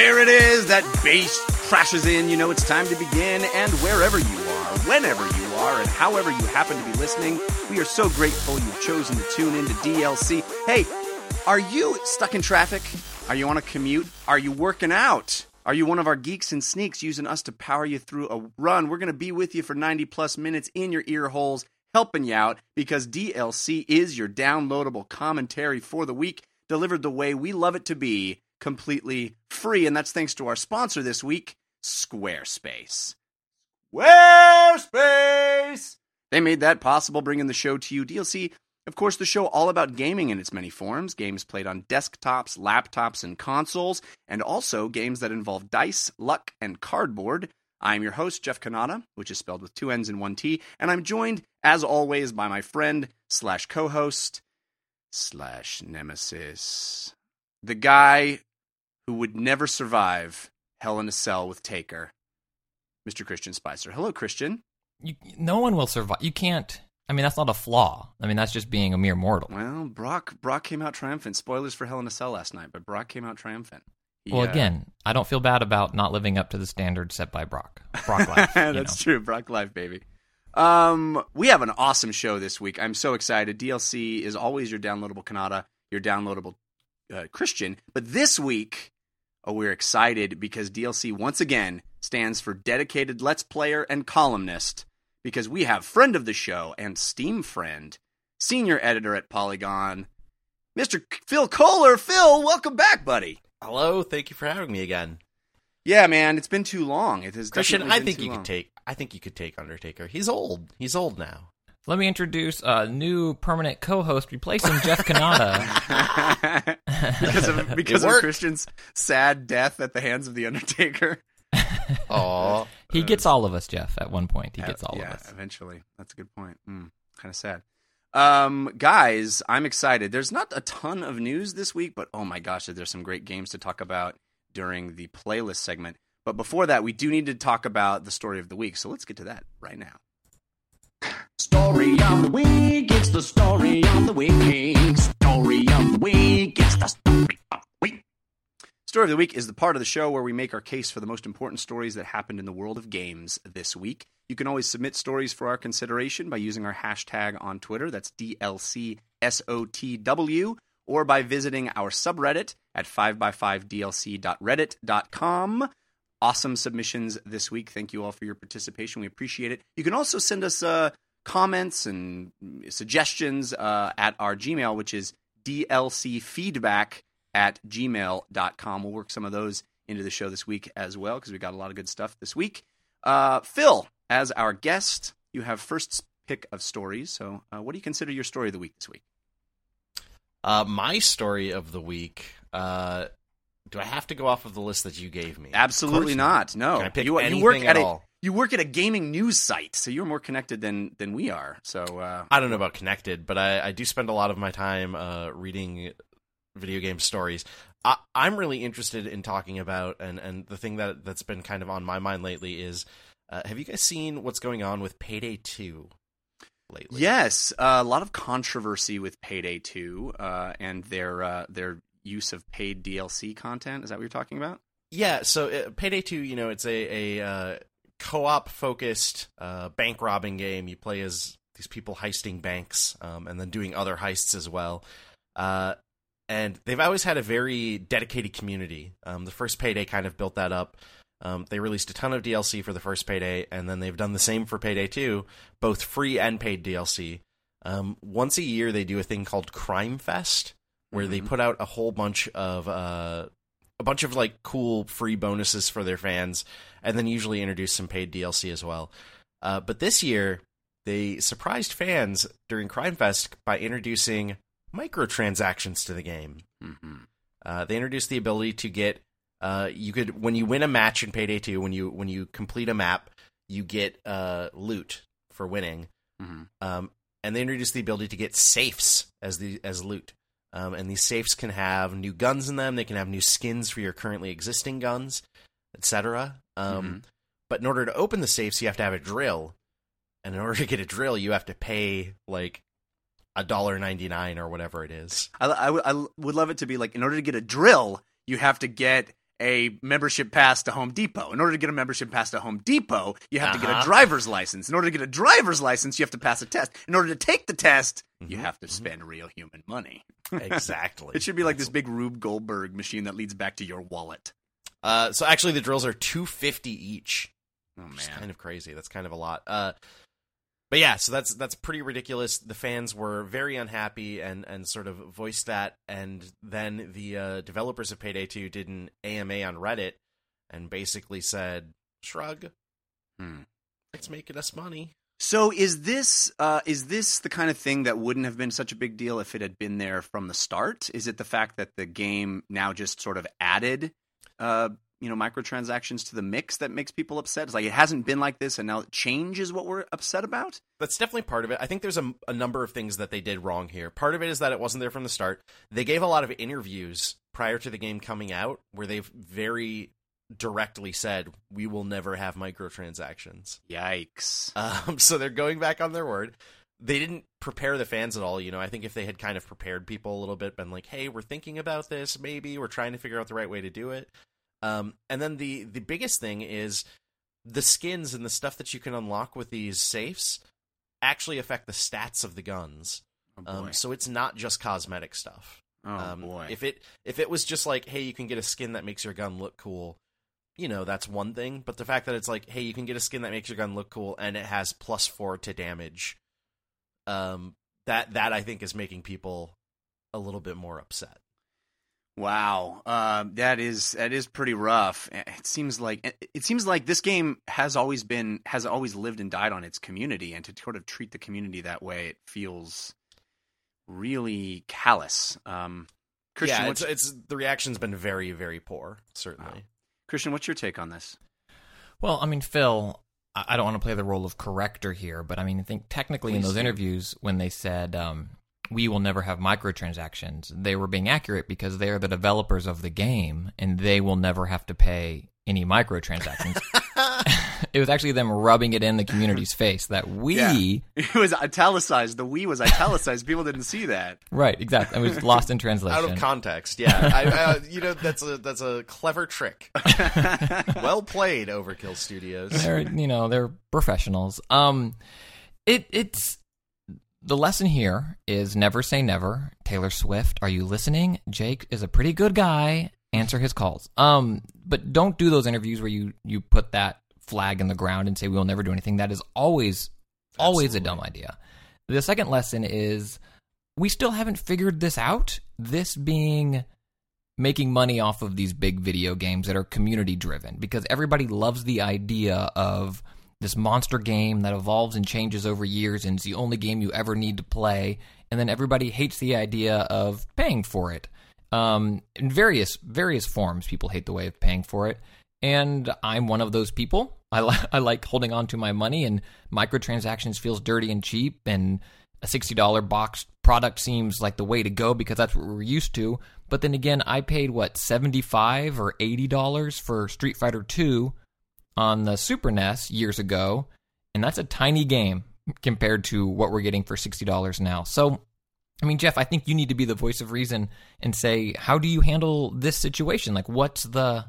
There it is. That bass crashes in. You know it's time to begin. And wherever you are, whenever you are, and however you happen to be listening, we are so grateful you've chosen to tune into DLC. Hey, are you stuck in traffic? Are you on a commute? Are you working out? Are you one of our geeks and sneaks using us to power you through a run? We're going to be with you for 90 plus minutes in your ear holes, helping you out because DLC is your downloadable commentary for the week, delivered the way we love it to be completely free. And that's thanks to our sponsor this week, Squarespace. Squarespace! They made that possible, bringing the show to you. DLC, of course, the show all about gaming in its many forms games played on desktops, laptops, and consoles, and also games that involve dice, luck, and cardboard. I'm your host, Jeff Cannata, which is spelled with two N's and one T, and I'm joined, as always, by my friend slash co host slash nemesis, the guy who would never survive Hell in a Cell with Taker, Mr. Christian Spicer. Hello, Christian. You, no one will survive. You can't. I mean, that's not a flaw. I mean, that's just being a mere mortal. Well, Brock Brock came out triumphant. Spoilers for Hell in a Cell last night, but Brock came out triumphant. He, well, uh, again, I don't feel bad about not living up to the standard set by Brock. Brock life. That's know. true. Brock Life, baby. Um, we have an awesome show this week. I'm so excited. DLC is always your downloadable Cannata, your downloadable uh, Christian. But this week, oh, we're excited because DLC once again stands for dedicated Let's Player and columnist because we have friend of the show and Steam friend, senior editor at Polygon, Mr. Phil Kollar. Phil, welcome back, buddy. Hello, thank you for having me again. Yeah, man, it's been too long. It has Christian, I think you long. could take I think you could take Undertaker. He's old. He's old now. Let me introduce a new permanent co-host replacing Jeff Cannata. because of because of. Christian's sad death at the hands of the Undertaker. Oh, he gets all of us, Jeff. At one point, he gets all yeah, of us. eventually. That's a good point. Mm, kind of sad. Um, guys, I'm excited. There's not a ton of news this week, but oh my gosh, there's some great games to talk about during the playlist segment. But before that, we do need to talk about the story of the week. So let's get to that right now. Story of the week, it's the story of the week. Story of the week, it's the story of the week. Story of the Week is the part of the show where we make our case for the most important stories that happened in the world of games this week. You can always submit stories for our consideration by using our hashtag on Twitter, that's DLCSOTW, or by visiting our subreddit at 5x5dlc.reddit.com. Awesome submissions this week. Thank you all for your participation. We appreciate it. You can also send us uh, comments and suggestions uh, at our Gmail, which is dlcfeedback at gmail.com. We'll work some of those into the show this week as well because we got a lot of good stuff this week. Uh, Phil, as our guest, you have first pick of stories. So, uh, what do you consider your story of the week this week? uh, my story of the week. Do I have to go off of the list that you gave me? Absolutely not. No, Can I pick you, you work at at a you work at a gaming news site, so you're more connected than than we are. So, uh, I don't know about connected, but I, I do spend a lot of my time uh, reading video game stories. I, I'm really interested in talking about, and, and the thing that that's been kind of on my mind lately is, uh, have you guys seen what's going on with Payday Two lately? Yes, uh, a lot of controversy with Payday 2 uh, and their uh, their use of paid DLC content. Is that what you're talking about? Yeah, so uh, Payday 2, you know, it's a, a uh, co-op focused uh, bank robbing game. You play as these people heisting banks um, and then doing other heists as well. Uh, and they've always had a very dedicated community. Um, the first Payday kind of built that up. Um, they released a ton of DLC for the first Payday, and then they've done the same for Payday 2, both free and paid DLC. Um, once a year, they do a thing called Crime Fest, where they Mhm. put out a whole bunch of uh, a bunch of like cool free bonuses for their fans, and then usually introduce some paid DLC as well. Uh, but this year, they surprised fans during Crime Fest by introducing microtransactions to the game. Mm-hmm. Uh, they introduced the ability to get uh, you could when you win a match in Payday 2, when you when you complete a map, you get uh, loot for winning. Mhm. Um, and they introduced the ability to get safes as the as loot. Um, and these safes can have new guns in them. They can have new skins for your currently existing guns, etc. Um, Mhm. But in order to open the safes, you have to have a drill, and in order to get a drill, you have to pay like a dollar ninety nine or whatever it is. I, I, I would love it to be like in order to get a drill, you have to get a membership pass to Home Depot. In order to get a membership pass to Home Depot, you have to get a Uh-huh. driver's license. In order to get a driver's license, you have to pass a test. In order to take the test, you Mhm, have to spend real human money. exactly. It should be like this big Rube Goldberg machine that leads back to your wallet. Uh, so actually, the drills are two fifty each. Oh man. kind of crazy. That's kind of a lot. Uh, but yeah, so that's that's pretty ridiculous. The fans were very unhappy and and sort of voiced that, and then the uh, developers of Payday Two did an AMA on Reddit and basically said, "Shrug, Hmm. it's making us money." So is this uh, is this the kind of thing that wouldn't have been such a big deal if it had been there from the start? Is it the fact that the game now just sort of added, uh, you know, microtransactions to the mix that makes people upset? It's like it hasn't been like this, and now change is what we're upset about. That's definitely part of it. I think there's a, a number of things that they did wrong here. Part of it is that it wasn't there from the start. They gave a lot of interviews prior to the game coming out where they've very directly said, "We will never have microtransactions." Yikes! Um, so they're going back on their word. They didn't prepare the fans at all. You know, I think if they had kind of prepared people a little bit, been like, "Hey, we're thinking about this. Maybe we're trying to figure out the right way to do it." Um, and then the the biggest thing is the skins and the stuff that you can unlock with these safes actually affect the stats of the guns. Oh! Um, so it's not just cosmetic stuff. oh um, boy! If it if it was just like, hey, you can get a skin that makes your gun look cool, you know, that's one thing. But the fact that it's like, hey, you can get a skin that makes your gun look cool and it has plus four to damage, um, that that I think is making people a little bit more upset. Wow, uh, that is that is pretty rough. It seems like it- it seems like this game has always been has always lived and died on its community, and to sort of treat the community that way, it feels really callous. Um, Christian, yeah, it's, it's the reaction's been very very poor. Certainly. Christian, what's your take on this? Well, I mean, Phil, I I don't want to play the role of corrector here, but I mean, I think technically in those do. interviews when they said um, we will never have microtransactions, they were being accurate because they are the developers of the game and they will never have to pay any microtransactions. it was actually them rubbing it in the community's face that we, Yeah. It was italicized. The "we" was italicized. People didn't see that. right, exactly. It was lost in translation. Out of context, yeah. I, uh, you know, that's a that's a clever trick. well played, Overkill Studios. they're you know they're professionals. Um, it it's the lesson here is never say never. Taylor Swift, are you listening? Jake is a pretty good guy. Answer his calls. Um, but don't do those interviews where you you put that flag in the ground and say we will never do anything. That is always always a dumb idea. The second lesson is we still haven't figured this out. This being making money off of these big video games that are community driven because everybody loves the idea of this monster game that evolves and changes over years and is the only game you ever need to play and then everybody hates the idea of paying for it. Um, in various various forms people hate the way of paying for it. And i'm one of those people. I, li- I like holding on to my money and microtransactions feels dirty and cheap and a $60 box product seems like the way to go because that's what we're used to. But then again i paid what 75 or 80 dollars for street fighter 2 on the super nes years ago and that's a tiny game compared to what we're getting for $60 now so i mean jeff i think you need to be the voice of reason and say how do you handle this situation like what's the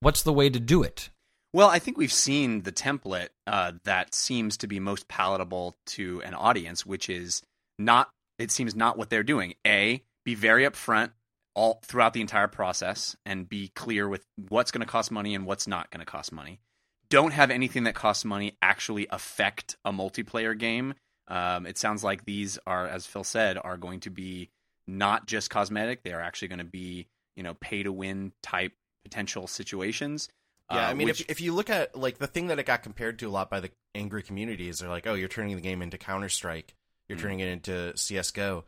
what's the way to do it Well, I think we've seen the template uh, that seems to be most palatable to an audience, which is not. It seems not what they're doing. A, be very upfront all throughout the entire process, and be clear with what's going to cost money and what's not going to cost money. Don't have anything that costs money actually affect a multiplayer game. Um, it sounds like these are, as Phil said, are going to be not just cosmetic. They are actually going to be, you know, pay to win type potential situations. Yeah, Uh, I mean, which- if if you look at like the thing that it got compared to a lot by the angry community is they're like, oh, you're turning the game into Counter Strike, you're Mm. turning it into CS:GO.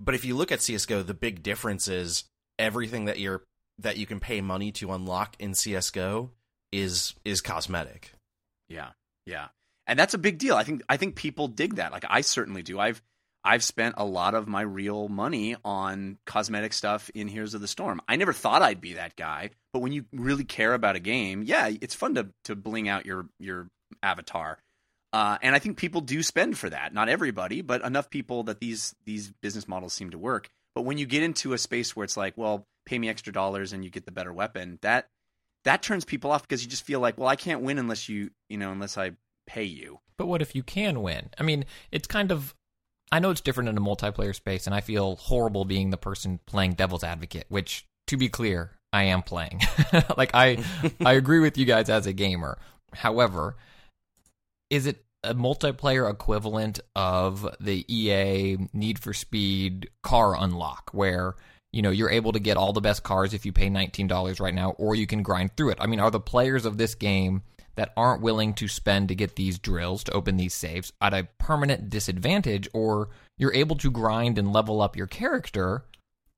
But if you look at CS:GO, the big difference is everything that you're that you can pay money to unlock in CS:GO is is cosmetic. Yeah, yeah, and that's a big deal. I think I think people dig that. Like I certainly do. I've I've spent a lot of my real money on cosmetic stuff in Heroes of the Storm. I never thought I'd be that guy, but when you really care about a game, yeah, it's fun to to bling out your your avatar. Uh, and I think people do spend for that. Not everybody, but enough people that these these business models seem to work. But when you get into a space where it's like, well, pay me extra dollars and you get the better weapon. That that turns people off because you just feel like, well, I can't win unless you, you know, unless I pay you. But what if you can win? I mean, it's kind of. I know it's different in a multiplayer space, and I feel horrible being the person playing devil's advocate. Which, to be clear, I am playing. like I, I agree with you guys as a gamer. However, is it a multiplayer equivalent of the EA Need for Speed car unlock, where you know you're able to get all the best cars if you pay nineteen dollars right now, or you can grind through it? I mean, are the players of this game that aren't willing to spend to get these drills to open these safes at a permanent disadvantage, or you're able to grind and level up your character,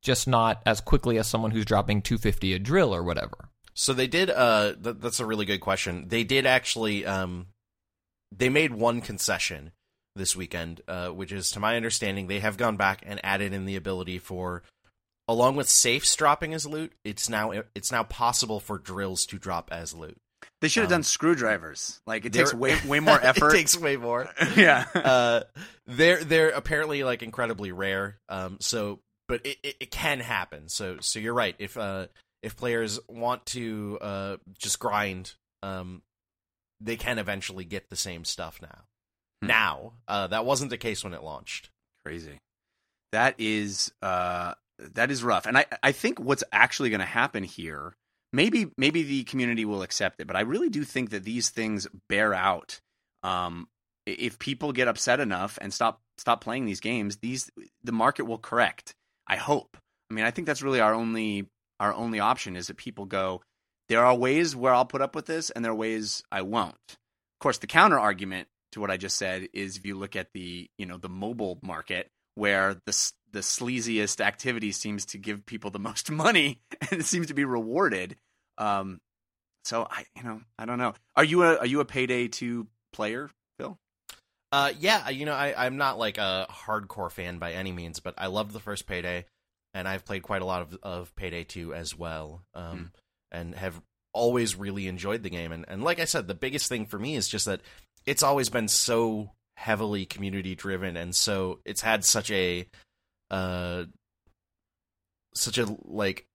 just not as quickly as someone who's dropping 250 a drill or whatever. So they did. Uh, th- that's a really good question. They did actually. Um, they made one concession this weekend, uh, which is, to my understanding, they have gone back and added in the ability for, along with safes dropping as loot, it's now it's now possible for drills to drop as loot. They should have Um, done screwdrivers. Like it takes way way more effort. it takes way more. yeah. uh, they're they're apparently like incredibly rare. Um, so but it, it, it can happen. So so you're right. If uh if players want to uh just grind, um, they can eventually get the same stuff now. Hmm. Now, uh, that wasn't the case when it launched. Crazy. That is uh that is rough. And I I think what's actually going to happen here, maybe maybe the community will accept it, but I really do think that these things bear out. Um if people get upset enough and stop stop playing these games, these the market will correct. I hope. I mean, I think that's really our only our only option is that people go there are ways where I'll put up with this and there are ways I won't. Of course, the counter argument to what I just said is if you look at the you know the mobile market where the the sleaziest activity seems to give people the most money and it seems to be rewarded. Um, so I you know I don't know. Are you a are you a payday two player, Phil? Uh, yeah, you know, I, I'm not like a hardcore fan by any means, but I loved the first Payday, and I've played quite a lot of, of Payday 2 as well, um, and have always really enjoyed the game. And, and like I said, the biggest thing for me is just that it's always been so heavily community driven, and so it's had such a, uh, such a like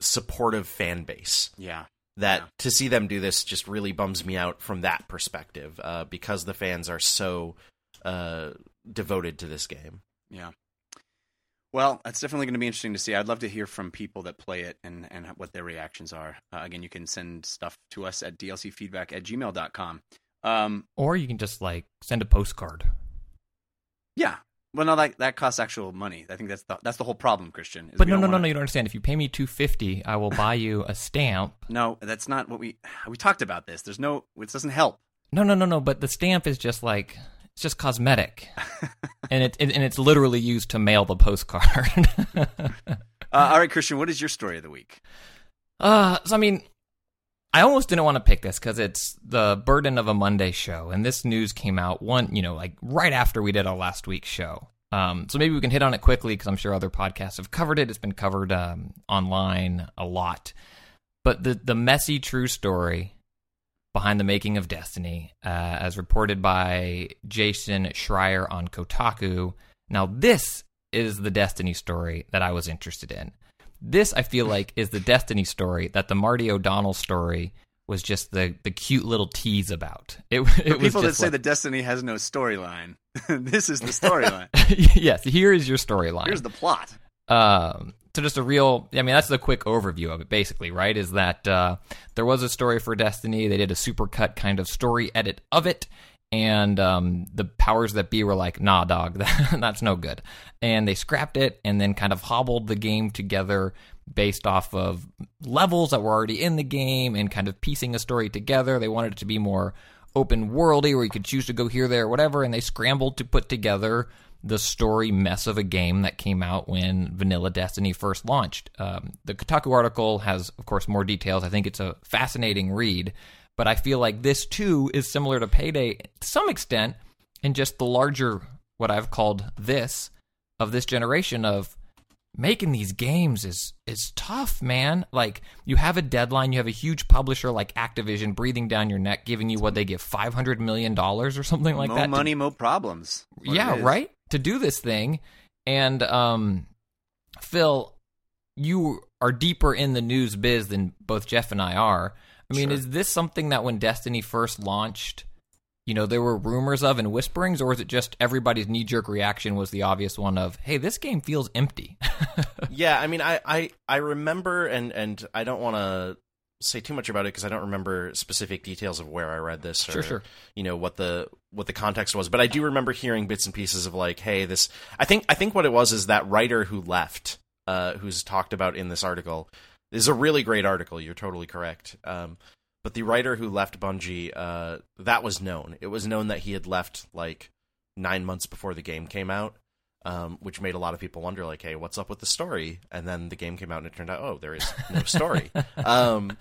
supportive fan base Yeah. that Yeah. to see them do this just really bums me out from that perspective uh, because the fans are so uh, devoted to this game. Yeah. Well, that's definitely going to be interesting to see. I'd love to hear from people that play it and, and what their reactions are. Uh, again, you can send stuff to us at dlcfeedback at gmail.com. Um, Or you can just like send a postcard. yeah. Well, no, that, that costs actual money. I think that's the, that's the whole problem, Christian. is But no, no, no, wanna- no, you don't understand. If you pay me two fifty, I will buy you a stamp. No, that's not what we we talked about. This there's no it doesn't help. No, no, no, no. But the stamp is just like it's just cosmetic, and it, and it's literally used to mail the postcard. Uh, all right, Christian, what is your story of the week? Uh, so I mean, I almost didn't want to pick this because it's the burden of a Monday show, and this news came out one, you know, like right after we did our last week's show. Um, so maybe we can hit on it quickly because I'm sure other podcasts have covered it. It's been covered um, online a lot, but the the messy true story behind the making of Destiny, uh, as reported by Jason Schreier on Kotaku. Now, this is the Destiny story that I was interested in. This, I feel like, is the Destiny story that the Marty O'Donnell story was just the, the cute little tease about. It, it people that just say like- that Destiny has no storyline, this is the storyline. yes, here is your storyline. Here's the plot. Um, so just a real, I mean, that's the quick overview of it, basically, right? Is that uh, there was a story for Destiny. They did a supercut kind of story edit of it. And um, the powers that be were like, nah, dog, that, that's no good. And they scrapped it and then kind of hobbled the game together based off of levels that were already in the game and kind of piecing a story together. They wanted it to be more open worldy where you could choose to go here, there, whatever. And they scrambled to put together the story mess of a game that came out when Vanilla Destiny first launched. Um, the Kotaku article has, of course, more details. I think it's a fascinating read, but I feel like this too is similar to Payday to some extent in just the larger, what I've called this of this generation of making these games is is tough, man. Like you have a deadline, you have a huge publisher like Activision breathing down your neck, giving you what they give five hundred million dollars or something like mo that. to- money, mo problems. Yeah, right. To do this thing, and um, Phil, you are deeper in the news biz than both Jeff and I are. I mean, Sure. is this something that when Destiny first launched, you know, there were rumors of and whisperings, or is it just everybody's knee jerk reaction was the obvious one of, hey, this game feels empty? yeah, I mean, I I, I remember, and and I don't want to say too much about it because I don't remember specific details of where I read this or Sure, sure. you know what the what the context was, but I do remember hearing bits and pieces of like, hey, this. I think I think what it was is that writer who left, uh, who's talked about in this article, is a really great article. You're totally correct. Um, but the writer who left Bungie, uh, that was known. It was known that he had left like nine months before the game came out um, which made a lot of people wonder, like, hey, what's up with the story? And then the game came out, and it turned out, oh, there is no story. um,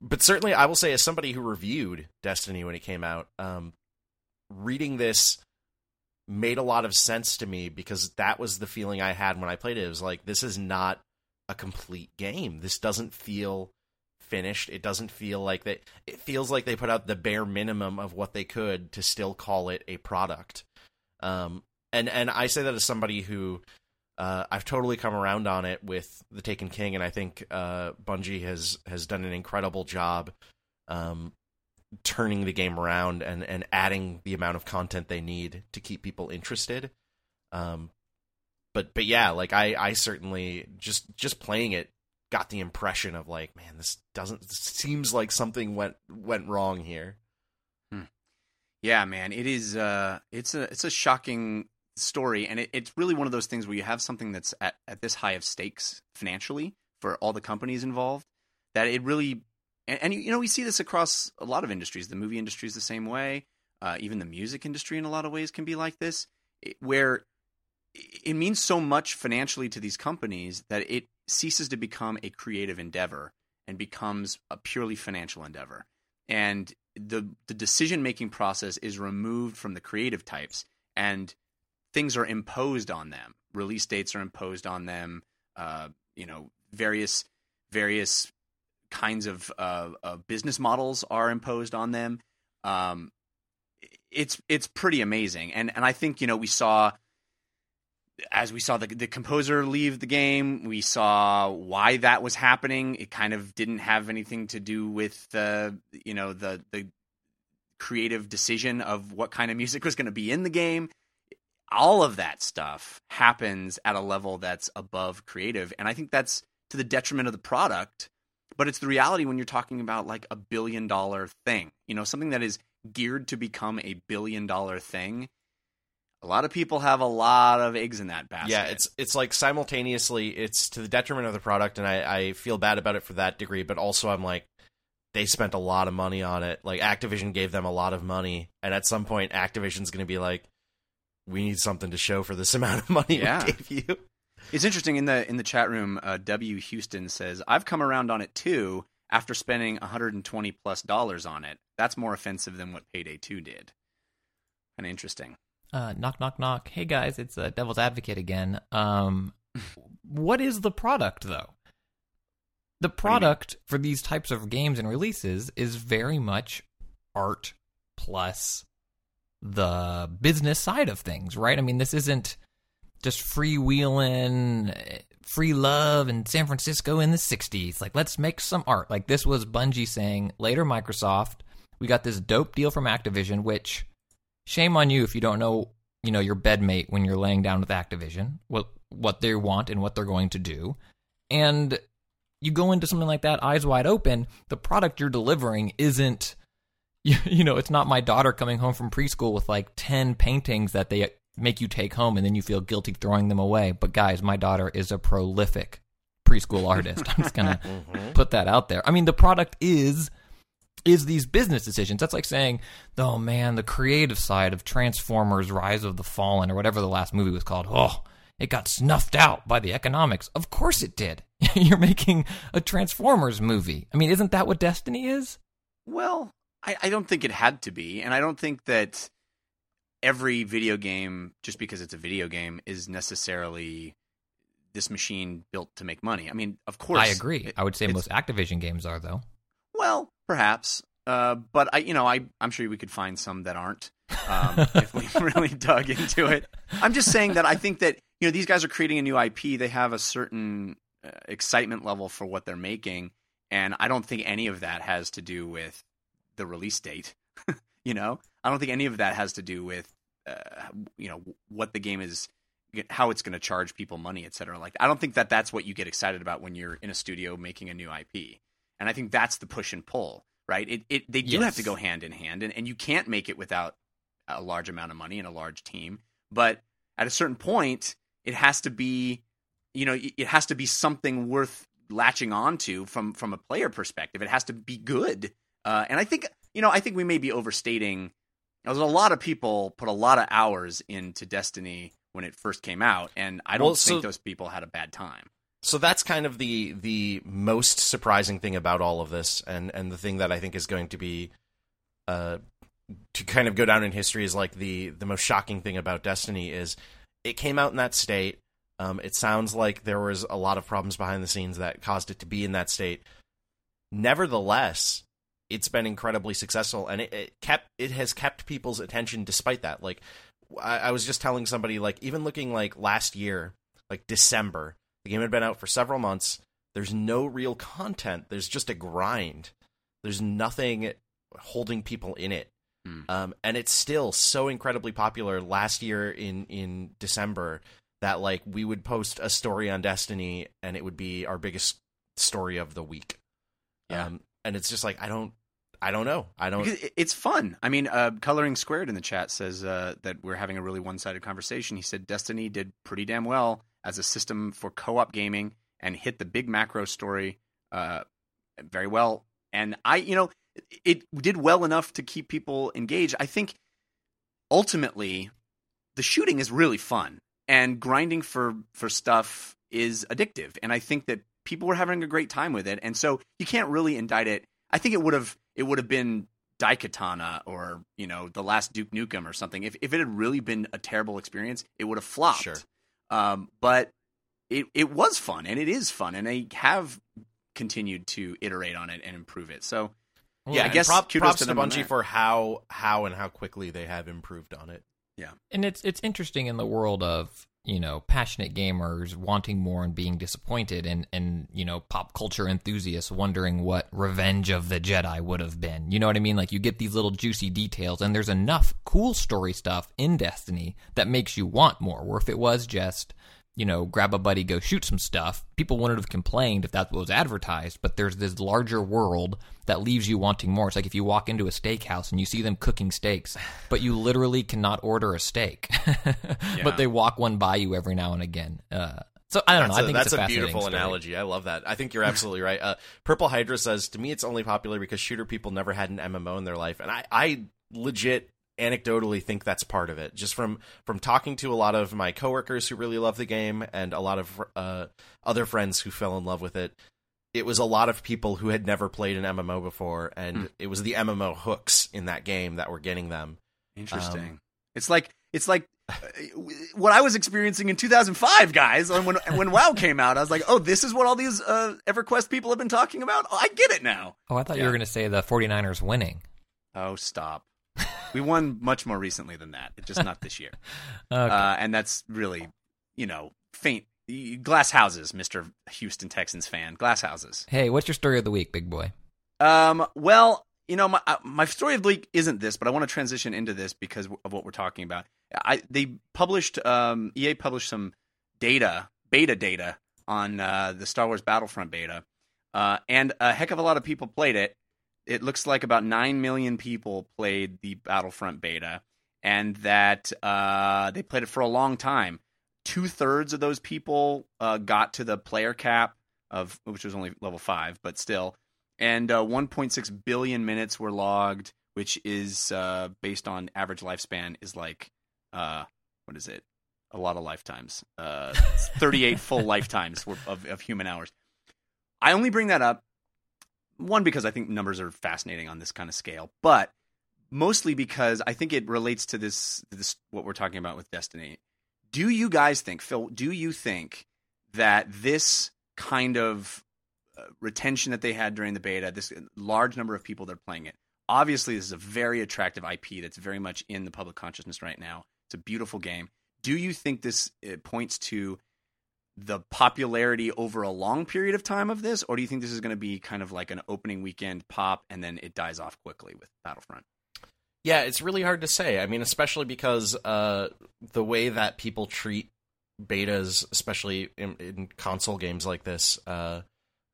but certainly, I will say, as somebody who reviewed Destiny when it came out, um, reading this made a lot of sense to me because that was the feeling I had when I played it. It was like, this is not a complete game. This doesn't feel finished. It doesn't feel like that. It feels like they put out the bare minimum of what they could to still call it a product. Um, and and I say that as somebody who uh, I've totally come around on it with the Taken King, and I think uh, Bungie has has done an incredible job um, turning the game around and and adding the amount of content they need to keep people interested. Um, but but yeah, like I I certainly just just playing it got the impression of like, man, this doesn't this seems like something went went wrong here. Yeah, man, it is. Uh, it's a it's a shocking story, and it, it's really one of those things where you have something that's at, at this high of stakes financially for all the companies involved that it really and, and you know we see this across a lot of industries. The movie industry is the same way. Uh, even the music industry, in a lot of ways, can be like this, where it means so much financially to these companies that it ceases to become a creative endeavor and becomes a purely financial endeavor. And the the decision making process is removed from the creative types, and things are imposed on them. Release dates are imposed on them. Uh, you know, various various kinds of uh, uh, business models are imposed on them. Um, it's it's pretty amazing, and and I think you know we saw as we saw the the composer leave the game, we saw why that was happening. It kind of didn't have anything to do with the you know the the creative decision of what kind of music was going to be in the game. All of that stuff happens at a level that's above creative, and I think that's to the detriment of the product. But it's the reality when you're talking about like a billion dollar thing, you know, something that is geared to become a billion dollar thing. A lot of people have a lot of eggs in that basket. Yeah, it's it's like simultaneously it's to the detriment of the product, and I, I feel bad about it for that degree. But also, I'm like, they spent a lot of money on it. Like Activision gave them a lot of money, and at some point, Activision's going to be like, we need something to show for this amount of money Yeah. we gave you. It's interesting in the in the chat room. Uh, W Houston says, "I've come around on it too after spending 120 plus dollars on it. That's more offensive than what Payday 2 did." Kind of interesting. Uh, knock, knock, knock. Hey guys, it's uh, Devil's Advocate again. Um, what is the product though? The do you mean? product for these types of games and releases is very much art plus the business side of things, right? I mean, this isn't just freewheeling, free love in San Francisco in the 60s. Like, let's make some art. Like, this was Bungie saying, later Microsoft, we got this dope deal from Activision, which shame on you if you don't know, you know, your bedmate when you're laying down with Activision, what what they want and what they're going to do. And you go into something like that eyes wide open, the product you're delivering isn't you, you know, it's not my daughter coming home from preschool with like 10 paintings that they make you take home and then you feel guilty throwing them away. But guys, my daughter is a prolific preschool artist. I'm just going to Mhm. put that out there. I mean, the product is is these business decisions. That's like saying, "Oh man, the creative side of Transformers: Rise of the Fallen or whatever the last movie was called. Oh, it got snuffed out by the economics. Of course it did. You're making a Transformers movie. I mean, isn't that what Destiny is? Well, I, I don't think it had to be, and I don't think that every video game, just because it's a video game, is necessarily this machine built to make money. I mean, of course, I agree. it- I would say most Activision games are though. Well, perhaps, uh, but I, you know, I, I'm sure we could find some that aren't um, if we really dug into it. I'm just saying that I think that you know these guys are creating a new IP. They have a certain uh, excitement level for what they're making, and I don't think any of that has to do with the release date. you know, I don't think any of that has to do with uh, you know what the game is how it's going to charge people money, et cetera. Like, I don't think that that's what you get excited about when you're in a studio making a new IP. And I think that's the push and pull, right? It, it they do Yes. have to go hand in hand, and, and you can't make it without a large amount of money and a large team. But at a certain point, it has to be, you know, it has to be something worth latching onto from from a player perspective. It has to be good. Uh, and I think, you know, I think we may be overstating. There's a lot of people put a lot of hours into Destiny when it first came out, and I don't Well, so- think those people had a bad time. so that's kind of the the most surprising thing about all of this and and the thing that i think is going to be uh to kind of go down in history is like the the most shocking thing about destiny is it came out in that state um it sounds like there was a lot of problems behind the scenes that caused it to be in that state nevertheless it's been incredibly successful and it, it kept it has kept people's attention despite that. Like I, I was just telling somebody like even looking like last year like december the game had been out for several months. There's no real content. There's just a grind. There's nothing holding people in it. Hmm. um, and it's still so incredibly popular. Last year in in december that like we would post a story on destiny and it would be our biggest story of the week. Yeah. um, and it's just like i don't i don't know i don't Because It's fun. I mean, uh, Coloring Squared in the chat says uh, that we're having a really one sided conversation. He said Destiny did pretty damn well as a system for co op gaming and hit the big macro story uh, very well. And I, you know, it did well enough to keep people engaged. I think ultimately the shooting is really fun and grinding for for stuff is addictive and i think that people were having a great time with it and so you can't really indict it i think it would have it would have been daikatana or you know the last duke nukem or something. If, if it had really been a terrible experience it would have flopped. Sure. um, but it, it was fun and it is fun and they have continued to iterate on it and improve it. So yeah, I guess prop, kudos props to to them Bungie for how how and how quickly they have improved on it. Yeah, and it's it's interesting in the world of you know passionate gamers wanting more and being disappointed, and and you know pop culture enthusiasts wondering what Revenge of the Jedi would have been. You know what I mean? Like you get these little juicy details, and there's enough cool story stuff in Destiny that makes you want more. Where if it was just you know, grab a buddy, go shoot some stuff. People wouldn't have complained if that was advertised, but there's this larger world that leaves you wanting more. It's like if you walk into a steakhouse and you see them cooking steaks, but you literally cannot order a steak, but they walk one by you every now and again. Uh, so I don't That's know. a, I think that's a, a beautiful story. analogy. I love that. I think you're absolutely right. Uh, Purple Hydra says to me, it's only popular because shooter people never had an MMO in their life, and I, I legit anecdotally think that's part of it. Just from from talking to a lot of my coworkers who really love the game, and a lot of uh, other friends who fell in love with it. It was a lot of people who had never played an MMO before, and Hmm. it was the MMO hooks in that game that were getting them. Interesting. Um, it's like it's like uh, what I was experiencing in 2005, guys. When when WoW came out, I was like, "Oh, this is what all these uh, EverQuest people have been talking about. Oh, I get it now." Oh, I thought you were going to say the 49ers winning. Oh, stop. we won much more recently than that. Just not this year. Okay. Uh, and that's really, you know, faint. Glass houses, Mister Houston Texans fan. Glass houses. hey, what's your story of the week, big boy? Um, well, you know, my uh, my story of the week isn't this, but I want to transition into this because of what we're talking about. I they published um EA published some data, beta data on uh, the Star Wars Battlefront beta, uh, and a heck of a lot of people played it. It looks like about nine million people played the Battlefront beta, and that uh, they played it for a long time. Two thirds of those people uh, got to the player cap of which was only level five, but still and uh, 1.6 billion minutes were logged, which is uh, based on average lifespan is like uh, what is it? A lot of lifetimes. Uh, 38 full lifetimes of, of human hours. I only bring that up one because I think numbers are fascinating on this kind of scale, but mostly because I think it relates to this this what we're talking about with Destiny. Do you guys think, Phil? Do you think that this kind of uh, retention that they had during the beta, this large number of people that are playing it. Obviously, this is a very attractive IP that's very much in the public consciousness right now. It's a beautiful game. Do you think this points to the popularity over a long period of time of this, or do you think this is going to be kind of like an opening weekend pop and then it dies off quickly with Battlefront? Yeah, it's really hard to say. I mean, especially because uh, the way that people treat betas, especially in, in console games like this, uh,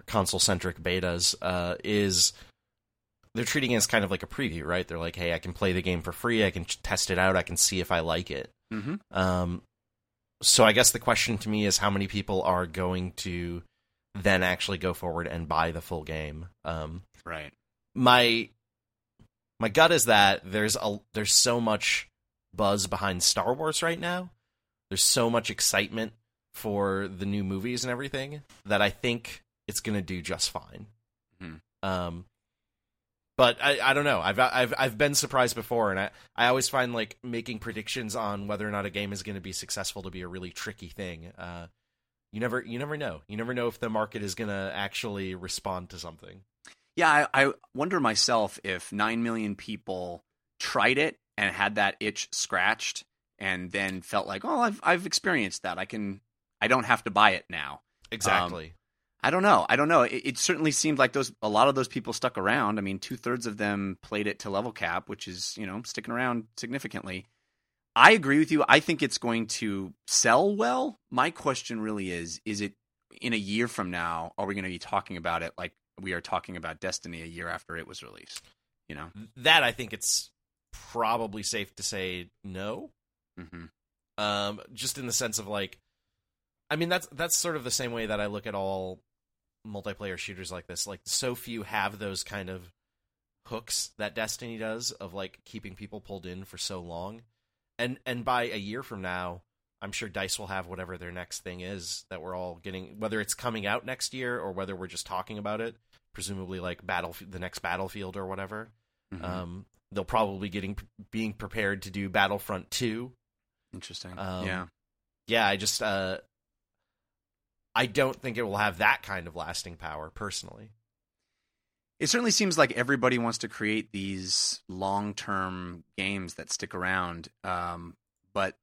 console centric betas, uh, is they're treating it as kind of like a preview, right? They're like, hey, I can play the game for free, I can test it out, I can see if I like it. Mm-hmm. Um, so I guess the question to me is how many people are going to then actually go forward and buy the full game. Um, Right. my my gut is that there's a there's so much buzz behind Star Wars right now. There's so much excitement for the new movies and everything that I think it's going to do just fine. Mhm. Um but I, I don't know. I've I've I've been surprised before, and I, I always find like making predictions on whether or not a game is going to be successful to be a really tricky thing. Uh, you never you never know. You never know if the market is going to actually respond to something. Yeah, I, I wonder myself if nine million people tried it and had that itch scratched, and then felt like, oh, I've I've experienced that. I can, I don't have to buy it now. Exactly. I don't know. I don't know. It, it certainly seemed like those a lot of those people stuck around. I mean, two thirds of them played it to level cap, which is you know sticking around significantly. I agree with you. I think it's going to sell well. My question really is: Is it in a year from now? Are we going to be talking about it like we are talking about Destiny a year after it was released? You know. that I think it's probably safe to say no. hmm Um, just in the sense of like, I mean that's that's sort of the same way that I look at all multiplayer shooters like this. Like, so few have those kind of hooks that Destiny does of like keeping people pulled in for so long, and and by a year from now. I'm sure Dice will have whatever their next thing is that we're all getting, whether it's coming out next year or whether we're just talking about it. Presumably, like battle, the next Battlefield or whatever. Mm-hmm. Um, they'll probably getting being prepared to do Battlefront two. Interesting. um, yeah. Yeah, I just uh, I don't think it will have that kind of lasting power personally. It certainly seems like everybody wants to create these long-term games that stick around, um, but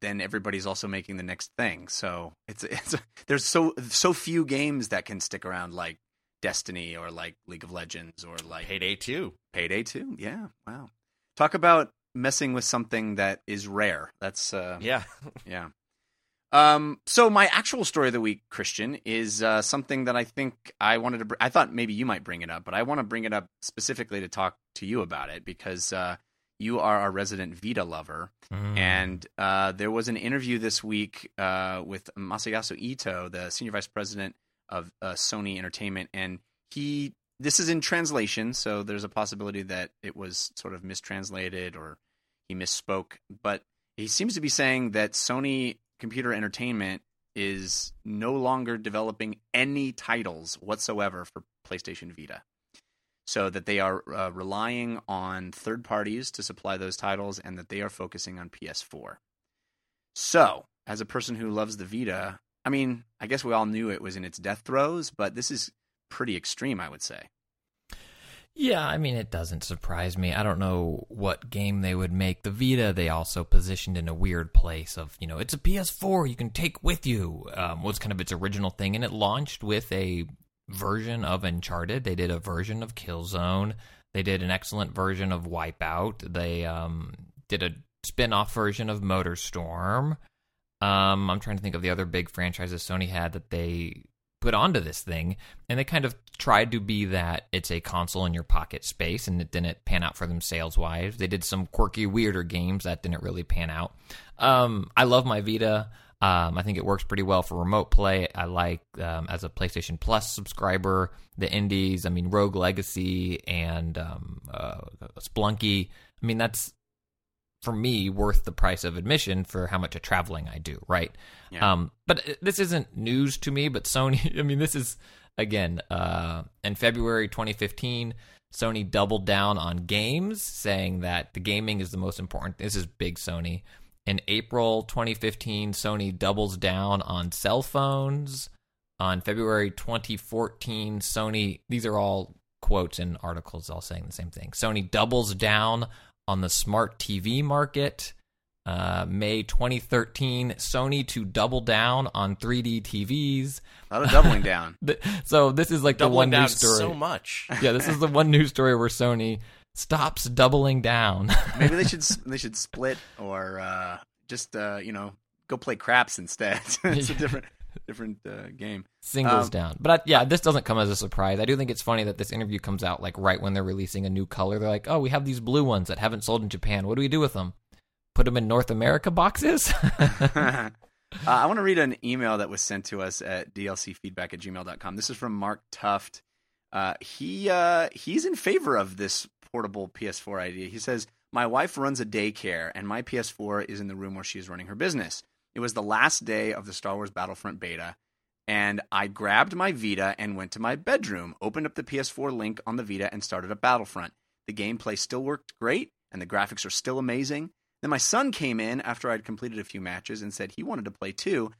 then everybody's also making the next thing. So it's it's there's so so few games that can stick around like Destiny or like League of Legends or like Payday two. Payday 2. Yeah, wow. Talk about messing with something that is rare. That's uh, Yeah, yeah. Um, so my actual story of the week, Christian, is uh, something that I think I wanted to. Br- I thought maybe you might bring it up, but I want to bring it up specifically to talk to you about it because uh, you are a resident Vita lover, Mm. and uh, there was an interview this week uh, with Masayasu Ito, the senior vice president of uh, Sony Entertainment, and he. This is in translation, so there's a possibility that it was sort of mistranslated or he misspoke. But he seems to be saying that Sony Computer Entertainment is no longer developing any titles whatsoever for PlayStation Vita. So that they are uh, relying on third parties to supply those titles and that they are focusing on PS4. So, as a person who loves the Vita, I mean, I guess we all knew it was in its death throes, but this is pretty extreme, I would say. Yeah, I mean, it doesn't surprise me. I don't know what game they would make. The Vita, they also positioned in a weird place of, you know, it's a PS4 you can take with you, um, was kind of its original thing. And it launched with a version of Uncharted. They did a version of Killzone. They did an excellent version of Wipeout. They um, did a spin off version of Motorstorm. Um, I'm trying to think of the other big franchises Sony had that they put onto this thing, and they kind of tried to be that it's a console in your pocket space, and it didn't pan out for them sales wise. They did some quirky, weirder games that didn't really pan out. Um, I love my Vita. Um, I think it works pretty well for remote play. I like um, as a PlayStation Plus subscriber the indies. I mean, Rogue Legacy and um, uh, Spelunky. I mean, that's for me worth the price of admission for how much of traveling I do, right? Yeah. Um, but this isn't news to me. But Sony, I mean, this is again uh, in February 2015. Sony doubled down on games, saying that the gaming is the most important. This is big Sony. In April 2015, Sony doubles down on cell phones. On February 2014, Sony, these are all quotes in articles all saying the same thing. Sony doubles down on the smart TV market. Uh, May 2013, Sony to double down on 3D TVs. A lot of doubling down. So this is like the one down news story. so much. yeah, this is the one news story where Sony stops doubling down. Maybe they should they should split or uh, just uh, you know go play craps instead. it's a different different uh, game. Singles Um, down. But I, yeah, this doesn't come as a surprise. I do think it's funny that this interview comes out like right when they're releasing a new color. They're like, "Oh, we have these blue ones that haven't sold in Japan. What do we do with them? Put them in North America boxes?" uh, I want to read an email that was sent to us at dlcfeedback at gmail.com. This is from Mark Tuft. Uh, he uh, he's in favor of this portable PS4 idea. He says, "My wife runs a daycare, and my PS4 is in the room where she is running her business. It was the last day of the Star Wars Battlefront beta, and I grabbed my Vita and went to my bedroom, opened up the PS4 link on the Vita, and started a Battlefront. The gameplay still worked great, and the graphics are still amazing. Then my son came in after I'd completed a few matches and said he wanted to play too.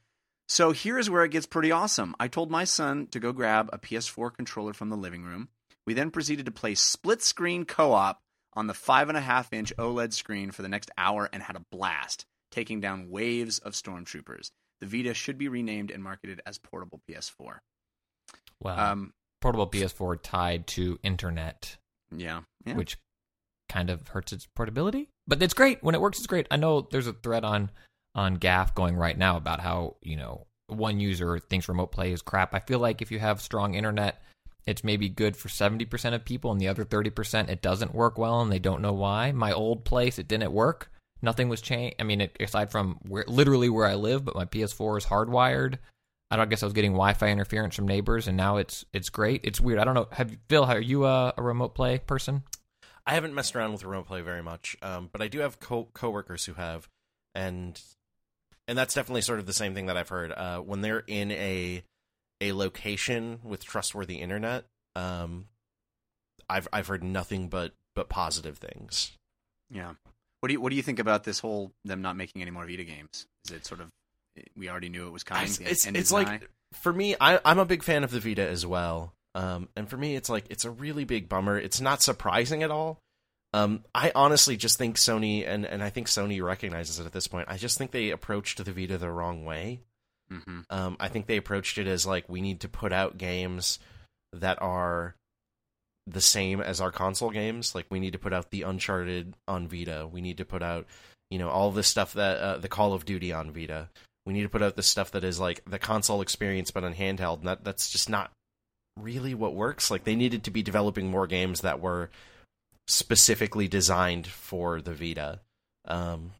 So here's where it gets pretty awesome. I told my son to go grab a PS4 controller from the living room. We then proceeded to play split screen co op on the 5.5 inch OLED screen for the next hour and had a blast, taking down waves of stormtroopers. The Vita should be renamed and marketed as portable PS4. wow. Um, Portable PS4 tied to internet, yeah. yeah. which kind of hurts its portability. But it's great when it works. It's great. I know there's a thread on on GAF going right now about how you know one user thinks remote play is crap. I feel like if you have strong internet, it's maybe good for seventy percent of people, and the other thirty percent it doesn't work well, and they don't know why. My old place it didn't work. Nothing was changed. I mean, it, aside from where literally where I live, but my PS4 is hardwired. I don't I guess I was getting Wi-Fi interference from neighbors, and now it's it's great. It's weird. I don't know. Have Phil? Are you a, a remote play person? I haven't messed around with remote play very much, um, but I do have co- coworkers who have, and and that's definitely sort of the same thing that I've heard. Uh, when they're in a a location with trustworthy internet, um, I've I've heard nothing but but positive things. Yeah. What do you What do you think about this whole them not making any more Vita games? Is it sort of we already knew it was coming? It's it's, it's like nigh? for me, I, I'm a big fan of the Vita as well. Um, and for me, it's like it's a really big bummer. It's not surprising at all. Um, I honestly just think Sony and and I think Sony recognizes it at this point. I just think they approached the Vita the wrong way. Mhm. Um, I think they approached it as like we need to put out games that are the same as our console games. Like we need to put out the Uncharted on Vita. We need to put out, you know, all this stuff that uh, the Call of Duty on Vita. We need to put out the stuff that is like the console experience but on handheld. And that that's just not really what works. Like they needed to be developing more games that were specifically designed for the Vita. Um,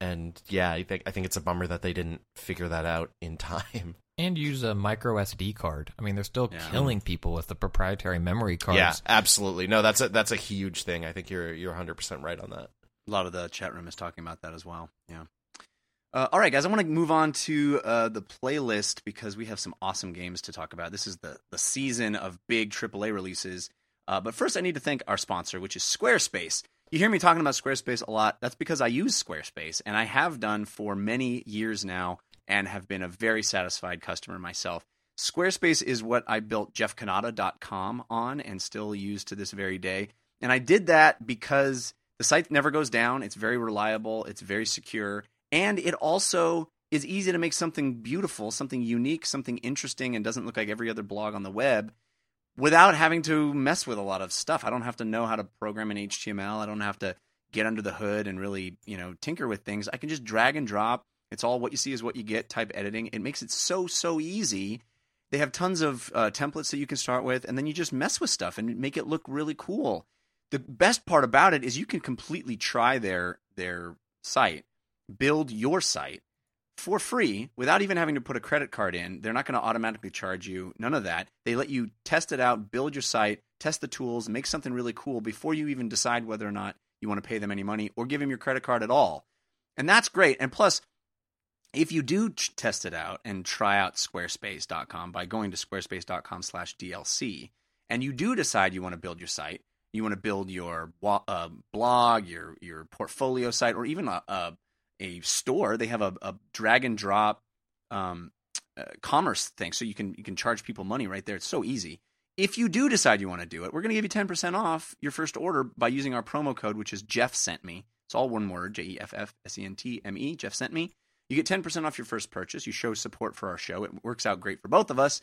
and yeah, I think I think it's a bummer that they didn't figure that out in time. And use a micro SD card. I mean, they're still Yeah. killing people with the proprietary memory cards. Yeah, absolutely. No, that's a that's a huge thing. I think you're you're 100 percent right on that. A lot of the chat room is talking about that as well. Yeah. Uh, all right, guys. I want to move on to uh, the playlist because we have some awesome games to talk about. This is the the season of big AAA releases. Uh, but first, I need to thank our sponsor, which is Squarespace. You hear me talking about Squarespace a lot. That's because I use Squarespace, and I have done for many years now, and have been a very satisfied customer myself. Squarespace is what I built jeffcannata.com on and still use to this very day. And I did that because the site never goes down. It's very reliable, it's very secure, and it also is easy to make something beautiful, something unique, something interesting, and doesn't look like every other blog on the web without having to mess with a lot of stuff. I don't have to know how to program in HTML. I don't have to get under the hood and really, you know, tinker with things. I can just drag and drop. It's all what you see is what you get type editing. It makes it so, so easy. They have tons of uh, templates that you can start with, and then you just mess with stuff and make it look really cool. The best part about it is you can completely try their their site, build your site for free without even having to put a credit card in. They're not going to automatically charge you, none of that. They let you test it out, build your site, test the tools, make something really cool before you even decide whether or not you want to pay them any money or give them your credit card at all. And that's great. And plus, if you do test it out and try out squarespace.com by going to squarespace.com slash dlc and you do decide you want to build your site you want to build your uh, blog your your portfolio site or even a, a, a store they have a, a drag and drop um, uh, commerce thing so you can you can charge people money right there it's so easy if you do decide you want to do it we're going to give you 10% off your first order by using our promo code which is jeff sent me It's all one word, J E F F S E N T M E. Jeff sent me. You get 10% off your first purchase. You show support for our show. It works out great for both of us.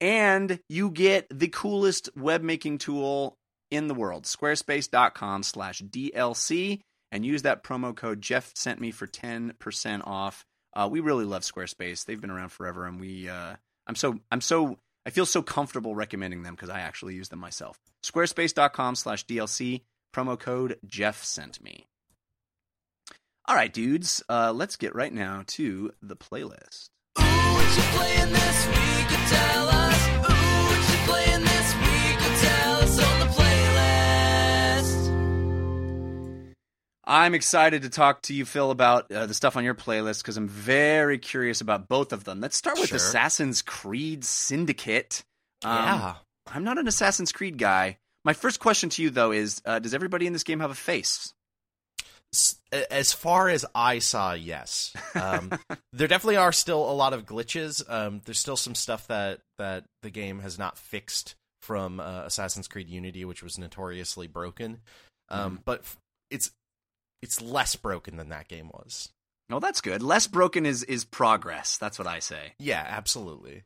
And you get the coolest web making tool in the world, squarespace.com slash DLC. And use that promo code Jeff sent me for 10% off. Uh, we really love Squarespace. They've been around forever, and we uh, I'm so I'm so I feel so comfortable recommending them because I actually use them myself. Squarespace.com slash DLC, promo code Jeff sent me. All right, dudes, uh, let's get right now to the playlist. What you playing this week? Could tell us. Ooh, what you playing this week? Could tell us on the playlist. I'm excited to talk to you, Phil, about uh, the stuff on your playlist because I'm very curious about both of them. Let's start with Sure. Assassin's Creed Syndicate. Um, yeah. I'm not an Assassin's Creed guy. My first question to you, though, is uh, Does everybody in this game have a face? S- as far as I saw, yes. Um, there definitely are still a lot of glitches. Um, there's still some stuff that that the game has not fixed from uh, Assassin's Creed Unity, which was notoriously broken. Um, But f- it's it's less broken than that game was. Oh, that's good. Less broken is is progress. That's what I say. Yeah, absolutely.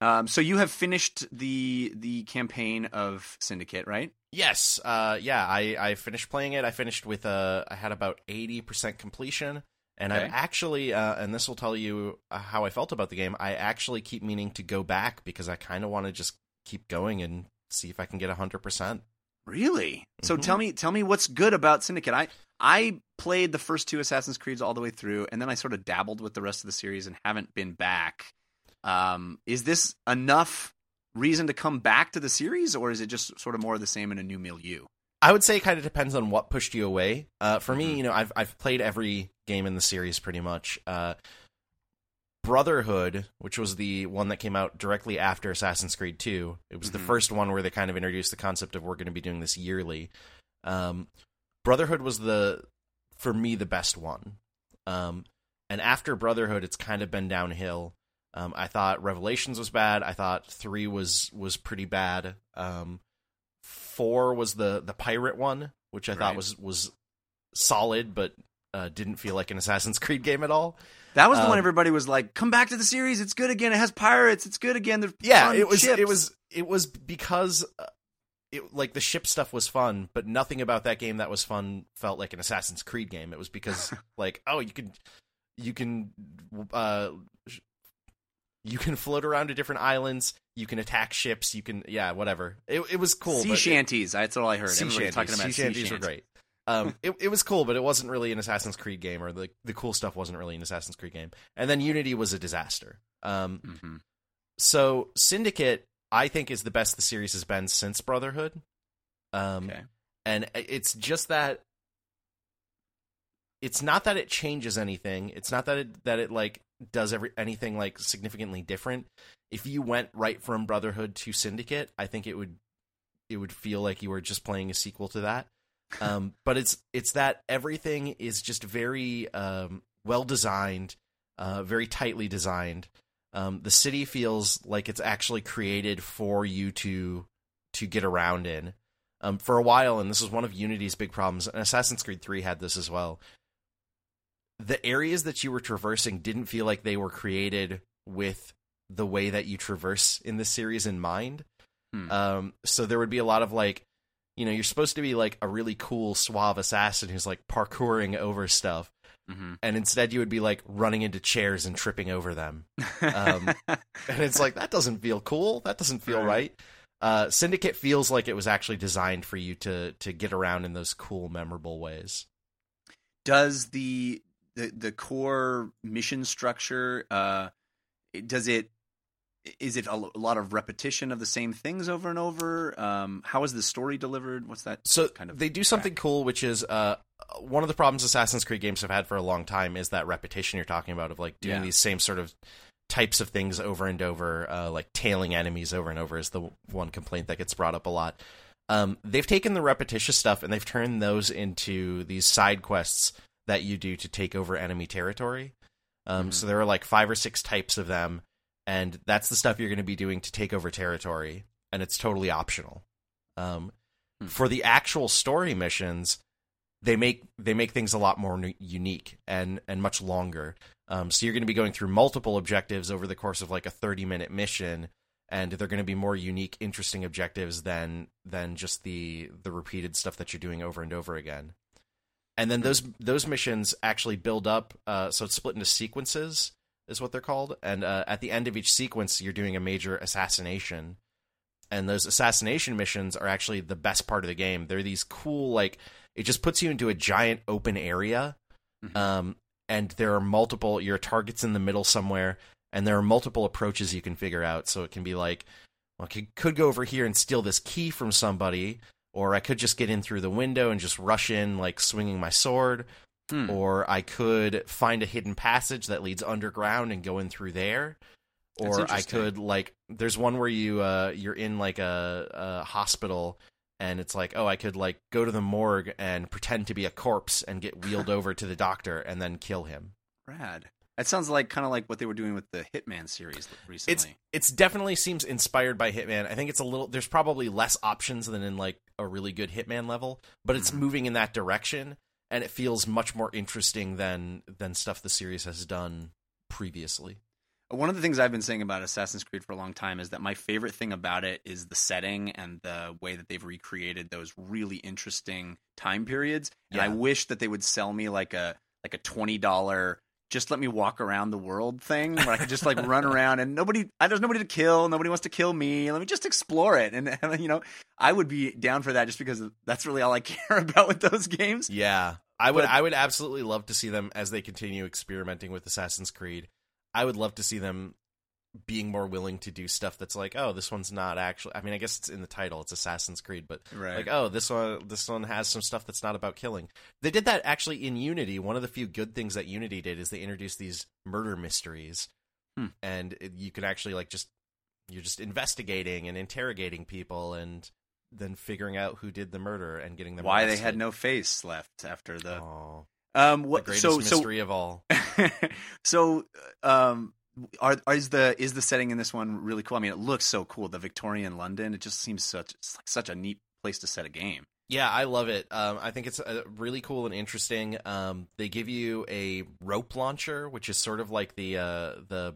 Um, so you have finished the the campaign of Syndicate, right? Yes, uh, yeah. I, I finished playing it. I finished with uh, I had about eighty percent completion, and Okay. I've actually, uh, and this will tell you uh, how I felt about the game. I actually keep meaning to go back because I kind of want to just keep going and see if I can get hundred percent. Really? So Mhm. tell me tell me what's good about Syndicate. I I played the first two Assassin's Creeds all the way through, and then I sort of dabbled with the rest of the series and haven't been back. Um, is this enough reason to come back to the series, or is it just sort of more of the same in a new milieu? I would say it kind of depends on what pushed you away. Uh, for Mhm. me, you know, I've I've played every game in the series pretty much. Uh, Brotherhood, which was the one that came out directly after Assassin's Creed 2, it was the Mhm. first one where they kind of introduced the concept of we're going to be doing this yearly. Um, Brotherhood was the, for me, the best one. Um, and after Brotherhood, it's kind of been downhill. Um, I thought Revelations was bad. I thought three was was pretty bad. Um, four was the the pirate one, which I Right. thought was was solid, but uh, didn't feel like an Assassin's Creed game at all. That was the Um, one everybody was like, "Come back to the series. It's good again. It has pirates. It's good again." Yeah, it was ships." it was it was because uh, it like the ship stuff was fun, but nothing about that game that was fun felt like an Assassin's Creed game. It was because like oh you can you can uh you can float around to different islands, you can attack ships, you can yeah whatever. It it was cool. sea but it- shanties. That's all I heard. sea shanties. talking about sea shanties were great. Um, it it was cool, but it wasn't really an Assassin's Creed game, or the the cool stuff wasn't really an Assassin's Creed game. And then Unity was a disaster. Um, Mhm. so Syndicate, I think, is the best the series has been since Brotherhood. Um, Okay. and it's just that it's not that it changes anything. It's not that it that it like does every anything like significantly different. If you went right from Brotherhood to Syndicate, I think it would it would feel like you were just playing a sequel to that. Um, but it's it's that everything is just very um, well designed, uh, very tightly designed. Um, the city feels like it's actually created for you to to get around in. Um, for a while, and this is one of Unity's big problems, and Assassin's Creed 3 had this as well. The areas that you were traversing didn't feel like they were created with the way that you traverse in this series in mind. Hmm. Um, so there would be a lot of like, you know, you're supposed to be like a really cool, suave assassin who's like parkouring over stuff, Mhm. and instead you would be like running into chairs and tripping over them. Um, and it's like that doesn't feel cool. That doesn't feel Right. right. Uh, Syndicate feels like it was actually designed for you to to get around in those cool, memorable ways. does the the the core mission structure uh does it is it a lot of repetition of the same things over and over um how is the story delivered what's that So kind of they do something cool, which is uh, one of the problems Assassin's Creed games have had for a long time is that repetition you're talking about of like doing Yeah. these same sort of types of things over and over, uh, like tailing enemies over and over is the one complaint that gets brought up a lot. Um, they've taken the repetitious stuff and they've turned those into these side quests that you do to take over enemy territory. Um, Mhm. So there are like five or six types of them, and that's the stuff you're going to be doing to take over territory, and it's totally optional. Um, Hmm. For the actual story missions, they make they make things a lot more unique and and much longer. Um, so you're going to be going through multiple objectives over the course of like a 30 minute mission, and they're going to be more unique, interesting objectives than than just the the repeated stuff that you're doing over and over again. And then those those missions actually build up. Uh, so it's split into sequences, is what they're called. And uh, at the end of each sequence, you're doing a major assassination. And those assassination missions are actually the best part of the game. They're these cool, like it just puts you into a giant open area, um, and there are multiple. Your target's in the middle somewhere, and there are multiple approaches you can figure out. So it can be like, well, I could, could go over here and steal this key from somebody, or I could just get in through the window and just rush in, like swinging my sword, Hmm. or I could find a hidden passage that leads underground and go in through there. Or I could like, there's one where you uh, you're in like a, a hospital, and it's like, oh, I could like go to the morgue and pretend to be a corpse and get wheeled over to the doctor and then kill him. Rad. That sounds like kind of like what they were doing with the Hitman series recently. It's it's definitely seems inspired by Hitman. I think it's a little there's probably less options than in like a really good Hitman level, but it's Mhm. moving in that direction and it feels much more interesting than than stuff the series has done previously. One of the things I've been saying about Assassin's Creed for a long time is that my favorite thing about it is the setting and the way that they've recreated those really interesting time periods. And I wish that they would sell me like a like a twenty dollar just let me walk around the world thing where I could just like run around and nobody I, there's nobody to kill, nobody wants to kill me. Let me just explore it. And, and you know, I would be down for that just because that's really all I care about with those games. Yeah. I would But- I would absolutely love to see them as they continue experimenting with Assassin's Creed. I would love to see them being more willing to do stuff that's like, oh, this one's not actually I mean, I guess it's in the title, it's Assassin's Creed, but Right. like oh this one this one has some stuff that's not about killing. They did that actually in unity. One of the few good things that unity did is they introduced these murder mysteries. Hmm. and it, you can actually like just you're just investigating and interrogating people and then figuring out who did the murder and getting them Why they had no face left after the Aw, um the what greatest so so mystery of all. So um are, are is the is the setting in this one really cool? I mean, it looks so cool. The Victorian London. It just seems such it's like such a neat place to set a game. Yeah, I love it. Um, I think it's uh, really cool and interesting. Um, they give you a rope launcher, which is sort of like the uh, the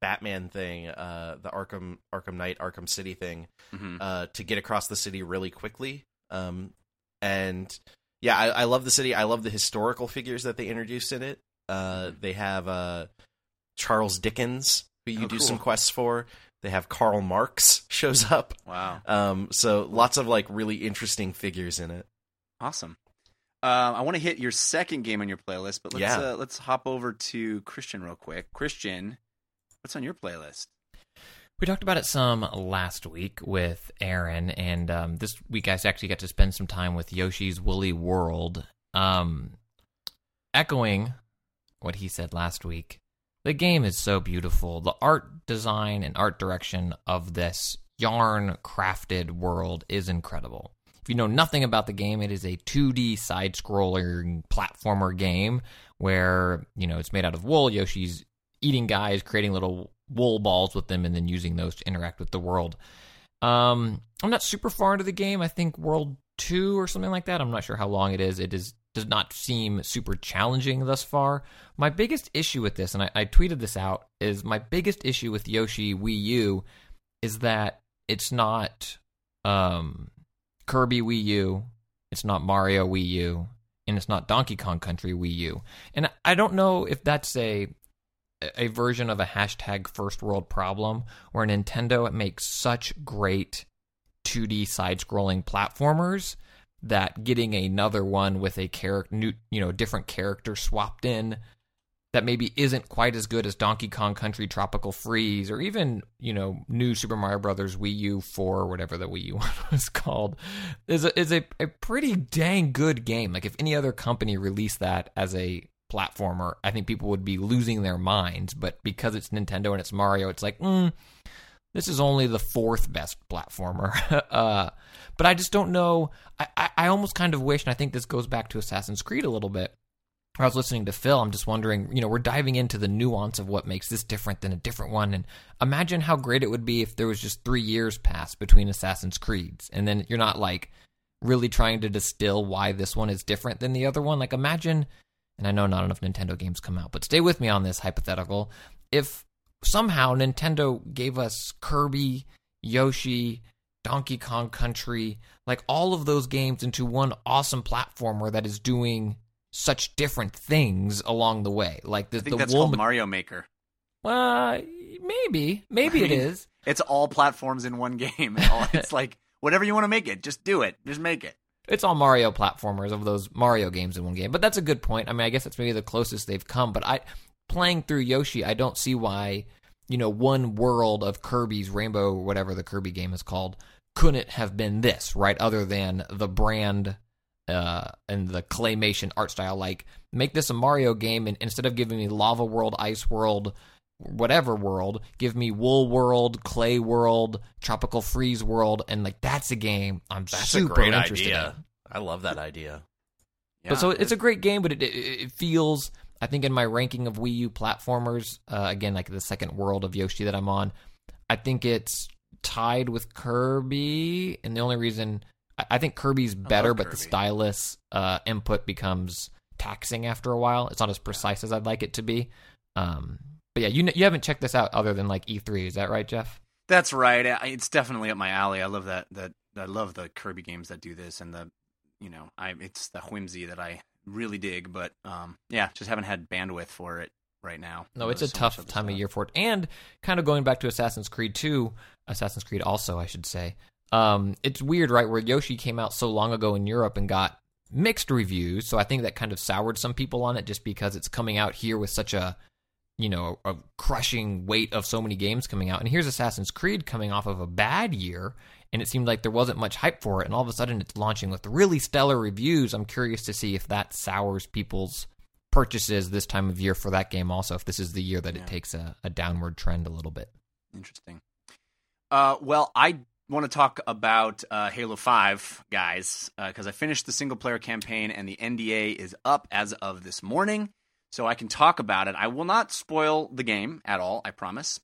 Batman thing, uh, the Arkham Arkham Knight Arkham City thing, Mhm. uh, to get across the city really quickly. Um, and yeah, I, I love the city. I love the historical figures that they introduced in it. Uh, they have uh, Charles Dickens, who you Oh, do cool. some quests for. They have Karl Marx shows up. Wow, Um, so lots of like really interesting figures in it. awesome. Um, I want to hit your second game on your playlist, but let's Yeah. uh, let's hop over to Christian real quick. Christian, what's on your playlist? We talked about it some last week with Aaron, and um, this week I actually got to spend some time with Yoshi's Woolly World. Um, echoing what he said last week, the game is so beautiful. The art design and art direction of this yarn crafted world is incredible. If you know nothing about the game, it is a 2D side scrolling platformer game where, you know, it's made out of wool. Yoshi's eating guys, creating little wool balls with them, and then using those to interact with the world. Um, I'm not super far into the game. I think World Two or something like that. I'm not sure how long it is. It is does not seem super challenging thus far. My biggest issue with this, and I, I tweeted this out, is my biggest issue with Yoshi Wii U is that it's not um, Kirby Wii U, it's not Mario Wii U, and it's not Donkey Kong Country Wii U. And I don't know if that's a a version of a hashtag first world problem where Nintendo makes such great 2D side scrolling platformers that getting another one with a character new you know different character swapped in that maybe isn't quite as good as Donkey Kong Country Tropical Freeze or even you know new Super Mario Brothers Wii U 4 or whatever the Wii U one was called is a, is a, a pretty dang good game. Like if any other company released that as a platformer I think people would be losing their minds but because it's Nintendo and it's Mario it's like mm, this is only the fourth best platformer. uh, but I just don't know. I, I, I almost kind of wish, and I think this goes back to Assassin's Creed a little bit. I was listening to Phil. I'm just wondering, you know, we're diving into the nuance of what makes this different than a different one. And imagine how great it would be if there was just three years passed between Assassin's Creeds. And then you're not like really trying to distill why this one is different than the other one. Like imagine, and I know not enough Nintendo games come out, but stay with me on this hypothetical. If somehow Nintendo gave us Kirby, Yoshi, Donkey Kong Country, like all of those games into one awesome platformer that is doing such different things along the way. Like the I think the that's wool called me- Mario Maker. uh, maybe, maybe I it mean, is. It's all platforms in one game. It's like whatever you want to make it, just do it. Just make it. It's all Mario platformers of those Mario games in one game. But that's a good point. I mean, I guess that's maybe the closest they've come. But I playing through Yoshi, I don't see why you know one world of Kirby's Rainbow, whatever the Kirby game is called, couldn't have been this right. Other than the brand uh, and the claymation art style, like make this a Mario game, and instead of giving me Lava World, Ice World, whatever world, give me Wool World, Clay World, Tropical Freeze World, and like that's a game I'm That's super a great interested in. idea. I love that idea. Yeah, But so it's a great game, but it, it, it feels, I think, in my ranking of Wii U platformers, uh, again, like the second world of Yoshi that I'm on, I think it's tied with Kirby. And the only reason I, I think Kirby's better, but the stylus uh, input becomes taxing after a while. It's not as precise as I'd like it to be. Um, but yeah, you you haven't checked this out other than like E3, is that right, Jeff? That's right. It's definitely up my alley. I love that. That I love the Kirby games that do this, and the you know, I it's the whimsy that I really dig. But um, yeah, just haven't had bandwidth for it right now. No, it's a so tough time of year for it. And kind of going back to Assassin's Creed 2, Assassin's Creed also, I should say. Um, it's weird, right? Where Yoshi came out so long ago in Europe and got mixed reviews. So I think that kind of soured some people on it just because it's coming out here with such a, you know, a crushing weight of so many games coming out. And here's Assassin's Creed coming off of a bad year. And it seemed like there wasn't much hype for it. And all of a sudden it's launching with really stellar reviews. I'm curious to see if that sours people's purchases this time of year for that game also if this is the year that Yeah. it takes a, a downward trend a little bit Interesting. Uh, well, I want to talk about uh, Halo 5, guys, because I finished the single player campaign and the NDA is up as of this morning. So I can talk about it. I will not spoil the game at all, I promise.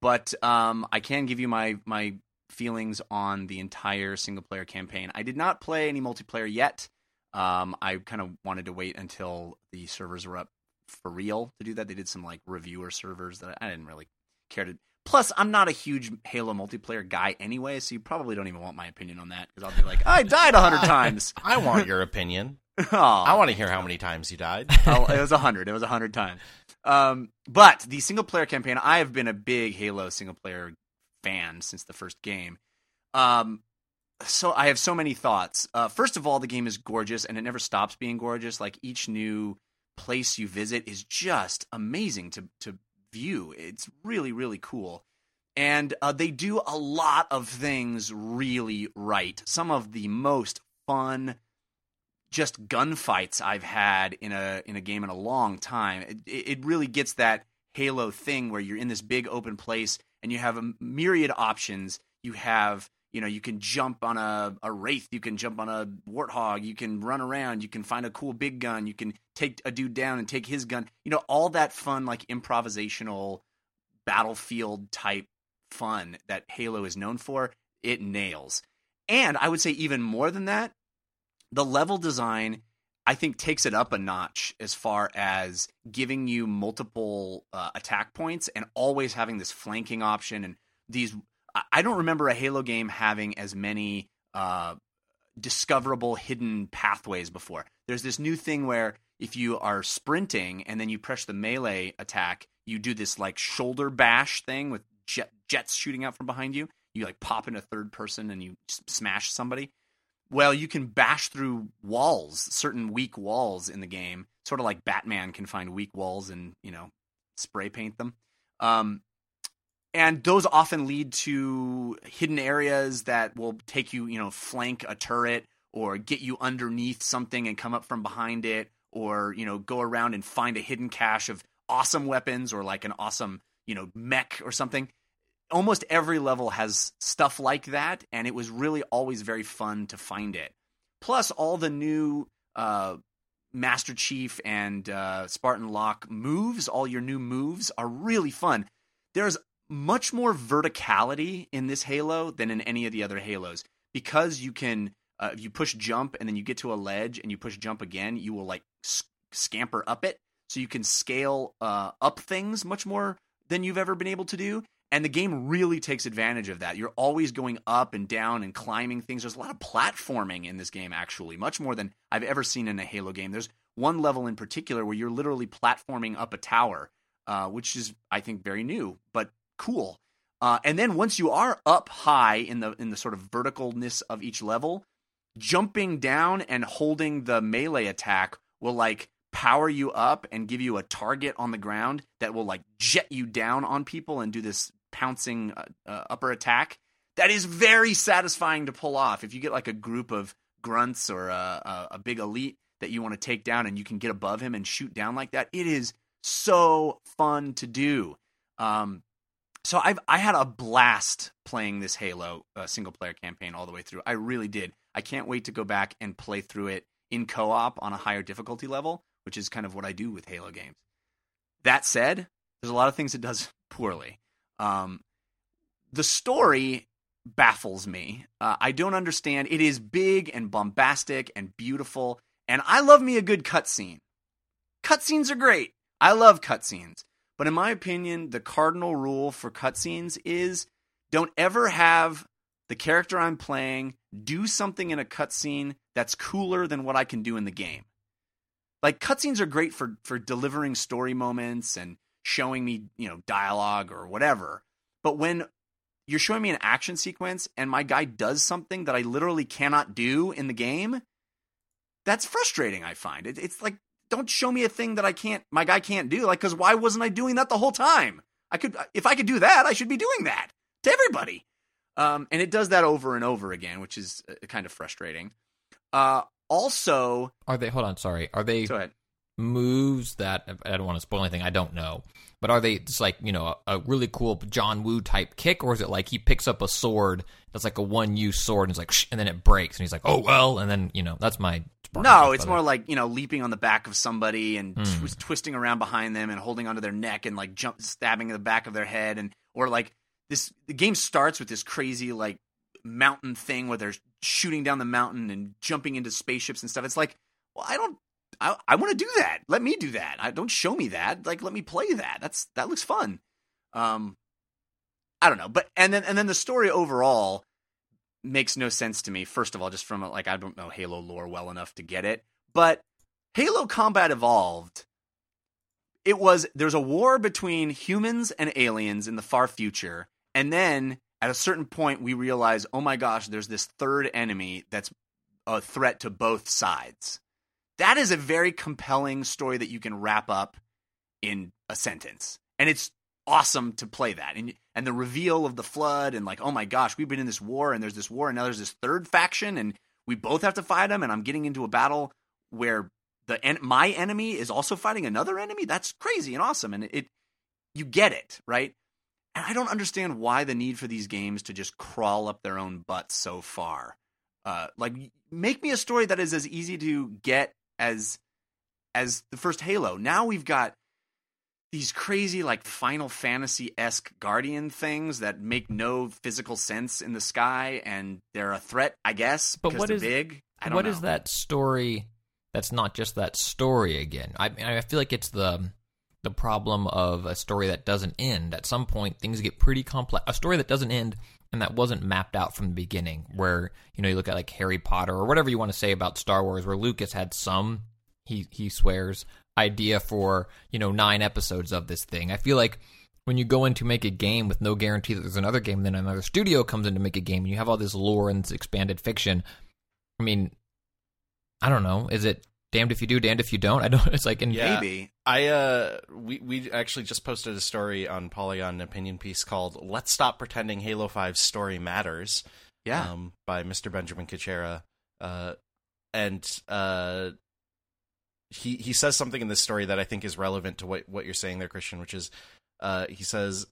But um, I can give you my, my feelings on the entire single player campaign. I did not play any multiplayer yet. Um, I kind of wanted to wait until the servers were up for real to do that. They did some like reviewer servers that I didn't really care to. Plus, I'm not a huge Halo multiplayer guy anyway, so you probably don't even want my opinion on that because I'll be like, I died a hundred times. I want your opinion. Aw. I want to hear how many times you died. Oh, it was a hundred. It was a hundred times. Um, but the single player campaign, I have been a big Halo single player fan since the first game. Um, so I have so many thoughts. Uh, first of all, the game is gorgeous, and it never stops being gorgeous. Like each new place you visit is just amazing to to view. It's really really cool. And uh, they do a lot of things really right. Some of the most fun, just gunfights I've had in a in a game in a long time. It, it really gets that Halo thing where you're in this big open place and you have a myriad options. You have you know you can jump on a, a wraith, you can jump on a warthog, you can run around, you can find a cool big gun, you can take a dude down and take his gun. You know all that fun like improvisational battlefield type fun that Halo is known for. It nails. And I would say even more than that, the level design I think takes it up a notch as far as giving you multiple uh, attack points and always having this flanking option and these. I- don't remember a Halo game having as many uh, discoverable hidden pathways before. There's this new thing where if you are sprinting and then you press the melee attack, you do this like shoulder bash thing with jet, jets shooting out from behind you. You like pop into third person and you smash somebody. Well, you can bash through walls, certain weak walls in the game, sort of like Batman can find weak walls and you know spray paint them. Um, and those often lead to hidden areas that will take you, you know, flank a turret or get you underneath something and come up from behind it, or you know, go around and find a hidden cache of awesome weapons or like an awesome, you know, mech or something almost every level has stuff like that, and it was really always very fun to find it. Plus, all the new uh, Master Chief and uh, Spartan Locke moves, all your new moves are really fun. There's much more verticality in this Halo than in any of the other Halos because you can uh, if you push jump and then you get to a ledge and you push jump again, you will like s- scamper up it, so you can scale uh, up things much more than you've ever been able to do. And the game really takes advantage of that. You're always going up and down and climbing things. There's a lot of platforming in this game, actually, much more than I've ever seen in a Halo game. There's one level in particular where you're literally platforming up a tower, uh, which is, I think, very new but cool. Uh, and then once you are up high in the in the sort of verticalness of each level, jumping down and holding the melee attack will like power you up and give you a target on the ground that will like jet you down on people and do this pouncing uh, uh, upper attack. That is very satisfying to pull off. If you get like a group of grunts or a, a, a big elite that you want to take down and you can get above him and shoot down like that, it is so fun to do. Um, so I've I had a blast playing this Halo uh, single player campaign all the way through. I really did. I can't wait to go back and play through it in co op on a higher difficulty level, which is kind of what I do with Halo games. That said, there's a lot of things it does poorly. Um, the story baffles me. Uh, I don't understand. It is big and bombastic and beautiful, and I love me a good cutscene. Cutscenes are great. I love cutscenes. But in my opinion, the cardinal rule for cutscenes is don't ever have the character I'm playing do something in a cutscene that's cooler than what I can do in the game. Like cutscenes are great for for delivering story moments and showing me, you know, dialogue or whatever. But when you're showing me an action sequence and my guy does something that I literally cannot do in the game, that's frustrating, I find. It, it's like don't show me a thing that I can't my guy can't do like cuz why wasn't I doing that the whole time? I could if I could do that, I should be doing that to everybody. Um, and it does that over and over again, which is uh, kind of frustrating. Uh, also, Are they? Hold on, sorry. Are they go ahead. Moves that I don't want to spoil anything. I don't know, but are they just like you know a, a really cool John Woo type kick, or is it like he picks up a sword that's like a one use sword and it's like Shh, and then it breaks and he's like oh well and then you know that's my No, it's more like you know leaping on the back of somebody and twi- hmm. twisting around behind them and holding onto their neck and like jump stabbing the back of their head and or like this. The game starts with this crazy like mountain thing where they're shooting down the mountain and jumping into spaceships and stuff. It's like, well, I don't. I, I want to do that. Let me do that. I don't show me that. Like, let me play that. That's that looks fun. Um, I don't know, but and then and then the story overall makes no sense to me. First of all, just from a, like I don't know Halo lore well enough to get it, but Halo Combat Evolved. It was there's a war between humans and aliens in the far future, and then at a certain point we realize, oh my gosh, there's this third enemy that's a threat to both sides. That is a very compelling story that you can wrap up in a sentence, and it's awesome to play that. And and the reveal of the flood, and like, oh my gosh, we've been in this war, and there's this war, and now there's this third faction, and we both have to fight them, and I'm getting into a battle where the en- my enemy is also fighting another enemy. That's crazy and awesome, and it, you get it right. And I don't understand why the need for these games to just crawl up their own butts so far. Uh, like, make me a story that is as easy to get as as the first Halo. Now we've got these crazy like Final Fantasy esque Guardian things that make no physical sense in the sky, and they're a threat, I guess. But because what they're is- big? I don't What know. is that story? That's not just that story again. I I feel like it's the the problem of a story that doesn't end. At some point, things get pretty complex. A story that doesn't end and that wasn't mapped out from the beginning. Where you know you look at like Harry Potter or whatever you want to say about Star Wars, where Lucas had some he he swears idea for you know nine episodes of this thing. I feel like when you go in to make a game with no guarantee that there's another game, then another studio comes in to make a game, and you have all this lore and this expanded fiction. I mean, I don't know. Is it damned if you do, damned if you don't? I don't. It's like in Yeah. Maybe. I uh we we actually just posted a story on Polygon an opinion piece called "Let's Stop Pretending Halo 5's Story Matters." Yeah. um, by Mr. Benjamin Kuchera, uh, and uh, he he says something in this story that I think is relevant to what what you're saying there, Christian, which is uh, he says.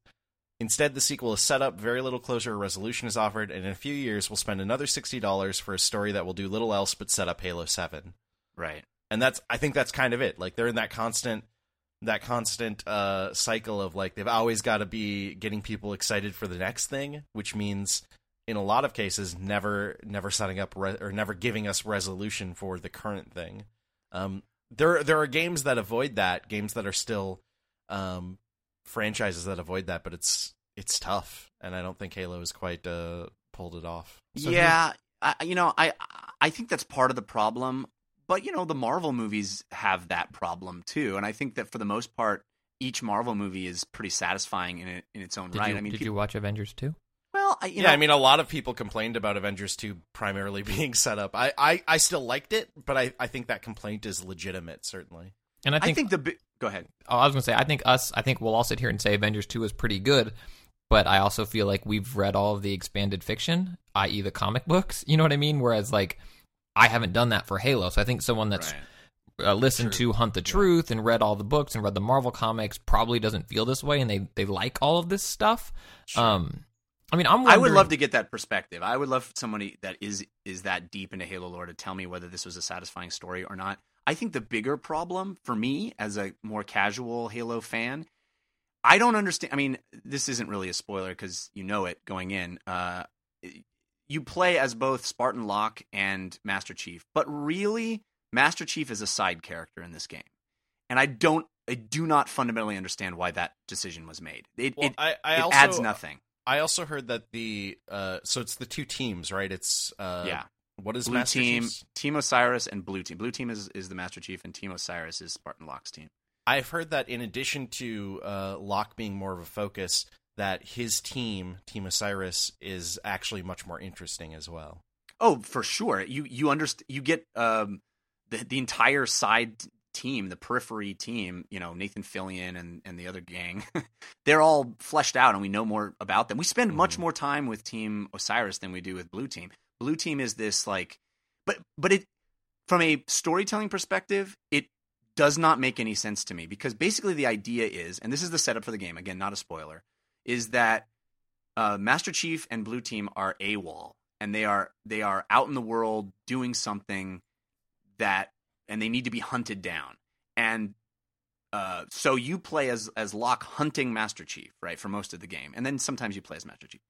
Instead, the sequel is set up, very little closure or resolution is offered, and in a few years, we'll spend another $60 for a story that will do little else but set up Halo 7 right. and that's i think that's kind of it like they're in that constant that constant uh cycle of like they've always got to be getting people excited for the next thing which means in a lot of cases never never setting up re- or never giving us resolution for the current thing. Um, there there are games that avoid that, games that are still um, franchises that avoid that, but it's it's tough, and I don't think Halo has quite uh, pulled it off. So yeah, I, you know, I I think that's part of the problem. But you know, the Marvel movies have that problem too, and I think that for the most part, each Marvel movie is pretty satisfying in it, in its own Did right. you, I mean, did peop- you watch Avengers 2? well, I, you yeah, know, I mean, a lot of people complained about Avengers 2 primarily being set up. I, I, I still liked it, but I, I think that complaint is legitimate, certainly. And I I think, think the bi- go ahead. oh, I was going to say, I think us, I think we'll all sit here and say Avengers 2 is pretty good, but I also feel like we've read all of the expanded fiction, i.e., the comic books. You know what I mean? Whereas, like, I haven't done that for Halo. So I think someone that's uh, listened to Hunt the Truth and read all the books and read the Marvel comics probably doesn't feel this way, and they they like all of this stuff. Um, I mean, I'm. I would love to get that perspective. I would love somebody that is is that deep into Halo lore to tell me whether this was a satisfying story or not. I think the bigger problem for me as a more casual Halo fan, I don't understand. I mean, this isn't really a spoiler because you know it going in. Uh, you play as both Spartan Locke and Master Chief, but really, Master Chief is a side character in this game, and I don't, I do not fundamentally understand why that decision was made. It, Well, it, I, I it also, adds nothing. I also heard that the uh, so it's the two teams, right? It's uh, yeah. What is Blue Master Team, Chief's? Team Osiris, and Blue Team. Blue Team is, is the Master Chief, and Team Osiris is Spartan Locke's team. I've heard that in addition to uh, Locke being more of a focus, that his team, Team Osiris, is actually much more interesting as well. Oh, for sure. You you understand. You get um, the the entire side team, the periphery team. You know Nathan Fillion and and the other gang. they're all fleshed out, and we know more about them. We spend much Mhm. more time with Team Osiris than we do with Blue Team. Blue Team is this like, but but it from a storytelling perspective, it does not make any sense to me because basically the idea is, and this is the setup for the game. Again, not a spoiler, is that uh, Master Chief and Blue Team are AWOL, and they are they are out in the world doing something that, and they need to be hunted down. And uh, so you play as as Locke hunting Master Chief, right, for most of the game, and then sometimes you play as Master Chief.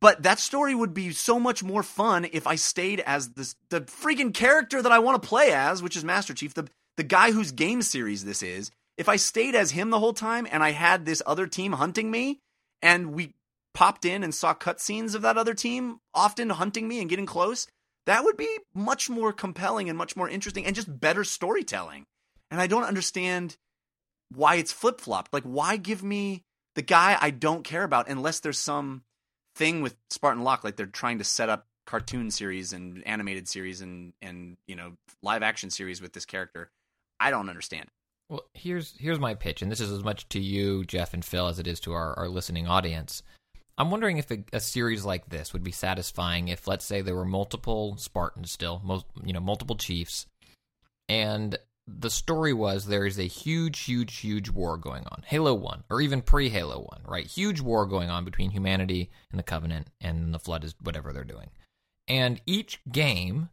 But that story would be so much more fun if I stayed as this the freaking character that I want to play as, which is Master Chief, the the guy whose game series this is. If I stayed as him the whole time and I had this other team hunting me, and we popped in and saw cutscenes of that other team often hunting me and getting close, that would be much more compelling and much more interesting and just better storytelling. And I don't understand why it's flip flopped. Like, why give me the guy I don't care about unless there's some thing with Spartan Locke, like they're trying to set up cartoon series and animated series and and you know live action series with this character. I don't understand. Well, here's here's my pitch, and this is as much to you, Jeff and Phil, as it is to our, our listening audience. I'm wondering if a, a series like this would be satisfying if, let's say, there were multiple Spartans still, most you know, multiple chiefs, and the story was there is a huge, huge, huge war going on. Halo One, or even pre-Halo One, right? Huge war going on between humanity and the Covenant, and the Flood is whatever they're doing, and each game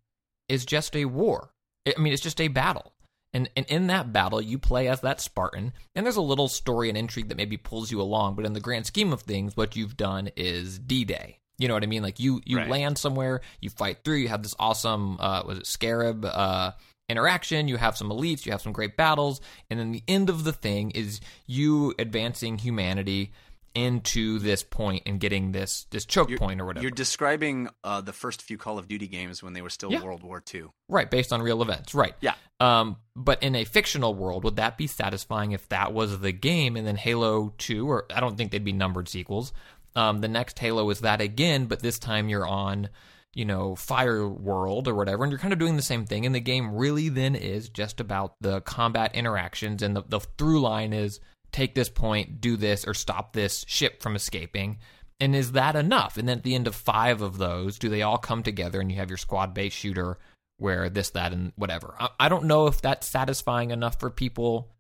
is just a war. I mean, it's just a battle. And, and in that battle, you play as that Spartan, and there's a little story and intrigue that maybe pulls you along. But in the grand scheme of things, what you've done is D-Day. You know what I mean? Like you you Right. land somewhere, you fight through, you have this awesome uh, was it Scarab uh, interaction, you have some elites, you have some great battles, and then the end of the thing is you advancing humanity into this point and getting this this choke You're- point or whatever. You're describing uh, the first few Call of Duty games when they were still Yeah. World War II. Right, based on real events. Right. Yeah. Um, but in a fictional world, would that be satisfying if that was the game and then Halo 2, or I don't think they'd be numbered sequels. Um, the next Halo is that again, but this time you're on, you know, Fire World or whatever, and you're kind of doing the same thing. And the game really then is just about the combat interactions, and the, the through line is take this point, do this, or stop this ship from escaping. And is that enough? And then at the end of five of those, do they all come together and you have your squad based shooter where this, that, and whatever? I, I don't know if that's satisfying enough for people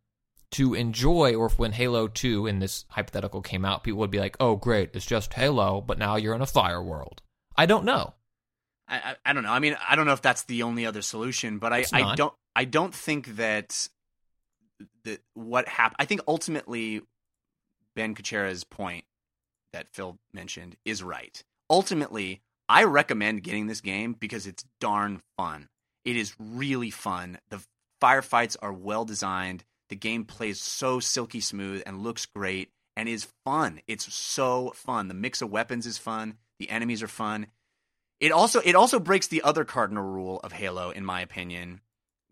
to enjoy, or if when Halo 2 in this hypothetical came out, people would be like, oh, great, it's just Halo, but now you're in a fire world. I don't know. I, I, I don't know. I mean, I don't know if that's the only other solution, but I, I don't I don't think that that what happened. I think ultimately Ben Kuchera's point that Phil mentioned is right. ultimately, I recommend getting this game because it's darn fun. It is really fun. The firefights are well designed. The game plays so silky smooth and looks great and is fun. It's so fun. The mix of weapons is fun. The enemies are fun. It also it also breaks the other cardinal rule of Halo, in my opinion,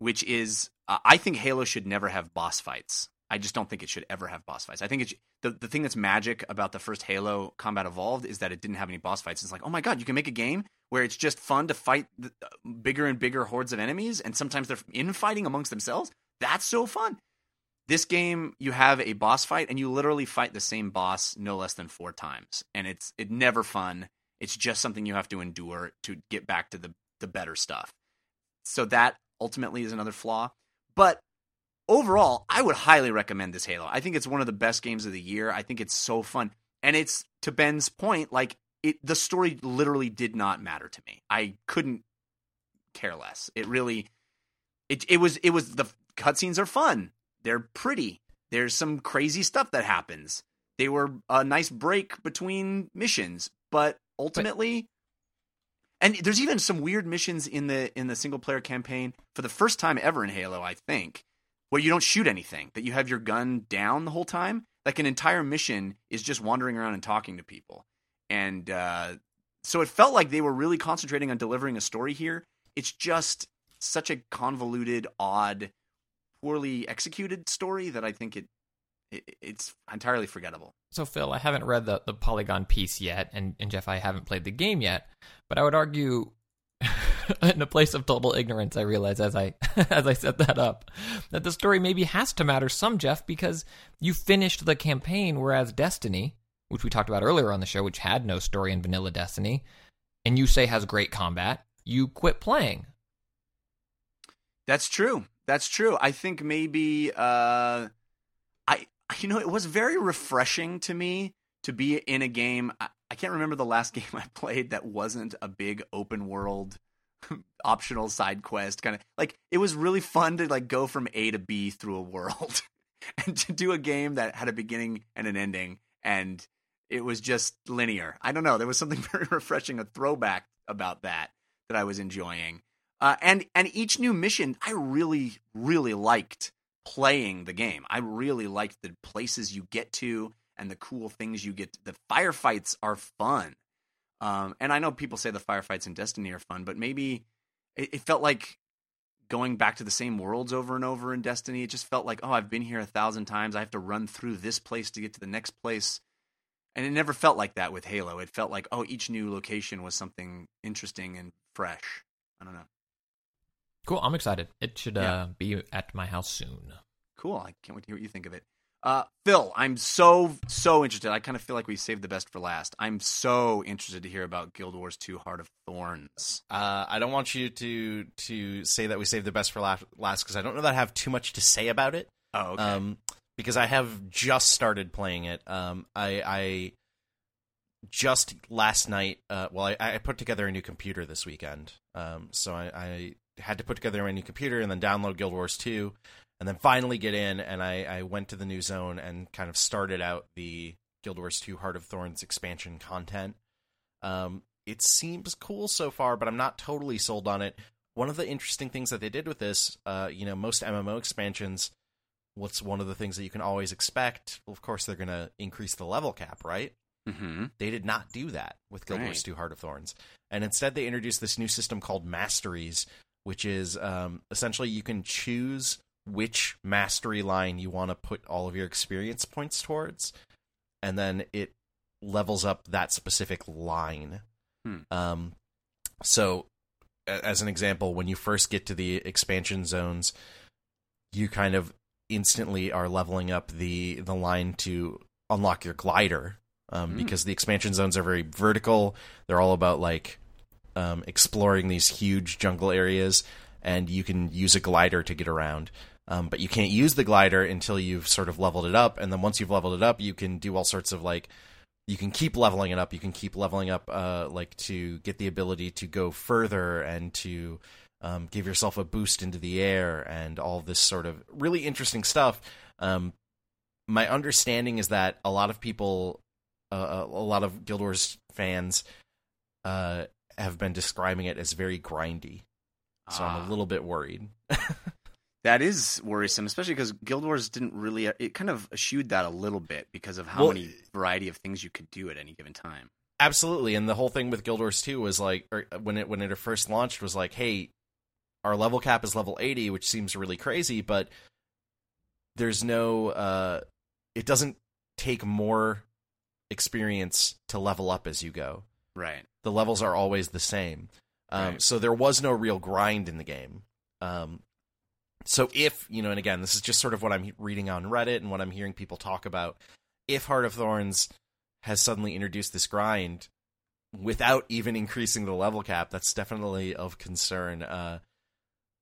which is uh, I think Halo should never have boss fights. I just don't think it should ever have boss fights. I think the the thing that's magic about the first Halo Combat Evolved is that it didn't have any boss fights. It's like, oh my god, you can make a game where it's just fun to fight the, uh, bigger and bigger hordes of enemies, and sometimes they're infighting amongst themselves. That's so fun. This game, you have a boss fight, and you literally fight the same boss no less than four times, and it's it never fun. It's just something you have to endure to get back to the the better stuff. So that ultimately is another flaw. But overall, I would highly recommend this Halo. I think it's one of the best games of the year. I think it's so fun. And it's to Ben's point, like it the story literally did not matter to me. I couldn't care less. It really it it was it was the cutscenes are fun. They're pretty. There's some crazy stuff that happens. They were a nice break between missions, but ultimately and there's even some weird missions in the in the single player campaign for the first time ever in Halo, I think, where you don't shoot anything, that you have your gun down the whole time. Like an entire mission is just wandering around and talking to people. And uh, so it felt like they were really concentrating on delivering a story here. It's just such a convoluted, odd, poorly executed story that I think it, it it's entirely forgettable. So, Phil, I haven't read the, the Polygon piece yet, and, and Jeff, I haven't played the game yet, but I would argue, in a place of total ignorance, I realize as I as I set that up, that the story maybe has to matter some, Jeff, because you finished the campaign, whereas Destiny, which we talked about earlier on the show, which had no story in vanilla Destiny, and you say has great combat, you quit playing. That's true. That's true. I think maybe uh I you know, it was very refreshing to me to be in a game. I, I can't remember the last game I played that wasn't a big open world optional side quest kind of like it was really fun to like go from A to B through a world and to do a game that had a beginning and an ending and it was just linear. I don't know, there was something very refreshing, a throwback about that that I was enjoying. Uh, and and each new mission, I really really liked playing the game. I really liked the places you get to and the cool things you get. The firefights are fun, um, and I know people say the firefights in Destiny are fun, but maybe it, it felt like going back to the same worlds over and over in Destiny. It just felt like, oh, I've been here a thousand times. I have to run through this place to get to the next place. And it never felt like that with Halo. It felt like, oh, each new location was something interesting and fresh. I don't know. Cool, I'm excited. It should Yeah. uh, be at my house soon. Cool. I can't wait to hear what you think of it. Uh, Phil, I'm so so interested. I kind of feel like we saved the best for last. I'm so interested to hear about Guild Wars 2: Heart of Thorns. Uh, I don't want you to to say that we saved the best for la- last because I don't know that I have too much to say about it. Oh, okay. Um, because I have just started playing it. Um, I, I just last night. Uh, well, I, I put together a new computer this weekend. Um, so I, I had to put together a new computer and then download Guild Wars two, and then finally get in. And I, I went to the new zone and kind of started out the Guild Wars two Heart of Thorns expansion content. Um, it seems cool so far, but I'm not totally sold on it. One of the interesting things that they did with this, uh, you know, most MMO expansions what's one of the things that you can always expect? Well, of course, they're going to increase the level cap, right? mm-hmm. They did not do that with Guild Wars 2 Heart of Thorns. And instead, they introduced this new system called Masteries, which is um, essentially you can choose which mastery line you want to put all of your experience points towards. And then it levels up that specific line. Hmm. Um, so, a- as an example, when you first get to the expansion zones, you kind of instantly are leveling up the the line to unlock your glider um, Mm. because the expansion zones are very vertical. They're all about like um, exploring these huge jungle areas, and you can use a glider to get around. Um, but you can't use the glider until you've sort of leveled it up, and then once you've leveled it up, you can do all sorts of like you can keep leveling it up. You can keep leveling up, uh, like to get the ability to go further and to um, give yourself a boost into the air and all this sort of really interesting stuff. Um, my understanding is that a lot of people, uh, a lot of Guild Wars fans, uh, have been describing it as very grindy. So I'm Ah. a little bit worried. That is worrisome, especially because Guild Wars didn't really. It kind of eschewed that a little bit because of how Well, many variety of things you could do at any given time. Absolutely, and the whole thing with Guild Wars 2 was like, or when it when it first launched, was like, hey, our level cap is level 80, which seems really crazy, but there's no, uh, it doesn't take more experience to level up as you go. Right. The levels are always the same, um, Right. so there was no real grind in the game. Um, so if you know, and again, this is just sort of what I'm reading on Reddit and what I'm hearing people talk about. If Heart of Thorns has suddenly introduced this grind without even increasing the level cap, that's definitely of concern. Uh,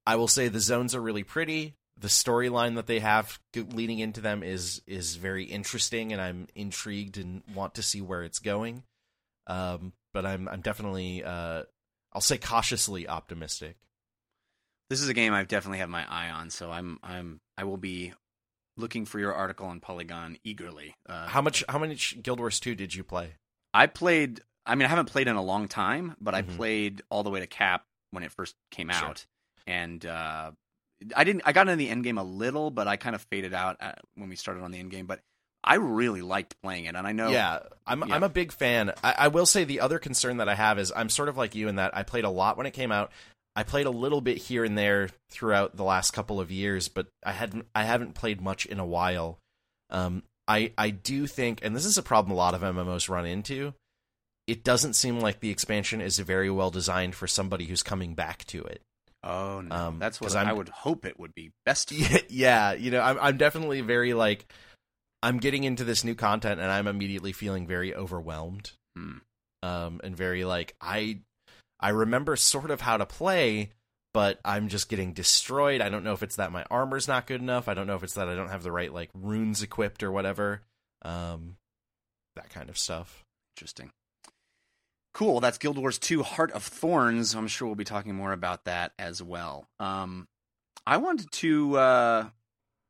I will say the zones are really pretty. The storyline that they have leading into them is is very interesting, and I'm intrigued and want to see where it's going. Um, but I'm I'm definitely uh, I'll say cautiously optimistic. This is a game I've definitely have my eye on, so I'm I'm I will be looking for your article on Polygon eagerly. Uh, How much how much Guild Wars two did you play? I played. I mean, I haven't played in a long time, but I Mhm. played all the way to Cap when it first came Sure. out, and uh, I didn't. I got into the end game a little, but I kind of faded out at, when we started on the end game. But I really liked playing it, and I know. Yeah, I'm Yeah. I'm a big fan. I, I will say the other concern that I have is I'm sort of like you in that I played a lot when it came out. I played a little bit here and there throughout the last couple of years, but I hadn't I haven't played much in a while. Um, I I do think, and this is a problem a lot of MMOs run into. It doesn't seem like the expansion is very well designed for somebody who's coming back to it. Oh no, Um, that's what I would hope it would be. Best. Yeah, yeah, you know, I'm I'm definitely very like I'm getting into this new content and I'm immediately feeling very overwhelmed. Hmm. Um and very like I I remember sort of how to play, but I'm just getting destroyed. I don't know if it's that my armor's not good enough. I don't know if it's that I don't have the right like runes equipped or whatever. Um that kind of stuff. Interesting. Cool. That's Guild Wars 2 Heart of Thorns. I'm sure we'll be talking more about that as well. Um, I wanted to. Uh,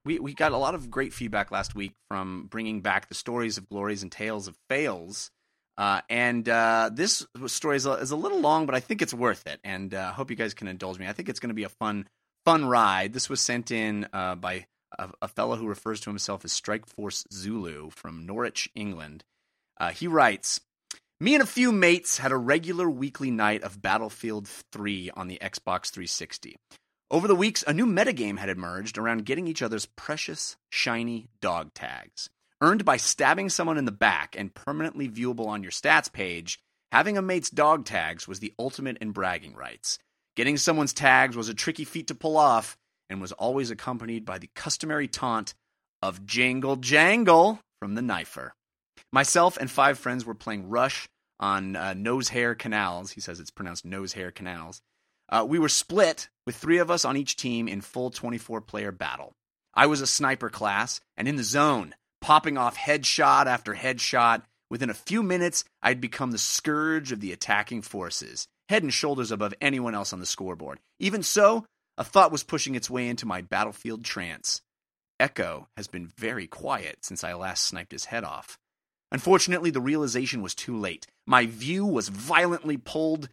we, we got a lot of great feedback last week from bringing back the stories of glories and tales of fails. Uh, and uh, this story is a, is a little long, but I think it's worth it. And I uh, hope you guys can indulge me. I think it's going to be a fun fun ride. This was sent in uh, by a, a fellow who refers to himself as Strike Force Zulu from Norwich, England. Uh, he writes, me and a few mates had a regular weekly night of Battlefield 3 on the Xbox 360. Over the weeks, a new metagame had emerged around getting each other's precious, shiny dog tags. Earned by stabbing someone in the back and permanently viewable on your stats page, having a mate's dog tags was the ultimate in bragging rights. Getting someone's tags was a tricky feat to pull off and was always accompanied by the customary taunt of Jangle Jangle from the Knifer. Myself and five friends were playing Rush on uh, Noshahr Canals. He says it's pronounced Nose Hair Canals. Uh, we were split with three of us on each team in full 24 player battle. I was a sniper class and in the zone, popping off headshot after headshot. Within a few minutes, I'd become the scourge of the attacking forces, head and shoulders above anyone else on the scoreboard. Even so, a thought was pushing its way into my battlefield trance. Echo has been very quiet since I last sniped his head off. Unfortunately, the realization was too late. My view was violently pulled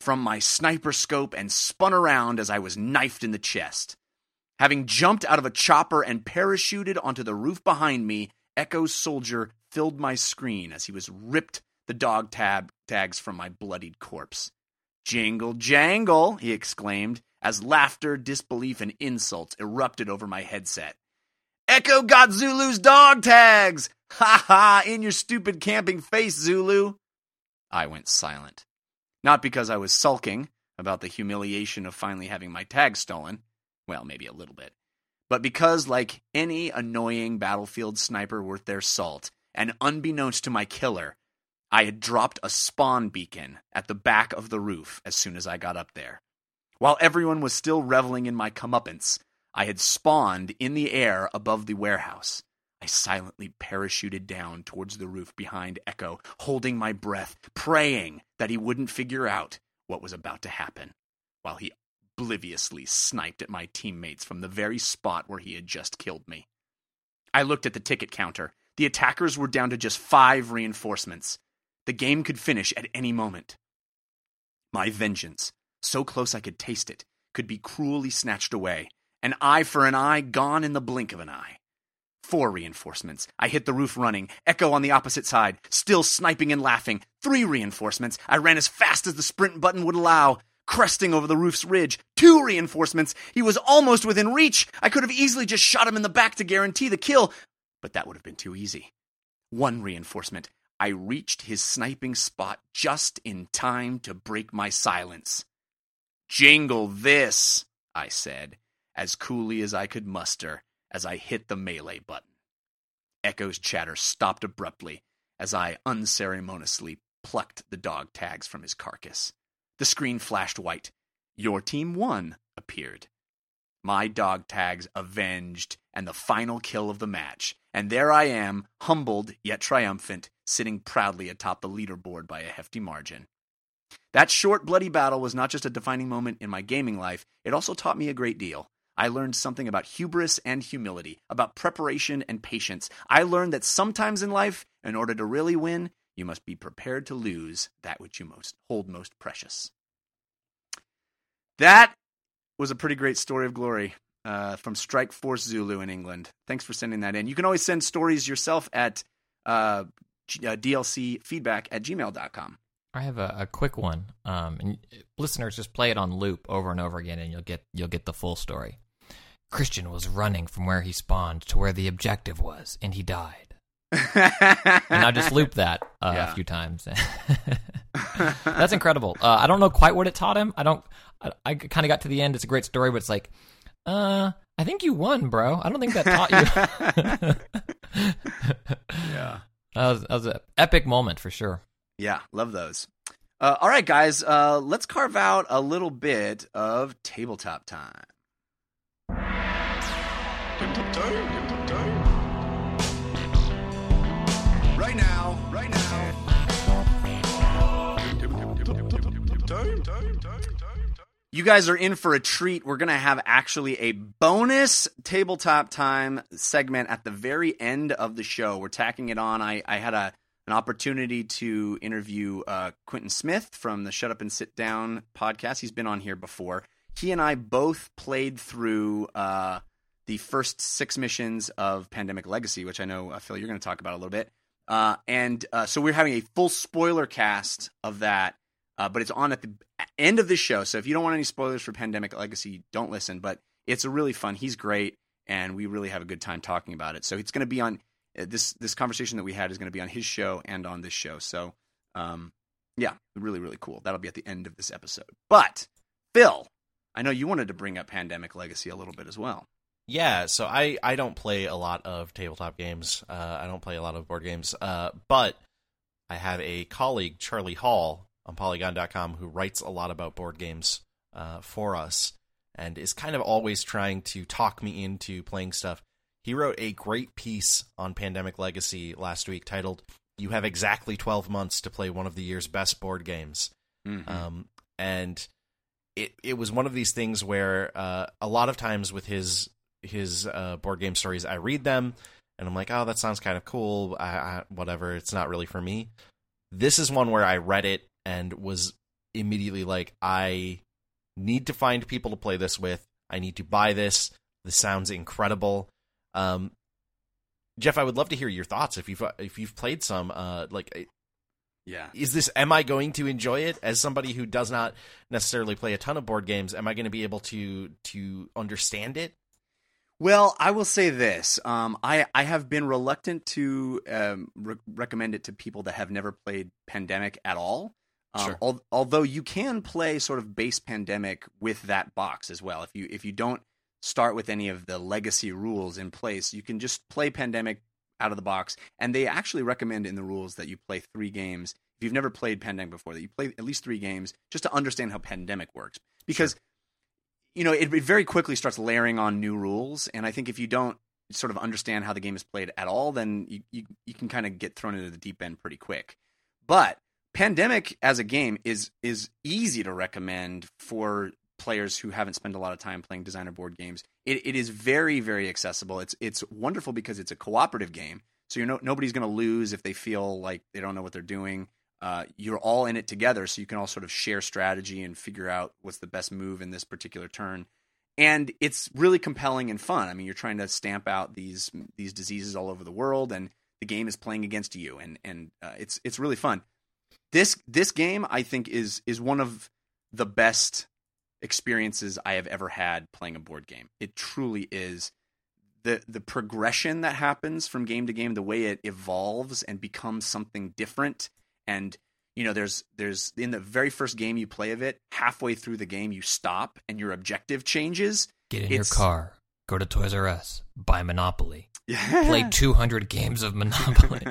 from my sniper scope and spun around as I was knifed in the chest. Having jumped out of a chopper and parachuted onto the roof behind me, Echo's soldier filled my screen as he was ripped the dog tab tags from my bloodied corpse. Jingle jangle, he exclaimed, as laughter, disbelief, and insults erupted over my headset. Echo got Zulu's dog tags! Ha ha! In your stupid camping face, Zulu! I went silent. Not because I was sulking about the humiliation of finally having my tag stolen. Well, maybe a little bit. But because, like any annoying battlefield sniper worth their salt, and unbeknownst to my killer, I had dropped a spawn beacon at the back of the roof as soon as I got up there. While everyone was still reveling in my comeuppance, I had spawned in the air above the warehouse. I silently parachuted down towards the roof behind Echo, holding my breath, praying that he wouldn't figure out what was about to happen, while he obliviously sniped at my teammates from the very spot where he had just killed me. I looked at the ticket counter. The attackers were down to just five reinforcements. The game could finish at any moment. My vengeance, so close I could taste it, could be cruelly snatched away. An eye for an eye, gone in the blink of an eye. Four reinforcements. I hit the roof running. Echo on the opposite side, still sniping and laughing. Three reinforcements. I ran as fast as the sprint button would allow. Cresting over the roof's ridge. Two reinforcements. He was almost within reach. I could have easily just shot him in the back to guarantee the kill, but that would have been too easy. One reinforcement. I reached his sniping spot just in time to break my silence. Jingle this, I said, as coolly as I could muster as I hit the melee button. Echo's chatter stopped abruptly as I unceremoniously plucked the dog tags from his carcass. The screen flashed white. Your team won appeared. My dog tags avenged and the final kill of the match. And there I am, humbled yet triumphant, sitting proudly atop the leaderboard by a hefty margin. That short, bloody battle was not just a defining moment in my gaming life, it also taught me a great deal. I learned something about hubris and humility, about preparation and patience. I learned that sometimes in life, in order to really win, you must be prepared to lose that which you most hold most precious. That was a pretty great story of glory uh, from Strike Force Zulu in England. Thanks for sending that in. You can always send stories yourself at uh, uh, dlcfeedback at gmail.com. I have a, a quick one. Um, and listeners, just play it on loop over and over again, and you'll get you'll get the full story. Christian was running from where he spawned to where the objective was, and he died. And I just looped that uh, Yeah. a few times. That's incredible. Uh, I don't know quite what it taught him. I don't. I, I kind of got to the end. It's a great story, but it's like, uh, I think you won, bro. I don't think that taught you. yeah. that was, that was an epic moment for sure. Yeah, love those. Uh, all right, guys, uh, let's carve out a little bit of tabletop time. Right now, right now. You guys are in for a treat. We're going to have actually a bonus tabletop time segment at the very end of the show. We're tacking it on. I, I had a an opportunity to interview uh, Quintin Smith from the Shut Up and Sit Down podcast. He's been on here before. He and I both played through uh, the first six missions of Pandemic Legacy, which I know, uh, Phil, you're going to talk about a little bit. Uh, and uh, so we're having a full spoiler cast of that, uh, but it's on at the end of the show. So if you don't want any spoilers for Pandemic Legacy, don't listen. But it's a really fun. He's great, and we really have a good time talking about it. So it's going to be on uh, this this conversation that we had is going to be on his show and on this show. So um, yeah, really really cool. That'll be at the end of this episode. But Phil, I know you wanted to bring up Pandemic Legacy a little bit as well. Yeah, so I, I don't play a lot of tabletop games. Uh, I don't play a lot of board games. Uh, but I have a colleague, Charlie Hall, on Polygon.com, who writes a lot about board games uh, for us and is kind of always trying to talk me into playing stuff. He wrote a great piece on Pandemic Legacy last week titled, You Have Exactly 12 Months to Play One of the Year's Best Board Games. Mm-hmm. Um, and it it was one of these things where uh, a lot of times with his his uh, board game stories, I read them and I'm like, oh, that sounds kind of cool. I, I, whatever, it's not really for me. This is one where I read it and was immediately like, I need to find people to play this with. I need to buy this. This sounds incredible. Um, Jeff, I would love to hear your thoughts if you've if you've played some. Uh, like, yeah. is this am i going to enjoy it as somebody who does not necessarily play a ton of board games am i going to be able to to understand it Well, I will say this: um, I I have been reluctant to um, re- recommend it to people that have never played Pandemic at all. Um, Sure. al- although you can play sort of base Pandemic with that box as well. If you if you don't start with any of the legacy rules in place, you can just play Pandemic out of the box. And they actually recommend in the rules that you play three games. If you've never played Pandemic before, that you play at least three games just to understand how Pandemic works. Because you know, it, it very quickly starts layering on new rules, and I think if you don't sort of understand how the game is played at all, then you you, you can kind of get thrown into the deep end pretty quick. But Pandemic as a game is is easy to recommend for players who haven't spent a lot of time playing designer board games. It, it is very very accessible. It's it's wonderful because it's a cooperative game, so you're no, nobody's going to lose if they feel like they don't know what they're doing. Uh, you're all in it together, so you can all sort of share strategy and figure out what's the best move in this particular turn. And it's really compelling and fun. I mean, you're trying to stamp out these these diseases all over the world, and the game is playing against you, and and uh, it's it's really fun. This this game, I think, is is one of the best experiences I have ever had playing a board game. It truly is the the progression that happens from game to game, the way it evolves and becomes something different. And you know, there's there's in the very first game you play of it, halfway through the game you stop and your objective changes. Get in It's- your car, go to Toys R Us, buy Monopoly, play 200 games of Monopoly.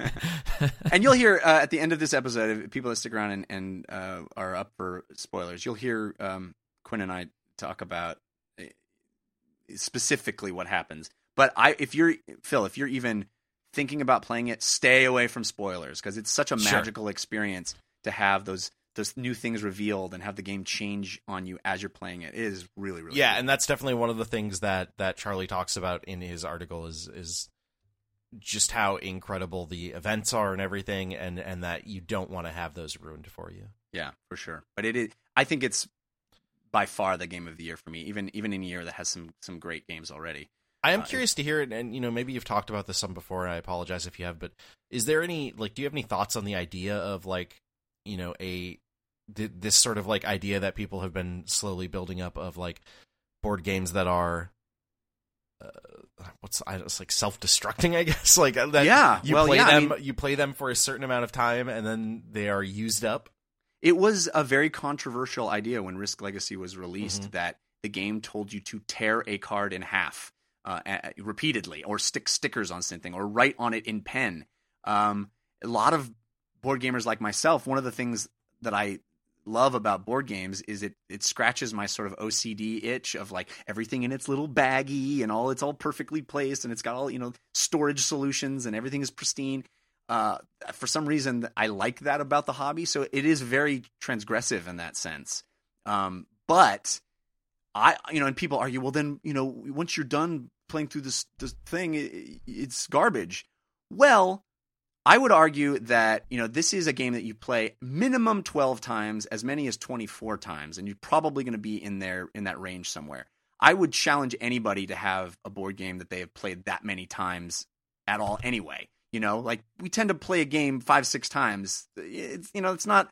and you'll hear uh, at the end of this episode, if people that stick around and, and uh, are up for spoilers, you'll hear um, Quinn and I talk about uh, specifically what happens. But I, if you're Phil, if you're even thinking about playing it, stay away from spoilers because it's such a Sure. magical experience to have those those new things revealed and have the game change on you as you're playing it. It is really, really yeah, cool. and that's definitely one of the things that that Charlie talks about in his article is is just how incredible the events are and everything, and and that you don't want to have those ruined for you. Yeah, for sure. But it is. I think it's by far the game of the year for me. Even even in a year that has some some great games already. I am curious to hear it, and you know, maybe you've talked about this some before, and I apologize if you have. But is there any like, do you have any thoughts on the idea of like, you know, a th- this sort of like idea that people have been slowly building up of like board games that are. Uh, what's I it's like self-destructing, I guess. Like uh, that. Yeah, you well, play yeah, I them. mean- you play them for a certain amount of time, and then they are used up. It was a very controversial idea when Risk Legacy was released Mhm. that the game told you to tear a card in half uh, repeatedly, or stick stickers on something, or write on it in pen. Um, a lot of board gamers like myself, one of the things that I love about board games is it it scratches my sort of OCD itch of like everything in its little baggie and all it's all perfectly placed and it's got all you know storage solutions and everything is pristine. Uh, for some reason, I like that about the hobby. So it is very transgressive in that sense. Um, but I, you know, and people argue, well, then you know, once you're done playing through this this thing, it, it's garbage. Well, I would argue that you know this is a game that you play minimum twelve times, as many as twenty four times, and you're probably going to be in there in that range somewhere. I would challenge anybody to have a board game that they have played that many times at all anyway. You know, like we tend to play a game five, six times. It's you know, it's not.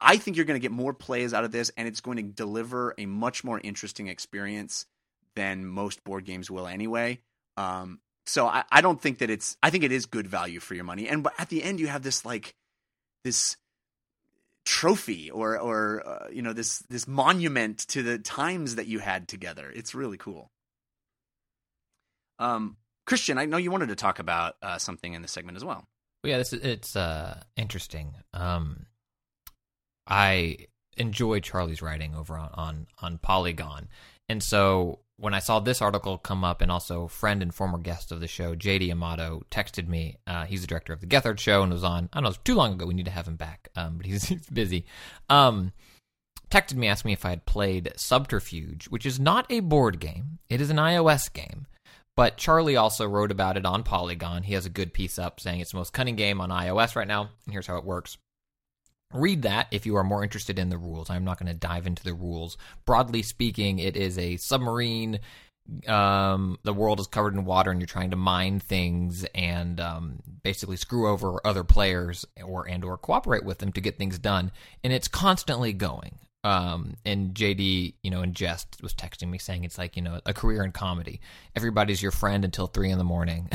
I think you're going to get more plays out of this, and it's going to deliver a much more interesting experience than most board games will anyway. Um, so I, I don't think that it's. I think it is good value for your money, and but at the end you have this like this trophy or or uh, you know this this monument to the times that you had together. It's really cool. Um, Christian, I know you wanted to talk about uh, something in this segment as well. Well, yeah, this is, it's uh, interesting. Um, I enjoy Charlie's writing over on, on on Polygon, and so when I saw this article come up, and also friend and former guest of the show, JD Amato, texted me. Uh, he's the director of the Gethard Show and was on. I don't know, it was too long ago. We need to have him back, um, but he's, he's busy. Um, texted me, asked me if I had played Subterfuge, which is not a board game. It is an iOS game. But Charlie also wrote about it on Polygon. He has a good piece up saying it's the most cunning game on iOS right now, and here's how it works. Read that if you are more interested in the rules. I'm not going to dive into the rules. Broadly speaking, it is a submarine. Um, the world is covered in water, and you're trying to mine things and um, basically screw over other players or and or cooperate with them to get things done. And it's constantly going. Um, and JD, you know, in jest was texting me saying it's like, you know, a career in comedy. Everybody's your friend until three in the morning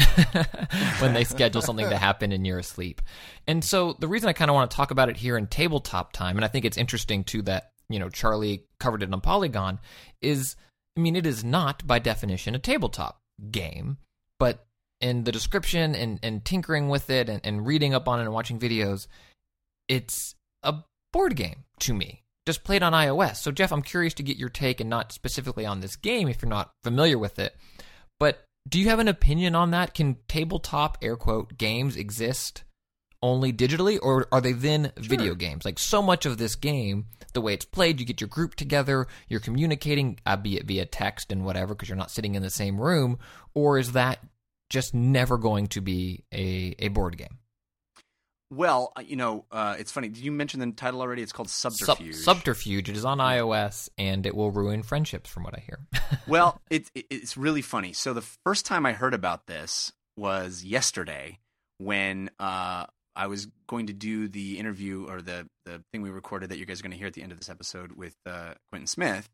when they schedule something to happen and you're asleep. And so the reason I kind of want to talk about it here in tabletop time, and I think it's interesting too that, you know, Charlie covered it on Polygon, is I mean, it is not by definition a tabletop game, but in the description and, and tinkering with it and, and reading up on it and watching videos, it's a board game to me just played on iOS. So, Jeff, I'm curious to get your take and not specifically on this game if you're not familiar with it. But do you have an opinion on that? Can tabletop, air quote, games exist only digitally, or are they then video games? Like, so much of this game, the way it's played, you get your group together, you're communicating, uh, be it via text and whatever, because you're not sitting in the same room, or is that just never going to be a, a board game? Well, uh, you know, uh, it's funny. Did you mention the title already? It's called Sub- Subterfuge. subterfuge. It is on iOS, and it will ruin friendships, from what I hear. well, it, it, it's really funny. So the first time I heard about this was yesterday when uh, I was going to do the interview or the the thing we recorded that you guys are going to hear at the end of this episode with uh, Quintin Smith.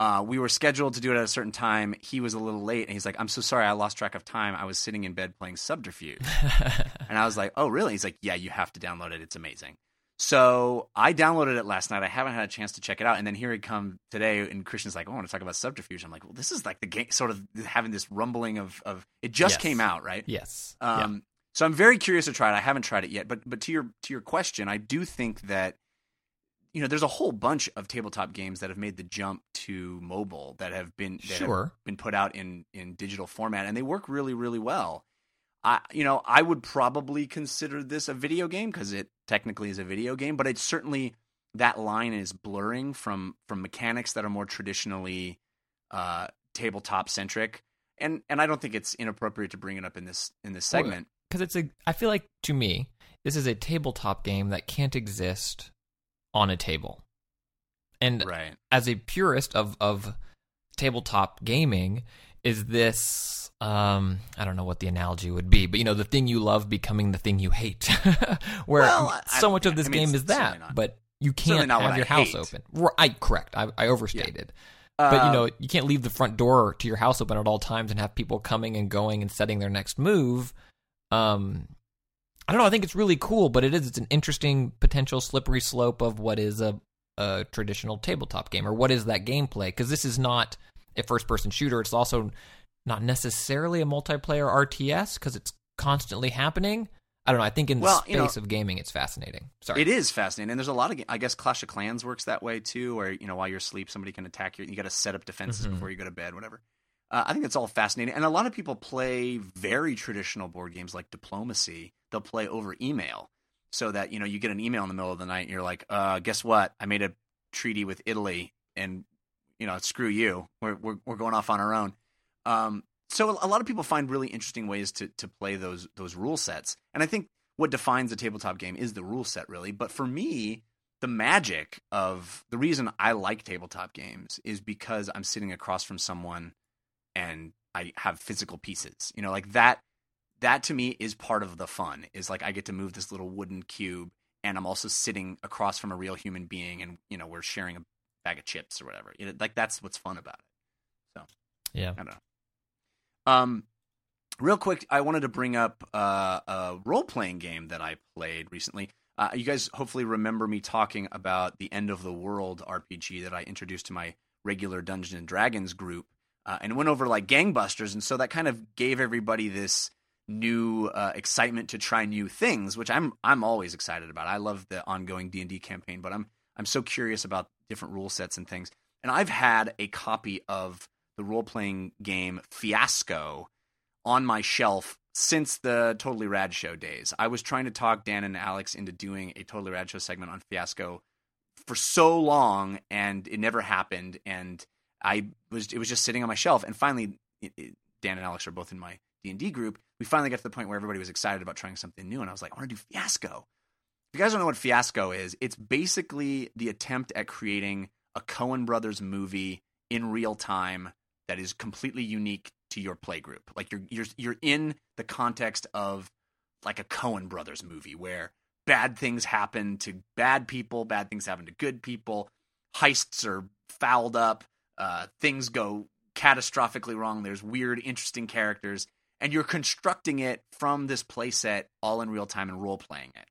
Uh, we were scheduled to do it at a certain time. He was a little late, and he's like, "I'm so sorry, I lost track of time. I was sitting in bed playing Subterfuge." and I was like, "Oh, really?" He's like, "Yeah, you have to download it. It's amazing." So I downloaded it last night. I haven't had a chance to check it out, and then here he come today, and Christian's like, "Oh, "I want to talk about Subterfuge." I'm like, "Well, this is like the game, sort of having this rumbling of of it just Yes. came out, right?" yes. Um, So I'm very curious to try it. I haven't tried it yet, but but to your to your question, I do think that you know there's a whole bunch of tabletop games that have made the jump to mobile that have been that have Sure. been put out in in digital format, and they work really really well. I you know I would probably consider this a video game because it technically is a video game, but it's certainly that line is blurring from from mechanics that are more traditionally uh, tabletop centric. And and I don't think it's inappropriate to bring it up in this in this segment. because it's a i feel like to me this is a tabletop game that can't exist on a table. And right. as a purist of of tabletop gaming is this um i don't know what the analogy would be but you know the thing you love becoming the thing you hate. Where Well, I- I so much of this I mean, game is that but you can't have I your house hate. open. I correct. I, I overstated. But you Uh, know you can't leave the front door to your house open at all times and have people coming and going and setting their next move um i don't know i think it's really cool but it is it's an interesting potential slippery slope of what is a, a traditional tabletop game or what is that gameplay because this is not a first person shooter it's also not necessarily a multiplayer rts because it's constantly happening i don't know i think in the space you know, of gaming it's fascinating sorry It is fascinating, and there's a lot of. I guess Clash of Clans works that way too, where you know while you're asleep, somebody can attack you. You got to set up defenses Mhm. before you go to bed, whatever. Uh, I think it's all fascinating, and a lot of people play very traditional board games like Diplomacy. They'll play over email, so that you know you get an email in the middle of the night, and you're like, uh, "Guess what? I made a treaty with Italy, and you know, screw you. We're we're, we're going off on our own." Um, so a lot of people find really interesting ways to to play those those rule sets, and I think what defines a tabletop game is the rule set, really. But for me, the magic of the reason I like tabletop games is because I'm sitting across from someone and I have physical pieces. You know, like that. That to me is part of the fun. Is like I get to move this little wooden cube, and I'm also sitting across from a real human being, and you know we're sharing a bag of chips or whatever. You know, like that's what's fun about it. So, yeah I don't know. Um, real quick, I wanted to bring up uh, a role playing game that I played recently. Uh, you guys hopefully remember me talking about the End of the World RPG that I introduced to my regular Dungeons and Dragons group, uh, and went over like gangbusters, and so that kind of gave everybody this new uh, excitement to try new things, which I'm I'm always excited about. I love the ongoing D and D campaign, but I'm I'm so curious about different rule sets and things. And I've had a copy of the role playing game Fiasco on my shelf since the Totally Rad Show days. I was trying to talk Dan and Alex into doing a Totally Rad Show segment on Fiasco for so long, and it never happened. And I was it was just sitting on my shelf, and finally, it, it- Dan and Alex are both in my D and D group. We finally got to the point where everybody was excited about trying something new, and I was like, I want to do Fiasco. If you guys don't know what Fiasco is, it's basically the attempt at creating a Coen Brothers movie in real time that is completely unique to your play group. Like you're you're you're in the context of like a Coen Brothers movie where bad things happen to bad people, bad things happen to good people, heists are fouled up, uh, things go catastrophically wrong. There's weird, interesting characters, and you're constructing it from this playset all in real time and role playing it.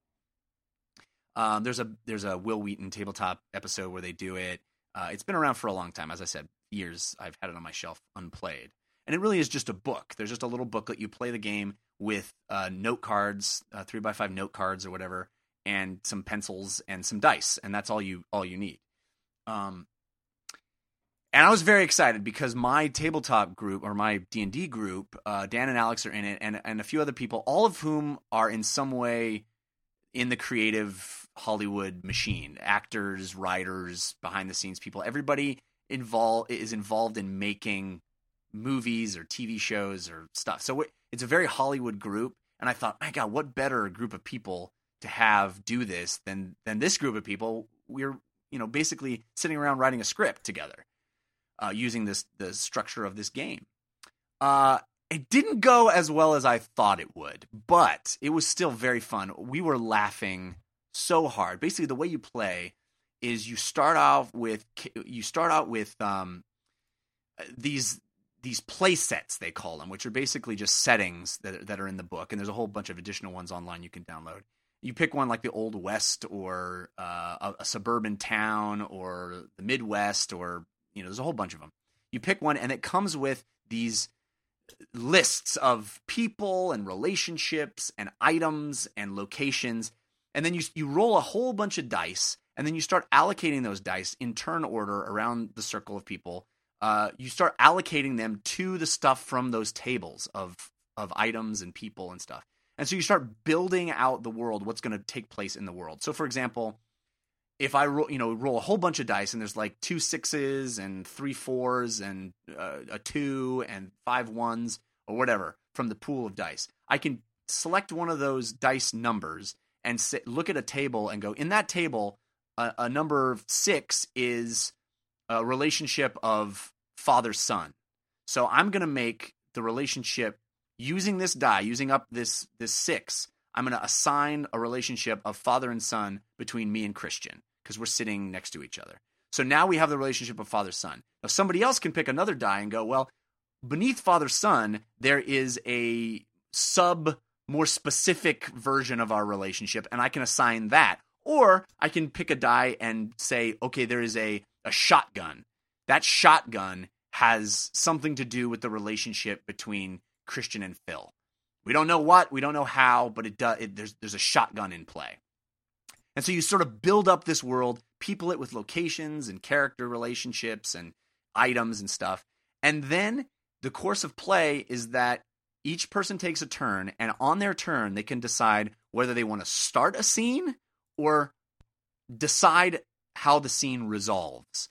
Um, there's a there's a Wil Wheaton tabletop episode where they do it. Uh, it's been around for a long time, as I said, years. I've had it on my shelf unplayed, and it really is just a book. There's just a little booklet. You play the game with uh, note cards, uh, three by five note cards or whatever, and some pencils and some dice, and that's all you all you need. Um, and I was very excited because my tabletop group or my D and D group, uh, Dan and Alex are in it, and and a few other people, all of whom are in some way in the creative Hollywood machine, actors, writers, behind the scenes people, everybody involved is involved in making movies or TV shows or stuff. So it's a very Hollywood group, and I thought, my God, what better group of people to have do this than than this group of people. We're you know basically sitting around writing a script together, uh, using this the structure of this game. Uh, it didn't go as well as I thought it would, but it was still very fun. We were laughing so hard. Basically, the way you play is you start off with you start out with um, these these play sets they call them, which are basically just settings that that are in the book, and there's a whole bunch of additional ones online you can download. You pick one like the Old West or uh, a, a suburban town or the Midwest or you know there's a whole bunch of them. You pick one, and it comes with these lists of people and relationships and items and locations and then you you roll a whole bunch of dice and then you start allocating those dice in turn order around the circle of people. Uh, you start allocating them to the stuff from those tables of of items and people and stuff. And so you start building out the world what's going to take place in the world. So for example if I roll, you know, roll a whole bunch of dice and there's like two sixes and three fours and uh, a two and five ones or whatever from the pool of dice, I can select one of those dice numbers and sit, look at a table and go, in that table, a, number six is a relationship of father son. So I'm going to make the relationship using this die, using up this this six. I'm going to assign a relationship of father and son between me and Christian because we're sitting next to each other. So now we have the relationship of father son. Now somebody else can pick another die and go, well, beneath father son, there is a sub more specific version of our relationship, and I can assign that. Or I can pick a die and say, okay, there is a, a shotgun. That shotgun has something to do with the relationship between Christian and Phil. We don't know what, we don't know how, but it does. It, there's there's a shotgun in play. And so you sort of build up this world, people it with locations and character relationships and items and stuff. And then the course of play is that each person takes a turn, and on their turn, they can decide whether they want to start a scene or decide how the scene resolves.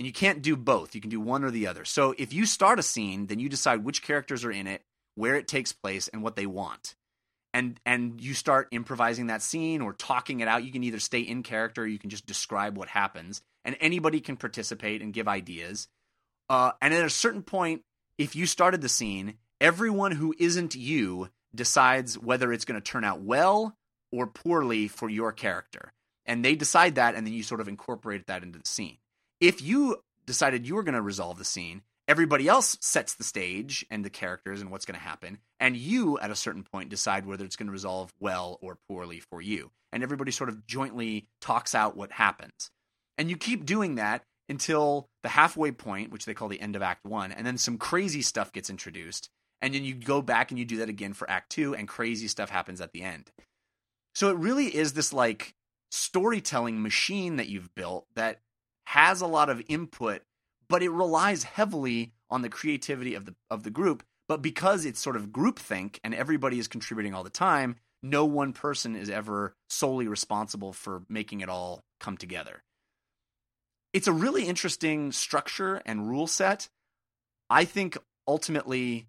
And you can't do both. You can do one or the other. So if you start a scene, then you decide which characters are in it, where it takes place, and what they want and and you start improvising that scene or talking it out you can either stay in character or you can just describe what happens. And anybody can participate and give ideas. Uh, and at a certain point if you started the scene everyone who isn't you decides whether it's going to turn out well or poorly for your character. And they decide that and then you sort of incorporate that into the scene. If you decided you were going to resolve the scene everybody else sets the stage and the characters and what's going to happen and you at a certain point decide whether it's going to resolve well or poorly for you. And everybody sort of jointly talks out what happens. And you keep doing that until the halfway point which they call the end of act 1 and then some crazy stuff gets introduced and then you go back and you do that again for act 2 and crazy stuff happens at the end. So it really is this like storytelling machine that you've built that has a lot of input but it relies heavily on the creativity of the of the group. But because it's sort of groupthink and everybody is contributing all the time, no one person is ever solely responsible for making it all come together. It's a really interesting structure and rule set. I think ultimately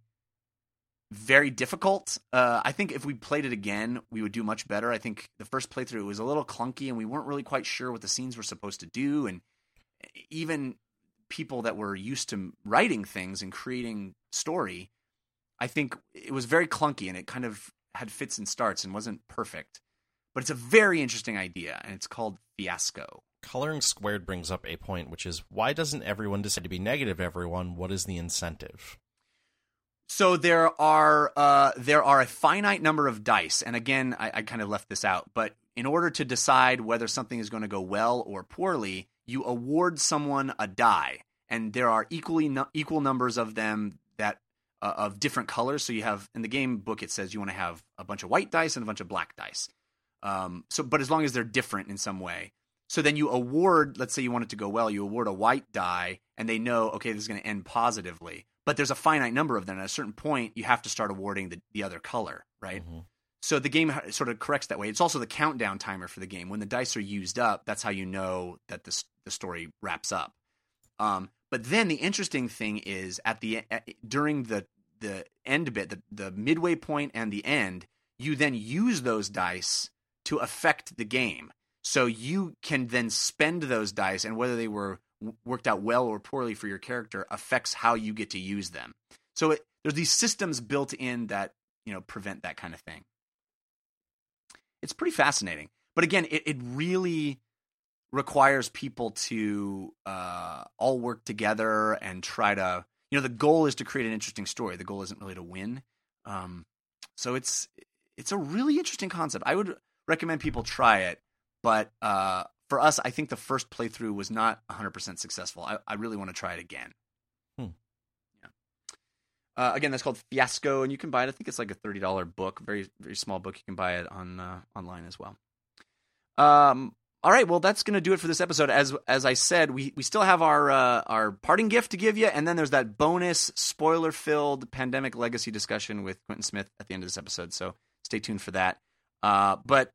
very difficult. Uh, I think if we played it again, we would do much better. I think the first playthrough was a little clunky and we weren't really quite sure what the scenes were supposed to do. And even people that were used to writing things and creating story, I think it was very clunky and it kind of had fits and starts and wasn't perfect. But it's a very interesting idea and it's called Fiasco. Coloring Squared brings up a point, which is why doesn't everyone decide to be negative? Everyone, what is the incentive? So there are uh, there are a finite number of dice, and again, I, I kind of left this out. But in order to decide whether something is going to go well or poorly, you award someone a die, and there are equally no, equal numbers of them that uh, of different colors. So you have in the game book it says you want to have a bunch of white dice and a bunch of black dice. Um, so, but as long as they're different in some way. So then you award, let's say you want it to go well, you award a white die, and they know, okay, this is going to end positively. But there's a finite number of them. And At a certain point, you have to start awarding the, the other color, right? Mhm. So the game sort of corrects that way. It's also the countdown timer for the game. When the dice are used up, that's how you know that the the story wraps up. Um, but then the interesting thing is at the during the the end bit, the the midway point and the end, you then use those dice to affect the game. So you can then spend those dice, and whether they were worked out well or poorly for your character affects how you get to use them. So it, there's these systems built in that you know prevent that kind of thing. It's pretty fascinating, but again, it, it really requires people to uh, all work together and try to you know the goal is to create an interesting story. The goal isn't really to win. Um, so it's it's a really interesting concept. I would recommend people try it, but uh, for us, I think the first playthrough was not 100% successful. I, I really want to try it again. Hmm. Yeah. Uh, again, that's called Fiasco, and you can buy it. I think it's like a thirty dollar book, very very small book. You can buy it on uh, online as well. Um. All right. Well, that's going to do it for this episode. As as I said, we we still have our uh, our parting gift to give you, and then there's that bonus spoiler filled pandemic legacy discussion with Quintin Smith at the end of this episode. So stay tuned for that. Uh, but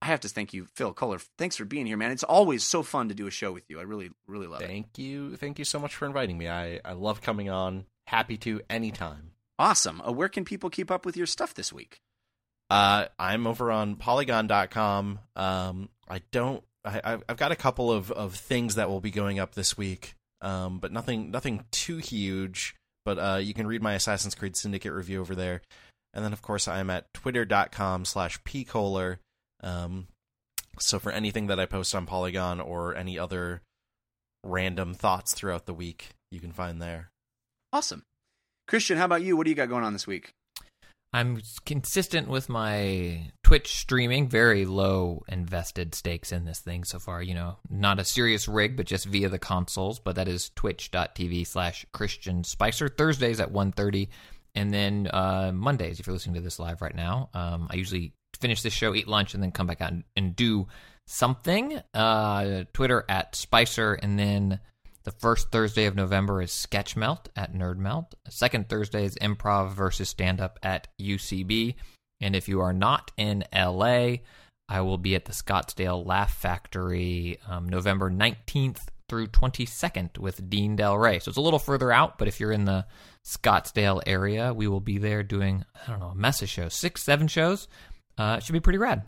I have to thank you, Phil Kollar. Thanks for being here, man. It's always so fun to do a show with you. I really really love it. Thank you, thank you so much for inviting me. I I love coming on. Happy to anytime. Awesome. Uh, where can people keep up with your stuff this week? Uh, I'm over on Polygon.com. Um, I don't. I, I've- got a couple of, of things that will be going up this week, um, but nothing nothing too huge. But uh, you can read my Assassin's Creed Syndicate review over there, and then of course I'm at Twitter.com slash pkollar. Um, so for anything that I post on Polygon or any other random thoughts throughout the week, you can find there. Awesome. Christian, how about you? What do you got going on this week? I'm consistent with my Twitch streaming, very low invested stakes in this thing so far. You know, not a serious rig, but just via the consoles. But that is twitch.tv slash Christian Spicer. Thursdays at 1.30. And then uh, Mondays, if you're listening to this live right now, um, I usually finish this show, eat lunch, and then come back out and, and do something. Uh, Twitter at Spicer. And then the first Thursday of November is Sketch Melt at Nerdmelt. Second Thursday is Improv versus Stand Up at UCB. And if you are not in LA, I will be at the Scottsdale Laugh Factory um, November 19th through 22nd with Dean Delray. So it's a little further out, but if you're in the Scottsdale area, we will be there doing, I don't know, a mess of shows, six, seven shows. Uh, it should be pretty rad.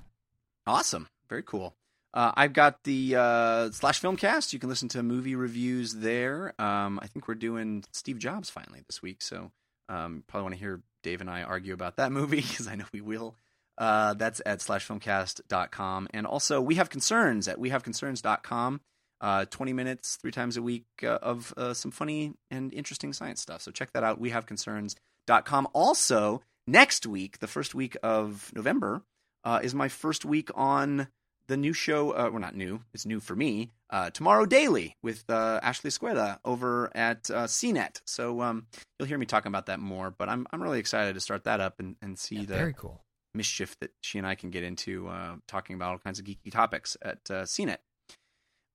Awesome. Very cool. Uh, I've got the uh, Slash Filmcast. You can listen to movie reviews there. Um, I think we're doing Steve Jobs finally this week, so um, probably want to hear Dave and I argue about that movie because I know we will. Uh, that's at slashfilmcast.com. And also, we have concerns at wehaveconcerns.com. Uh, 20 minutes, three times a week uh, of uh, some funny and interesting science stuff. So check that out, wehaveconcerns.com. Also, next week, the first week of November, uh, is my first week on the new show. Uh, well, not new, it's new for me. Uh, Tomorrow Daily with uh, Ashley Esqueda over at uh, CNET. So um, you'll hear me talking about that more, but I'm, I'm really excited to start that up and, and see the Very cool. mischief that she and I can get into uh, talking about all kinds of geeky topics at uh, CNET.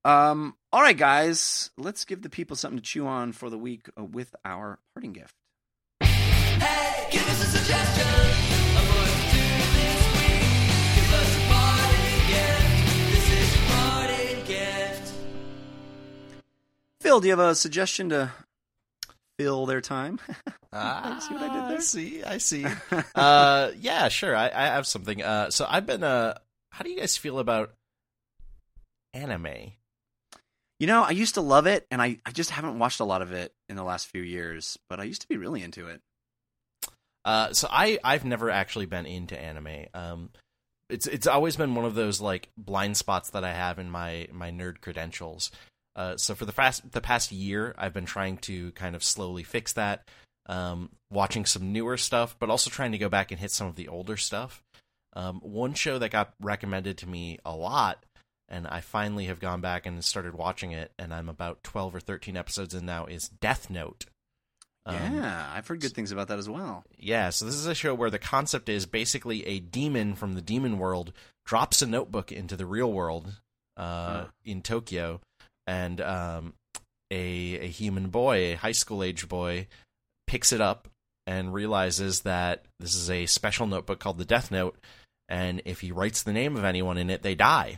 Um, all right, guys, let's give the people something to chew on for the week uh, with our parting gift. Hey, give us a suggestion Phil, do you have a suggestion to fill their time? Ah, See what I did there? see, I see. uh, yeah, sure. I, I have something. Uh, so I've been. Uh, how do you guys feel about anime? You know, I used to love it, and I, I just haven't watched a lot of it in the last few years, but I used to be really into it. Uh, so I I've never actually been into anime. Um, it's it's always been one of those like blind spots that I have in my my nerd credentials. Uh, so for the past the past year, I've been trying to kind of slowly fix that. Um, watching some newer stuff, but also trying to go back and hit some of the older stuff. Um, one show that got recommended to me a lot, and I finally have gone back and started watching it, and I'm about twelve or thirteen episodes in now. Is Death Note? Um, yeah, I've heard good things about that as well. yeah, so this is a show where the concept is basically a demon from the demon world drops a notebook into the real world uh, Huh. in Tokyo, and um, a a human boy, a high school age boy, picks it up and realizes that this is a special notebook called the Death Note, and if he writes the name of anyone in it, they die.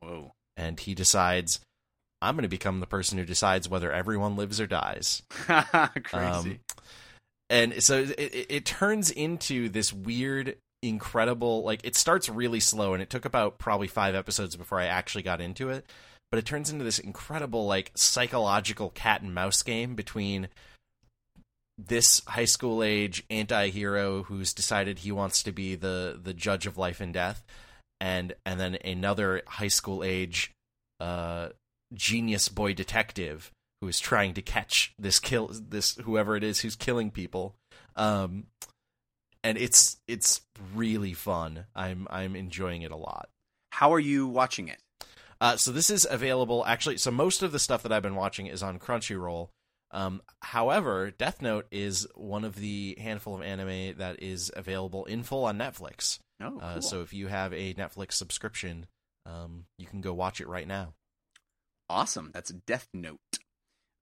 Whoa. And he decides, I'm going to become the person who decides whether everyone lives or dies. Crazy. Um, and so it, it, it turns into this weird incredible like it starts really slow and it took about probably 5 episodes before I actually got into it but it turns into this incredible like psychological cat and mouse game between this high school age anti-hero who's decided he wants to be the the judge of life and death and and then another high school age uh genius boy detective who is trying to catch this kill this whoever it is who's killing people. Um and it's it's really fun. I'm i'm enjoying it a lot. How are you watching it? Uh, so this is available actually. So most of the stuff that I've been watching is on Crunchyroll. Um, however, Death Note is one of the handful of anime that is available in full on Netflix. Oh, Uh, so if you have a Netflix subscription, um, you can go watch it right now. awesome. That's Death Note.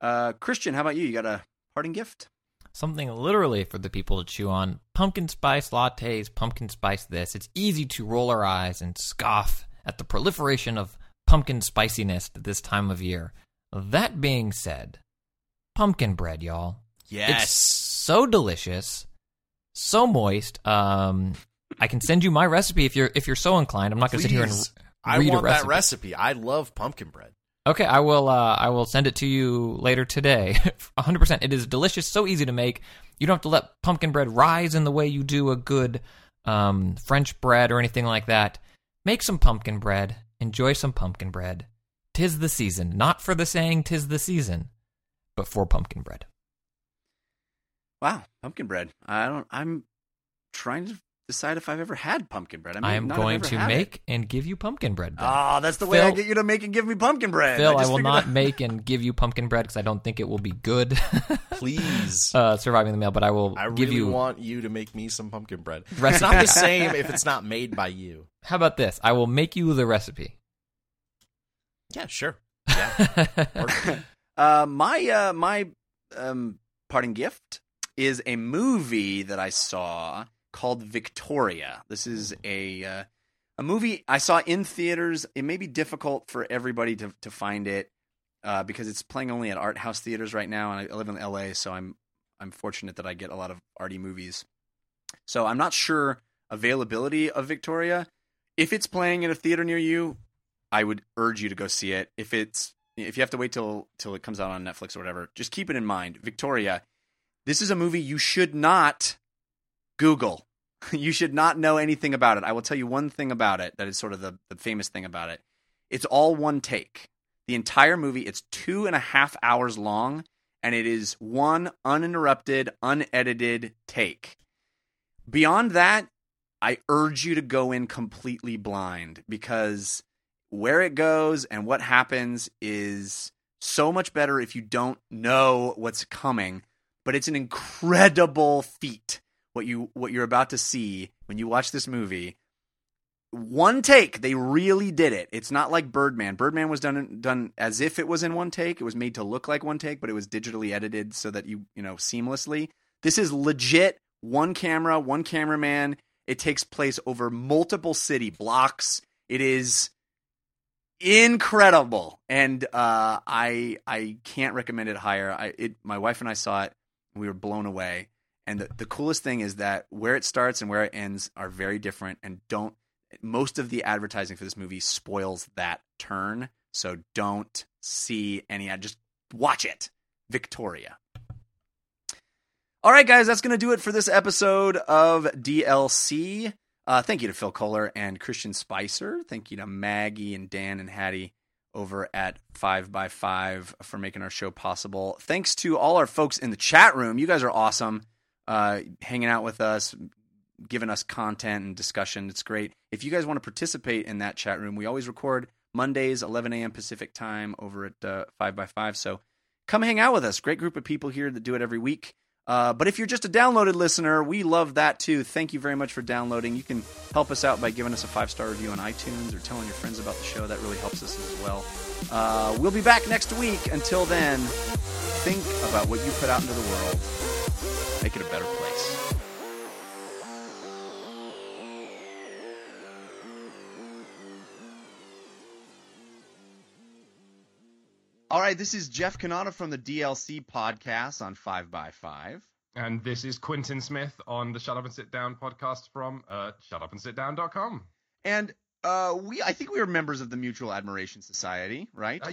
Uh, Christian, how about you? You got a parting gift? Something literally for the people to chew on. Pumpkin spice lattes, pumpkin spice this. It's easy to roll our eyes and scoff at the proliferation of pumpkin spiciness at this time of year. That being said, pumpkin bread, y'all. It's so delicious, so moist. Um, I can send you my recipe if you're if you're so inclined. I'm not going to sit here and Please. r- I read want a recipe. that recipe. I love pumpkin bread. Okay, I will. Uh, I will send it to you later today. 100. percent It is delicious, so easy to make. You don't have to let pumpkin bread rise in the way you do a good um, French bread or anything like that. Make some pumpkin bread. Enjoy some pumpkin bread. Tis the season, not for the saying "tis the season," but for pumpkin bread. Wow, pumpkin bread. I don't. I'm trying to decide if I've ever had pumpkin bread. I, may I am not going to had it. make and give you pumpkin bread. Ah, Oh, that's the way I get you to make and give me pumpkin bread. Phil, I, just will not out- make and give you pumpkin bread because I don't think it will be good. Please. uh, surviving the mail, but I will I give really you. want you to make me some pumpkin bread. Recipe. It's not the same if it's not made by you. How about this? I will make you the recipe. Yeah, sure. Yeah. Uh, my uh, my um, parting gift is a movie that I saw called Victoria. This is a uh, a movie I saw in theaters. It may be difficult for everybody to to find it uh, because it's playing only at art house theaters right now, and I live in LA, so I'm I'm fortunate that I get a lot of arty movies. So I'm not sure availability of Victoria. If it's playing in a theater near you, I would urge you to go see it. If it's if you have to wait till till it comes out on Netflix or whatever, just keep it in mind. Victoria, this is a movie you should not Google. You should not know anything about it. I will tell you one thing about it that is sort of the, the famous thing about it. It's all one take. The entire movie, it's two and a half hours long, and it is one uninterrupted, unedited take. Beyond that, I urge you to go in completely blind because where it goes and what happens is so much better if you don't know what's coming. But it's an incredible feat what you what you're about to see when you watch this movie. One take, they really did it. It's not like Birdman. Birdman was done done as if it was in one take. It was made to look like one take, but it was digitally edited so that you you know seamlessly. This is legit one camera, one cameraman. It takes place over multiple city blocks. It is incredible, and uh, I I can't recommend it higher. I it my wife and I saw it. We were blown away. And the, the coolest thing is that where it starts and where it ends are very different, and don't most of the advertising for this movie spoils that turn. So don't see any ad. Just watch it. Victoria. All right, guys, that's going to do it for this episode of DLC. Uh, thank you to Phil Kollar and Christian Spicer. Thank you to Maggie and Dan and Hattie over at 5x5 for making our show possible. Thanks to all our folks in the chat room. You guys are awesome. Uh, hanging out with us, giving us content and discussion. It's great. If you guys want to participate in that chat room, we always record Mondays, 11 a.m. Pacific time over at uh, 5x5. So come hang out with us. Great group of people here that do it every week. Uh, but if you're just a downloaded listener, we love that too. Thank you very much for downloading. You can help us out by giving us a five star review on iTunes or telling your friends about the show. That really helps us as well. Uh, we'll be back next week. Until then, think about what you put out into the world. Make it a better place. All right, this is Jeff Cannata from the DLC podcast on 5x5. And this is Quintin Smith on the Shut Up and Sit Down podcast from uh, shutupandsitdown.com. And uh, we, I think we are members of the Mutual Admiration Society, right? Uh,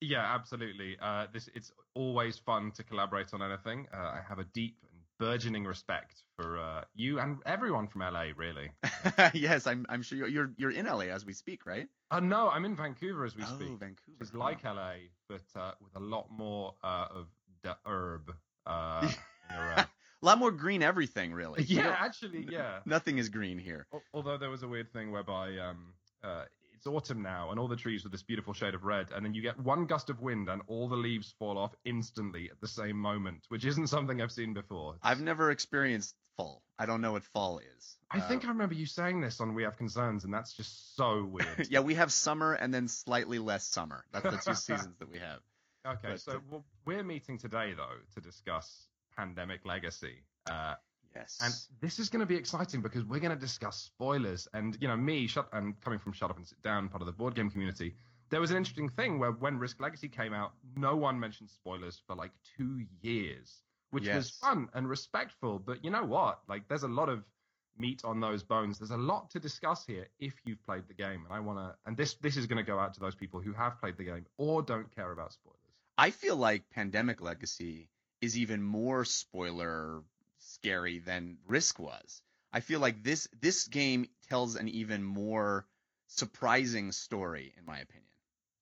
Yeah, absolutely. Uh, this it's always fun to collaborate on anything. Uh, I have a deep and burgeoning respect for uh, you and everyone from LA, really. yes, I'm, I'm sure you're, you're you're in LA as we speak, right? Uh, no, I'm in Vancouver as we oh, speak. Vancouver. It's like LA, but uh, with a lot more uh, of the herb. Uh, uh, a lot more green everything, really. Yeah, actually, yeah. Nothing is green here. Although there was a weird thing whereby um, uh, it's autumn now, and all the trees are this beautiful shade of red, and then you get one gust of wind, and all the leaves fall off instantly at the same moment, which isn't something I've seen before. I've never experienced fall. I don't know what fall is. I Uh, think I remember you saying this on We Have Concerns, and that's just so weird. yeah, we have summer and then slightly less summer. That's the two seasons that we have. Okay, But, so uh, well, we're meeting today though to discuss pandemic legacy. Uh, Yes. And this is going to be exciting because we're going to discuss spoilers. And you know, me, shut and coming from Shut Up and Sit Down, part of the board game community, there was an interesting thing where when Risk Legacy came out, no one mentioned spoilers for like two years, which was fun and respectful. But you know what? Like, there's a lot of meat on those bones. There's a lot to discuss here if you've played the game, and I want to. And this this is going to go out to those people who have played the game or don't care about spoilers. I feel like Pandemic Legacy is even more spoiler scary than Risk was. I feel like this this game tells an even more surprising story, in my opinion.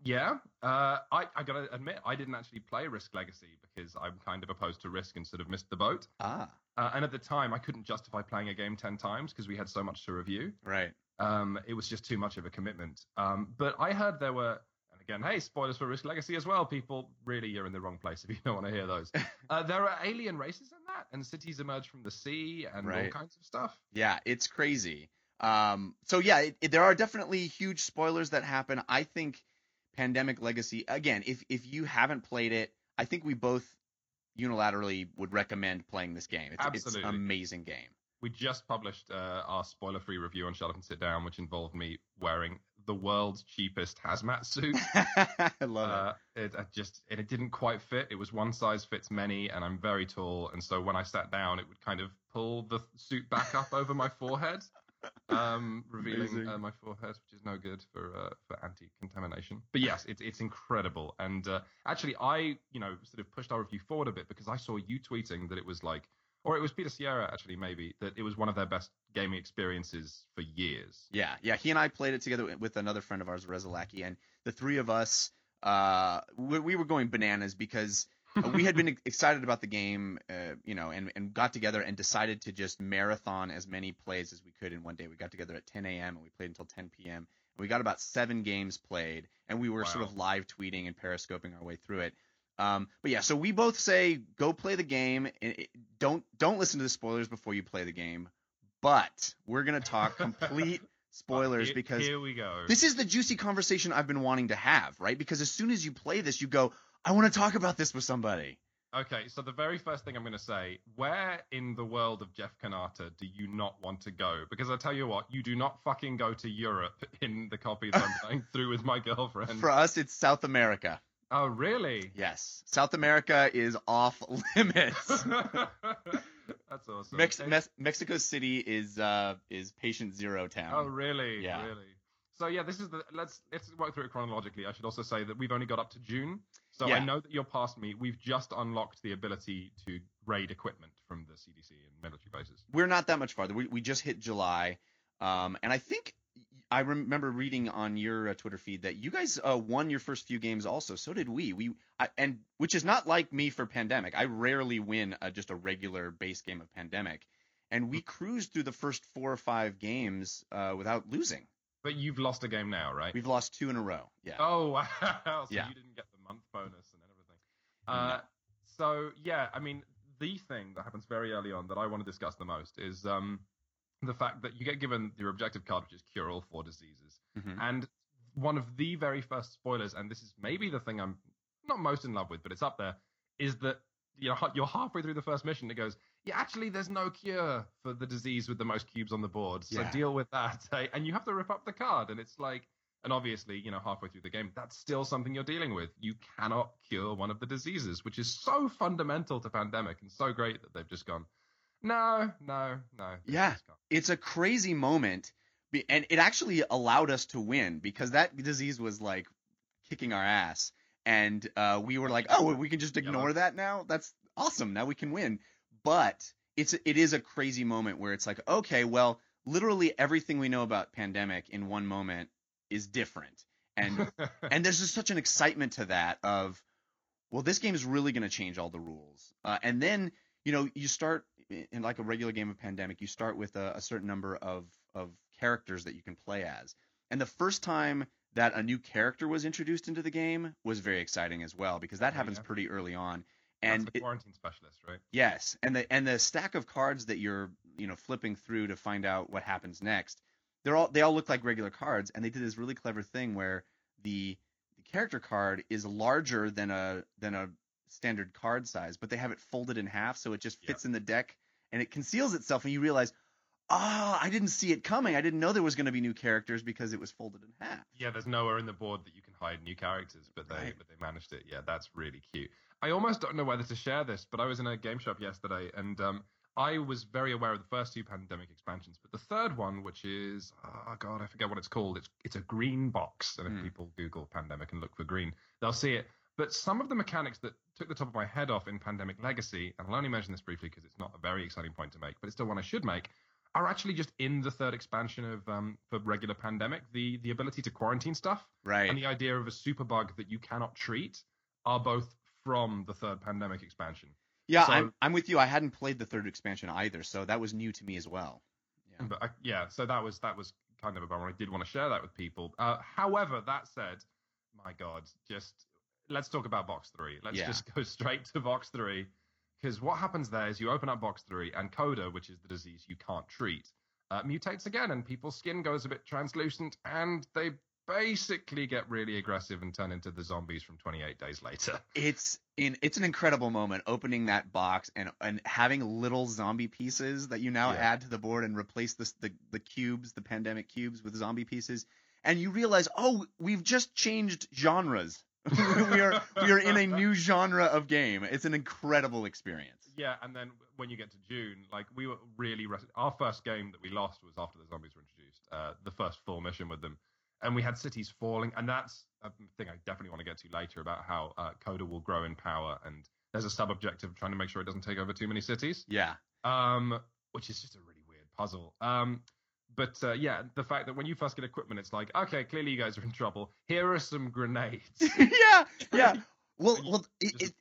Yeah, uh, I, I gotta admit, I didn't actually play Risk Legacy because I'm kind of opposed to Risk and sort of missed the boat. Ah, Uh, and at the time, I couldn't justify playing a game 10 times because we had so much to review. right. Um, it was just too much of a commitment. Um, but I heard there were, again, hey, spoilers for Risk Legacy as well, people. Really, you're in the wrong place if you don't want to hear those. Uh, there are alien races in that, and cities emerge from the sea and all kinds of stuff. Yeah, it's crazy. Um, so yeah, it, it- there are definitely huge spoilers that happen. I think Pandemic Legacy again, if if you haven't played it, I think we both unilaterally would recommend playing this game. It's, it's Absolutely. an amazing game. We just published uh, our spoiler free review on Shut Up and Sit Down, which involved me wearing the world's cheapest hazmat suit. I love Uh, it I just it, it didn't quite fit. It was one size fits many, and I'm very tall, and so when I sat down, it would kind of pull the suit back up over my forehead, um, revealing uh, my forehead, which is no good for uh, for anti-contamination. But yes, it's it's incredible, and uh, actually, I you know sort of pushed our review forward a bit because I saw you tweeting that it was like. Or it was Peter Sciretta, actually, maybe, that it was one of their best gaming experiences for years. Yeah, yeah. He and I played it together with another friend of ours, Rezalaki, and the three of us, uh, we, we were going bananas because we had been excited about the game, uh, you know, and, and got together and decided to just marathon as many plays as we could in one day. We got together at 10 a.m. and we played until 10 p.m. We got about seven games played, and we were sort of live tweeting and periscoping our way through it. Um, but yeah, so we both say go play the game. and it- Don't don't listen to the spoilers before you play the game. But we're gonna talk complete spoilers Here- because here we go. this is the juicy conversation I've been wanting to have, right? Because as soon as you play this, you go, I want to talk about this with somebody. Okay, so the very first thing I'm going to say, where in the world of Jeff Cannata do you not want to go? Because I tell you what, you do not fucking go to Europe in the copy that I'm playing through with my girlfriend. For us, it's South America. Oh, really? Yes, South America is off limits. That's awesome. Mex- Mexico City is uh, is patient zero town. oh, really? Yeah. Really? So yeah, this is the let's let's work through it chronologically. I should also say that we've only got up to June, so Yeah. I know that you're past me. We've just unlocked the ability to raid equipment from the CDC and military bases. We're not that much farther. We, we just hit July, um, and I think I remember reading on your uh, Twitter feed that you guys uh, won your first few games. Also, so did we. We I, and which is not like me for Pandemic. I rarely win uh, just a regular base game of Pandemic, and we cruised through the first four or five games uh, without losing. But you've lost a game now, right? We've lost two in a row. Yeah. Oh wow! So Yeah. you didn't get the month bonus and everything. Uh, So yeah, I mean, the thing that happens very early on that I want to discuss the most is um, the fact that you get given your objective card, which is cure all four diseases, Mhm. and one of the very first spoilers, and this is maybe the thing I'm not most in love with, but it's up there, is that you're you're halfway through the first mission. It goes, yeah, actually, there's no cure for the disease with the most cubes on the board, so Yeah. deal with that. And you have to rip up the card, and it's like, And obviously, you know, halfway through the game, that's still something you're dealing with. You cannot cure one of the diseases, which is so fundamental to pandemic and so great that they've just gone, no, no, no. Yeah. it's a crazy moment and it actually allowed us to win because that disease was like kicking our ass. And uh, we were like oh we can just ignore that now? That's awesome. Now we can win. But it's it is a crazy moment where it's like okay well literally everything we know about pandemic in one moment is different. And and there's just such an excitement to that of well this game is really going to change all the rules. Uh, and then you know you start in like a regular game of pandemic you start with a, a certain number of of characters that you can play as and the first time that a new character was introduced into the game was very exciting as well because that Oh, happens yeah. pretty early on That's and the it- quarantine specialist, right? Yes, and the and the stack of cards that you're you know flipping through to find out what happens next, they're all they all look like regular cards, and they did this really clever thing where the the character card is larger than a than a standard card size, but they have it folded in half so it just Yeah. fits in the deck and it conceals itself, and you realize, oh, I didn't see it coming. I didn't know there was going to be new characters because it was folded in half. Yeah, there's nowhere in the board that you can hide new characters, but they Right. but they managed it. Yeah, that's really cute. I almost don't know whether to share this, but I was in a game shop yesterday and um I was very aware of the first two pandemic expansions, but the third one, which is oh god, I forget what it's called. It's it's a green box, and if Hmm. people Google pandemic and look for green, they'll see it. But some of the mechanics that took the top of my head off in Pandemic Legacy, and I'll only mention this briefly because it's not a very exciting point to make, but it's still one I should make, are actually just in the third expansion of um, for regular Pandemic. The the ability to quarantine stuff Right. and the idea of a super bug that you cannot treat are both from the third Pandemic expansion. yeah, so- I'm I'm with you. I hadn't played the third expansion either, so that was new to me as well. Yeah. But I, yeah, so that was that was kind of a bummer. I did want to share that with people. Uh, however, that said, my God, just let's talk about box three. Let's Yeah. just go straight to box three. Because what happens there is you open up box three, and Coda, which is the disease you can't treat, uh, mutates again, and people's skin goes a bit translucent, and they basically get really aggressive and turn into the zombies from 28 days later. it's in it's an incredible moment opening that box and and having little zombie pieces that you now Yeah. add to the board and replace this the the cubes the pandemic cubes with zombie pieces and you realize oh we've just changed genres we are we are in a new genre of game. It's an incredible experience. Yeah, and then when you get to June, like we were really our first game that we lost was after the zombies were introduced, uh, the first full mission with them, and we had cities falling, and that's a thing I definitely want to get to later about how uh, Coda will grow in power, and there's a sub objective of trying to make sure it doesn't take over too many cities, yeah. Um, which is just a really weird puzzle. Um, but uh, yeah, the fact that when you first get equipment, it's like, okay, clearly you guys are in trouble. Here are some grenades. yeah yeah well well it, it,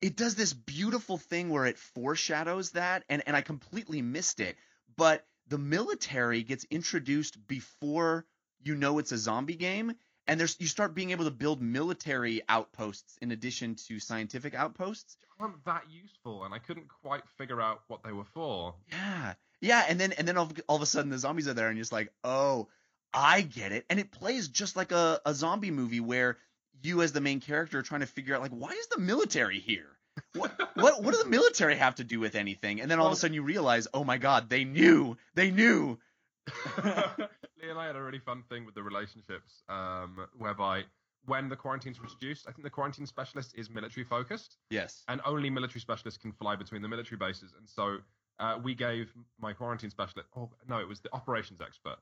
it. does this beautiful thing where it foreshadows that and, and I completely missed it. But the military gets introduced before you know it's a zombie game and there's you start being able to build military outposts in addition to scientific outposts. aren't that useful, and I couldn't quite figure out what they were for. Yeah. Yeah, and then and then all of, all of a sudden the zombies are there and you're just like, "Oh, I get it." And it plays just like a, a zombie movie where you as the main character are trying to figure out like why is the military here? What what what do the military have to do with anything? And then all of a sudden you realize, "Oh my god, they knew. They knew." Lee and I had a really fun thing with the relationships, um, whereby when the quarantines were introduced, I think the quarantine specialist is military focused, Yes. and only military specialists can fly between the military bases. And so uh, we gave my quarantine specialist, oh no, it was the operations expert.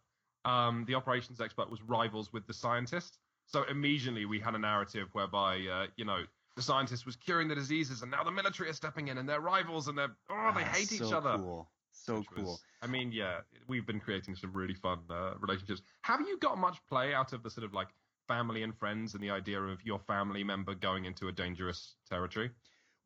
Um, the operations expert was rivals with the scientist. So immediately we had a narrative whereby, uh, you know, the scientist was curing the diseases, and now the military are stepping in, and they're rivals, and they're oh, they Ah, hate each so other. Cool. So which cool. was- I mean, yeah, we've been creating some really fun uh, relationships. Have you got much play out of the sort of like family and friends and the idea of your family member going into a dangerous territory?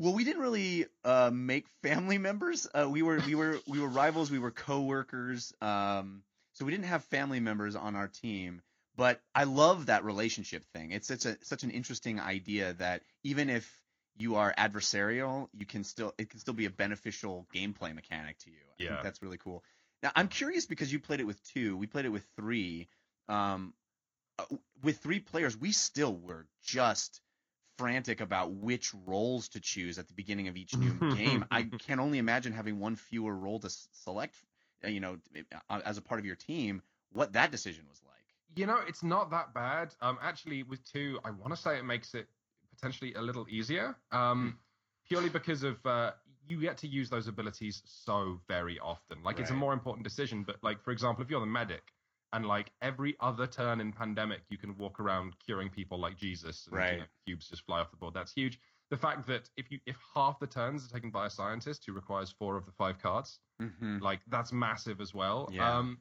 Well, we didn't really uh, make family members. Uh, we were we were we were rivals. We were coworkers. Um, so we didn't have family members on our team. But I love that relationship thing. It's such a such an interesting idea that even if you are adversarial, you can still it can still be a beneficial gameplay mechanic to you. I Yeah. think that's really cool. Now I'm curious because you played it with two. We played it with three. Um, uh, with three players, we still were just frantic about which roles to choose at the beginning of each new game. I can only imagine having one fewer role to select, uh, you know, uh, as a part of your team, what that decision was like. You know, it's not that bad. Um, actually, with two, I want to say it makes it potentially a little easier. Um, purely because of uh, you get to use those abilities so very often. Like it's a more important decision. But like for example, if you're the medic, and like every other turn in pandemic, you can walk around curing people like Jesus, and you know, cubes just fly off the board. That's huge. The fact that if you if half the turns are taken by a scientist who requires four of the five cards, hmm like that's massive as well. Yeah. Um,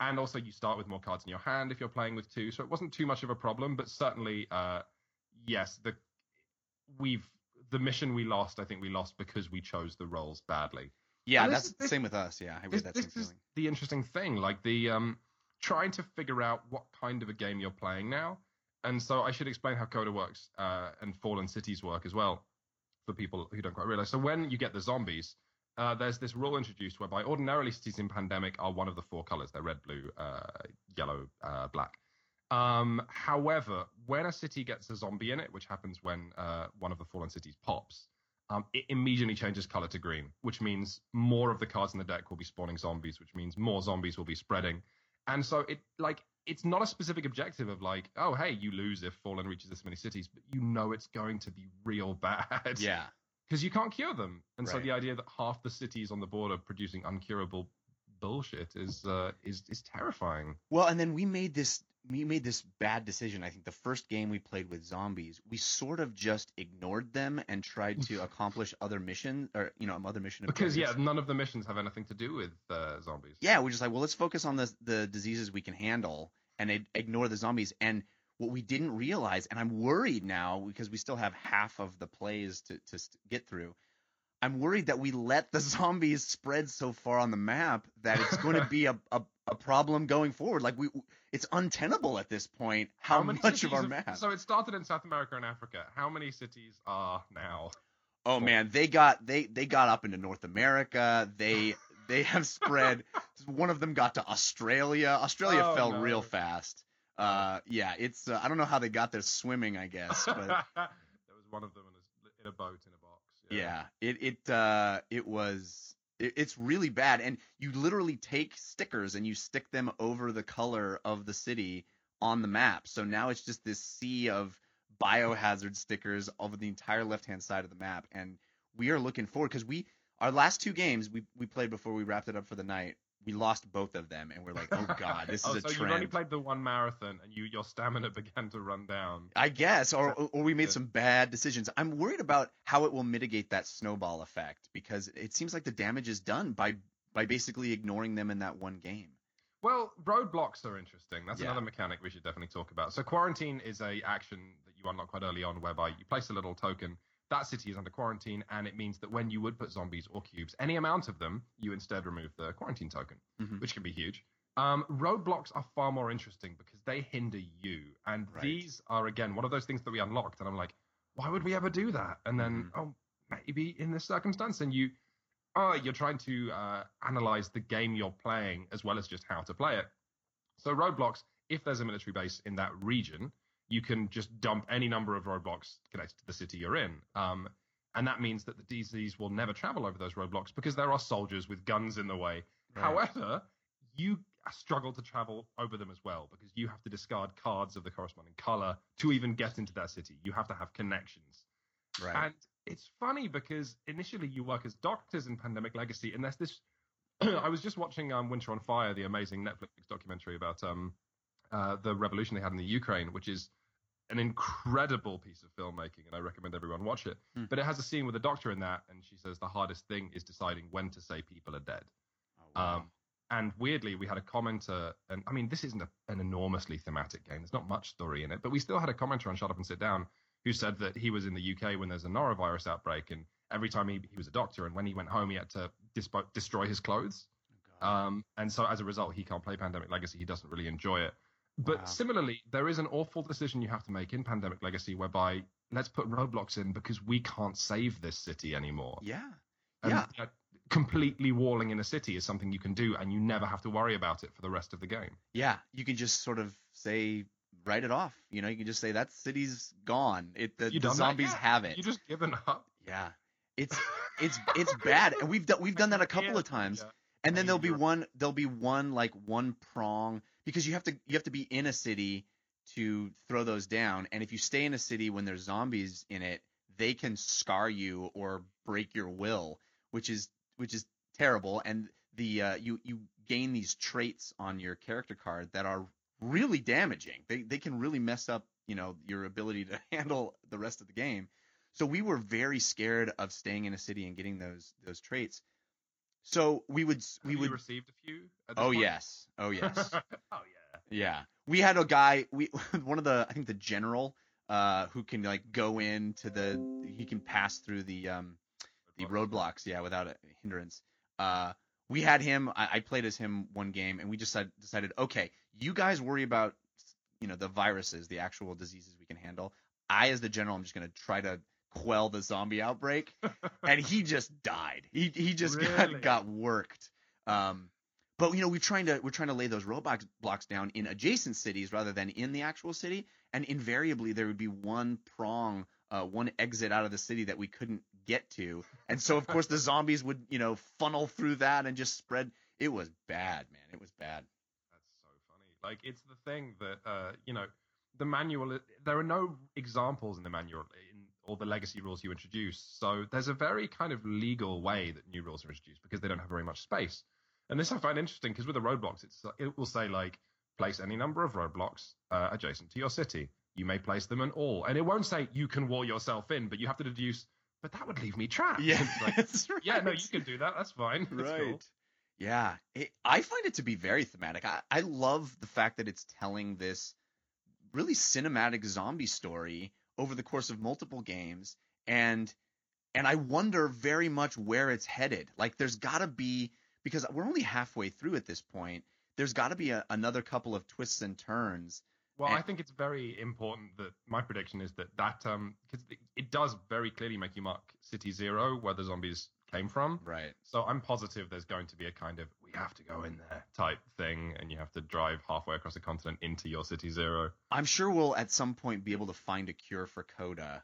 and also you start with more cards in your hand if you're playing with two, so it wasn't too much of a problem. But certainly, uh, yes, the we've the mission we lost. I think we lost because we chose the roles badly. Yeah, And that's is- the this- same with us. Yeah, I This, that same is feeling. the interesting thing, like the um, trying to figure out what kind of a game you're playing now. And so I should explain how Coda works uh, and Fallen Cities work as well for people who don't quite realize. So when you get the zombies, uh, there's this rule introduced whereby ordinarily cities in Pandemic are one of the four colors. They're red, blue, uh, yellow, uh, black. Um, however, when a city gets a zombie in it, which happens when uh, one of the fallen cities pops, um, it immediately changes color to green, which means more of the cards in the deck will be spawning zombies, which means more zombies will be spreading. And so it like it's not a specific objective of like, oh hey, you lose if Fallen reaches this many cities, but you know it's going to be real bad. Yeah, Because you can't cure them. And so the idea that half the cities on the board are producing uncurable bullshit is uh, is is terrifying. Well, and then we made this we made this bad decision. I think the first game we played with zombies, we sort of just ignored them and tried to accomplish other mission or you know other mission Because yeah, none of the missions have anything to do with uh, zombies. yeah, we're just like, well, let's focus on the the diseases we can handle and ignore the zombies. And what we didn't realize, and I'm worried now because we still have half of the plays to to get through. I'm worried that we let the zombies spread so far on the map that it's going to be a, a, a problem going forward. Like we, it's untenable at this point how, much of our have- map. So it started in South America and Africa. How many cities are now? Oh man, they got they they got up into North America. They they have spread. one of them got to Australia. Australia Oh, fell no. real fast. Uh, yeah, it's uh, I don't know how they got there swimming. I guess, but there was one of them in a, in a boat in a box. yeah, it it uh it was it's really bad. And you literally take stickers and you stick them over the color of the city on the map. So now it's just this sea of biohazard stickers over the entire left hand side of the map. And we are looking forward because we our last two games we we played before we wrapped it up for the night. We lost both of them, and we're like, oh god, this oh, is a trend." so you've only played the one marathon, and you your stamina began to run down. I guess, or or we made Yeah. some bad decisions. I'm worried about how it will mitigate that snowball effect because it seems like the damage is done by by basically ignoring them in that one game. Well, roadblocks are interesting. That's Yeah. another mechanic we should definitely talk about. So quarantine is a action that you unlock quite early on, whereby you place a little token. That city is under quarantine, and it means that when you would put zombies or cubes, any amount of them, you instead remove the quarantine token, Mhm. which can be huge. Um, roadblocks are far more interesting because they hinder you, and Right. these are again one of those things that we unlocked, and I'm like, why would we ever do that? And then, Mhm. oh, maybe in this circumstance, and you, oh, you're trying to uh, analyze the game you're playing as well as just how to play it. So roadblocks, if there's a military base in that region, you can just dump any number of roadblocks connected to the city you're in. Um, and that means that the DCs will never travel over those roadblocks because there are soldiers with guns in the way. Right. However, you struggle to travel over them as well because you have to discard cards of the corresponding color to even get into that city. You have to have connections. Right. And it's funny because initially you work as doctors in Pandemic Legacy, and there's this. I was just watching um, Winter on Fire, the amazing Netflix documentary about um, uh, the revolution they had in the Ukraine, which is an incredible piece of filmmaking, and I recommend everyone watch it. Hmm. But it has a scene with a doctor in that, and she says the hardest thing is deciding when to say people are dead. Oh, wow. Um, and weirdly, we had a commenter, and I mean, this isn't a, an enormously thematic game. There's not much story in it, but we still had a commenter on Shut Up and Sit Down who said that he was in the UK when there's a norovirus outbreak, and every time he, he was a doctor, and when he went home, he had to dispo- destroy his clothes. Oh, Um, and so as a result, he can't play Pandemic Legacy. He doesn't really enjoy it. But Wow. similarly, there is an awful decision you have to make in Pandemic Legacy whereby let's put roadblocks in because we can't save this city anymore. yeah. And Yeah. uh, completely walling in a city is something you can do, and you never have to worry about it for the rest of the game. Yeah. You can just sort of say write it off. You know, you can just say that city's gone. It the, the zombies have it. You just given up. Yeah. It's it's it's bad, and we've done we've done that a couple Yeah, of times. yeah. And then there'll be one there'll be one like one prong because you have to you have to be in a city to throw those down, and if you stay in a city when there's zombies in it, they can scar you or break your will, which is which is terrible. And the uh, you you gain these traits on your character card that are really damaging. They they can really mess up you know your ability to handle the rest of the game. So we were very scared of staying in a city and getting those those traits. So we would we Have you would received a few. Oh point? yes oh yes oh yeah. yeah we had a guy we one of the I think the general uh who can like go into the he can pass through the um the roadblocks yeah without a hindrance uh we had him I, I played as him one game and we just decided, decided okay you guys worry about you know the viruses the actual diseases we can handle i as the general i'm just going to try to quell the zombie outbreak and he just died he he just Really? got got worked um but you know we're trying to we're trying to lay those roadblocks blocks down in adjacent cities rather than in the actual city and invariably there would be one prong uh, one exit out of the city that we couldn't get to and so of course the zombies would you know funnel through that and just spread it was bad man it was bad That's so funny. Like it's the thing that uh, you know, the manual. There are no examples in the manual in all the legacy rules you introduce. So there's a very kind of legal way that new rules are introduced because they don't have very much space. And this I find interesting because with the roadblocks, it's it will say like place any number of roadblocks uh, adjacent to your city. You may place them in all, and it won't say you can wall yourself in, but you have to deduce. But that would leave me trapped. It's like, right. yeah, no, you can do that. That's fine. That's right. cool. Yeah, it, I find it to be very thematic. I, I love the fact that it's telling this really cinematic zombie story over the course of multiple games, and and I wonder very much where it's headed. Like, there's got to be because we're only halfway through at this point. There's got to be a, another couple of twists and turns. Well, And- I think it's very important that my prediction is that that um because it, it does very clearly make you mark City Zero where the zombies came from. Right. So I'm positive there's going to be a kind of we have to go in there type thing, and you have to drive halfway across the continent into your City Zero. I'm sure we'll at some point be able to find a cure for Coda,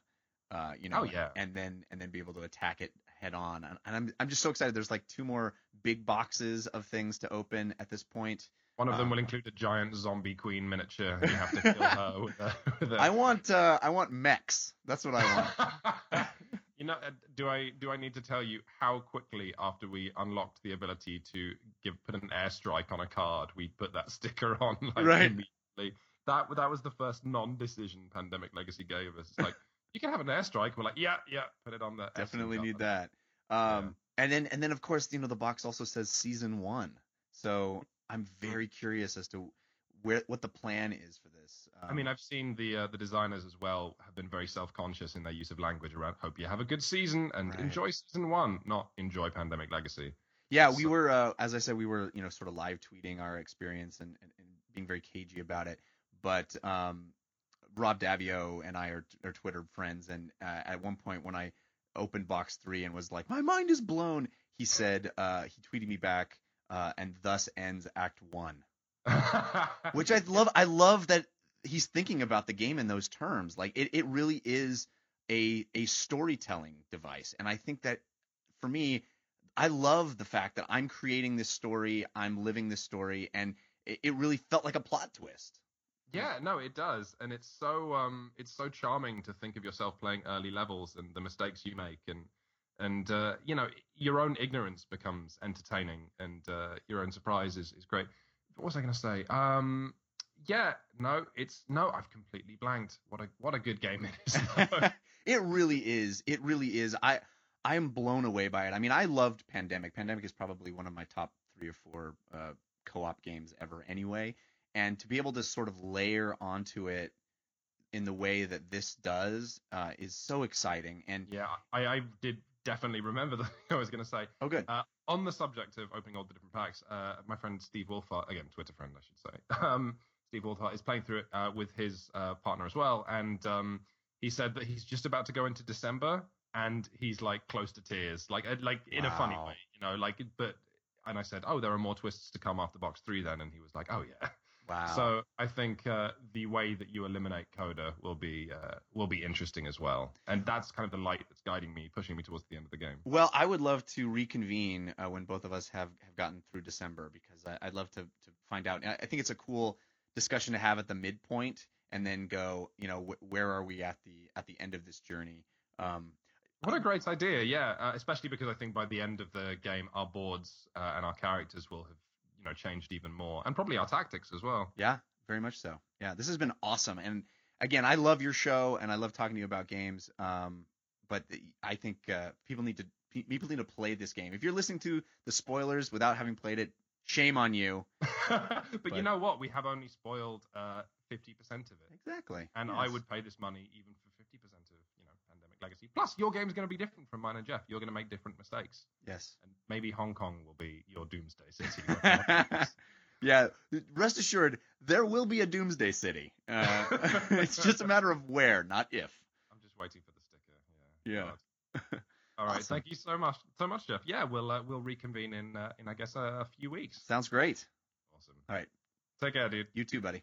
uh, you know, Oh, yeah. and then and then be able to attack it head on. And, and I'm I'm just so excited. There's like two more big boxes of things to open at this point. One of them Um, will include a giant zombie queen miniature. And you have to kill her with a. With a I want uh, I want mechs. That's what I want. you know, uh, do I do I need to tell you how quickly after we unlocked the ability to give put an airstrike on a card, we put that sticker on like Right. immediately. That that was the first non-decision pandemic legacy gave us. It's like you can have an airstrike. We're like, yeah, yeah, put it on the Definitely need card. that. Um, and then and then of course you know the box also says season one. So I'm very curious as to where what the plan is for this. Um, I mean, I've seen the uh, the designers as well have been very self-conscious in their use of language around. Hope you have a good season and Right. enjoy season one, not enjoy Pandemic Legacy. Yeah, we So- were, uh, as I said, we were, you know, sort of live tweeting our experience and, and, and being very cagey about it. But um, Rob Daviau and I are, are Twitter friends, and uh, at one point when I opened box three and was like, "My mind is blown," he said, uh, he tweeted me back, uh, and thus ends Act One, which I love. I love that he's thinking about the game in those terms. Like it, it really is a a storytelling device, and I think that for me, I love the fact that I'm creating this story, I'm living this story, and it, it really felt like a plot twist. Yeah, no, it does, and it's so um, it's so charming to think of yourself playing early levels and the mistakes you make, and and uh, you know your own ignorance becomes entertaining, and uh, your own surprise is, is great. What was I going to say? Um, yeah, no, it's no, I've completely blanked. What a what a good game it is. it really is. It really is. I I am blown away by it. I mean, I loved Pandemic. Pandemic is probably one of my top three or four uh, co-op games ever, anyway. And to be able to sort of layer onto it in the way that this does uh, is so exciting. And yeah, I, I did definitely remember thing I was going to say. oh, good. Uh, on the subject of opening all the different packs, uh, my friend Steve Wolfhard, again, Twitter friend, I should say, um, Steve Wolfhard is playing through it uh, with his uh, partner as well. And um, he said that he's just about to go into December and he's like close to tears, like uh, like in a funny way, you know, like, but, and I said, oh, there are more twists to come after box three then. And he was like, oh, yeah. Wow. So I think uh, the way that you eliminate Coda will be uh, will be interesting as well, and that's kind of the light that's guiding me, pushing me towards the end of the game. Well, I would love to reconvene uh, when both of us have, have gotten through December because I, I'd love to, to find out. I think it's a cool discussion to have at the midpoint and then go, you know, wh- where are we at the at the end of this journey? Um, What a great idea, yeah. Uh, especially because I think by the end of the game, our boards uh, and our characters will have, know, changed even more, and probably our tactics as well. Yeah, very much so. Yeah, this has been awesome. And again, I love your show and I love talking to you about games. Um, but I think uh, people need to people need to play this game. If you're listening to the spoilers without having played it, shame on you. but, But- you know what? We have only spoiled uh, 50% of it. Exactly. And I would pay this money even for 50% of, you know, Pandemic Legacy. Plus, your game's going to be different from mine and Jeff. You're going to make different mistakes. Yes. And maybe Hong Kong will be your doomsday city. yeah, rest assured, there will be a Doomsday City. Uh, it's just a matter of where, not if. I'm just waiting for the sticker. Yeah. Yeah. God. All right. Awesome. Thank you so much, so much, Jeff. Yeah, we'll uh, we'll reconvene in uh, in I guess a, a few weeks. Sounds great. Awesome. All right. Take care, dude. You too, buddy.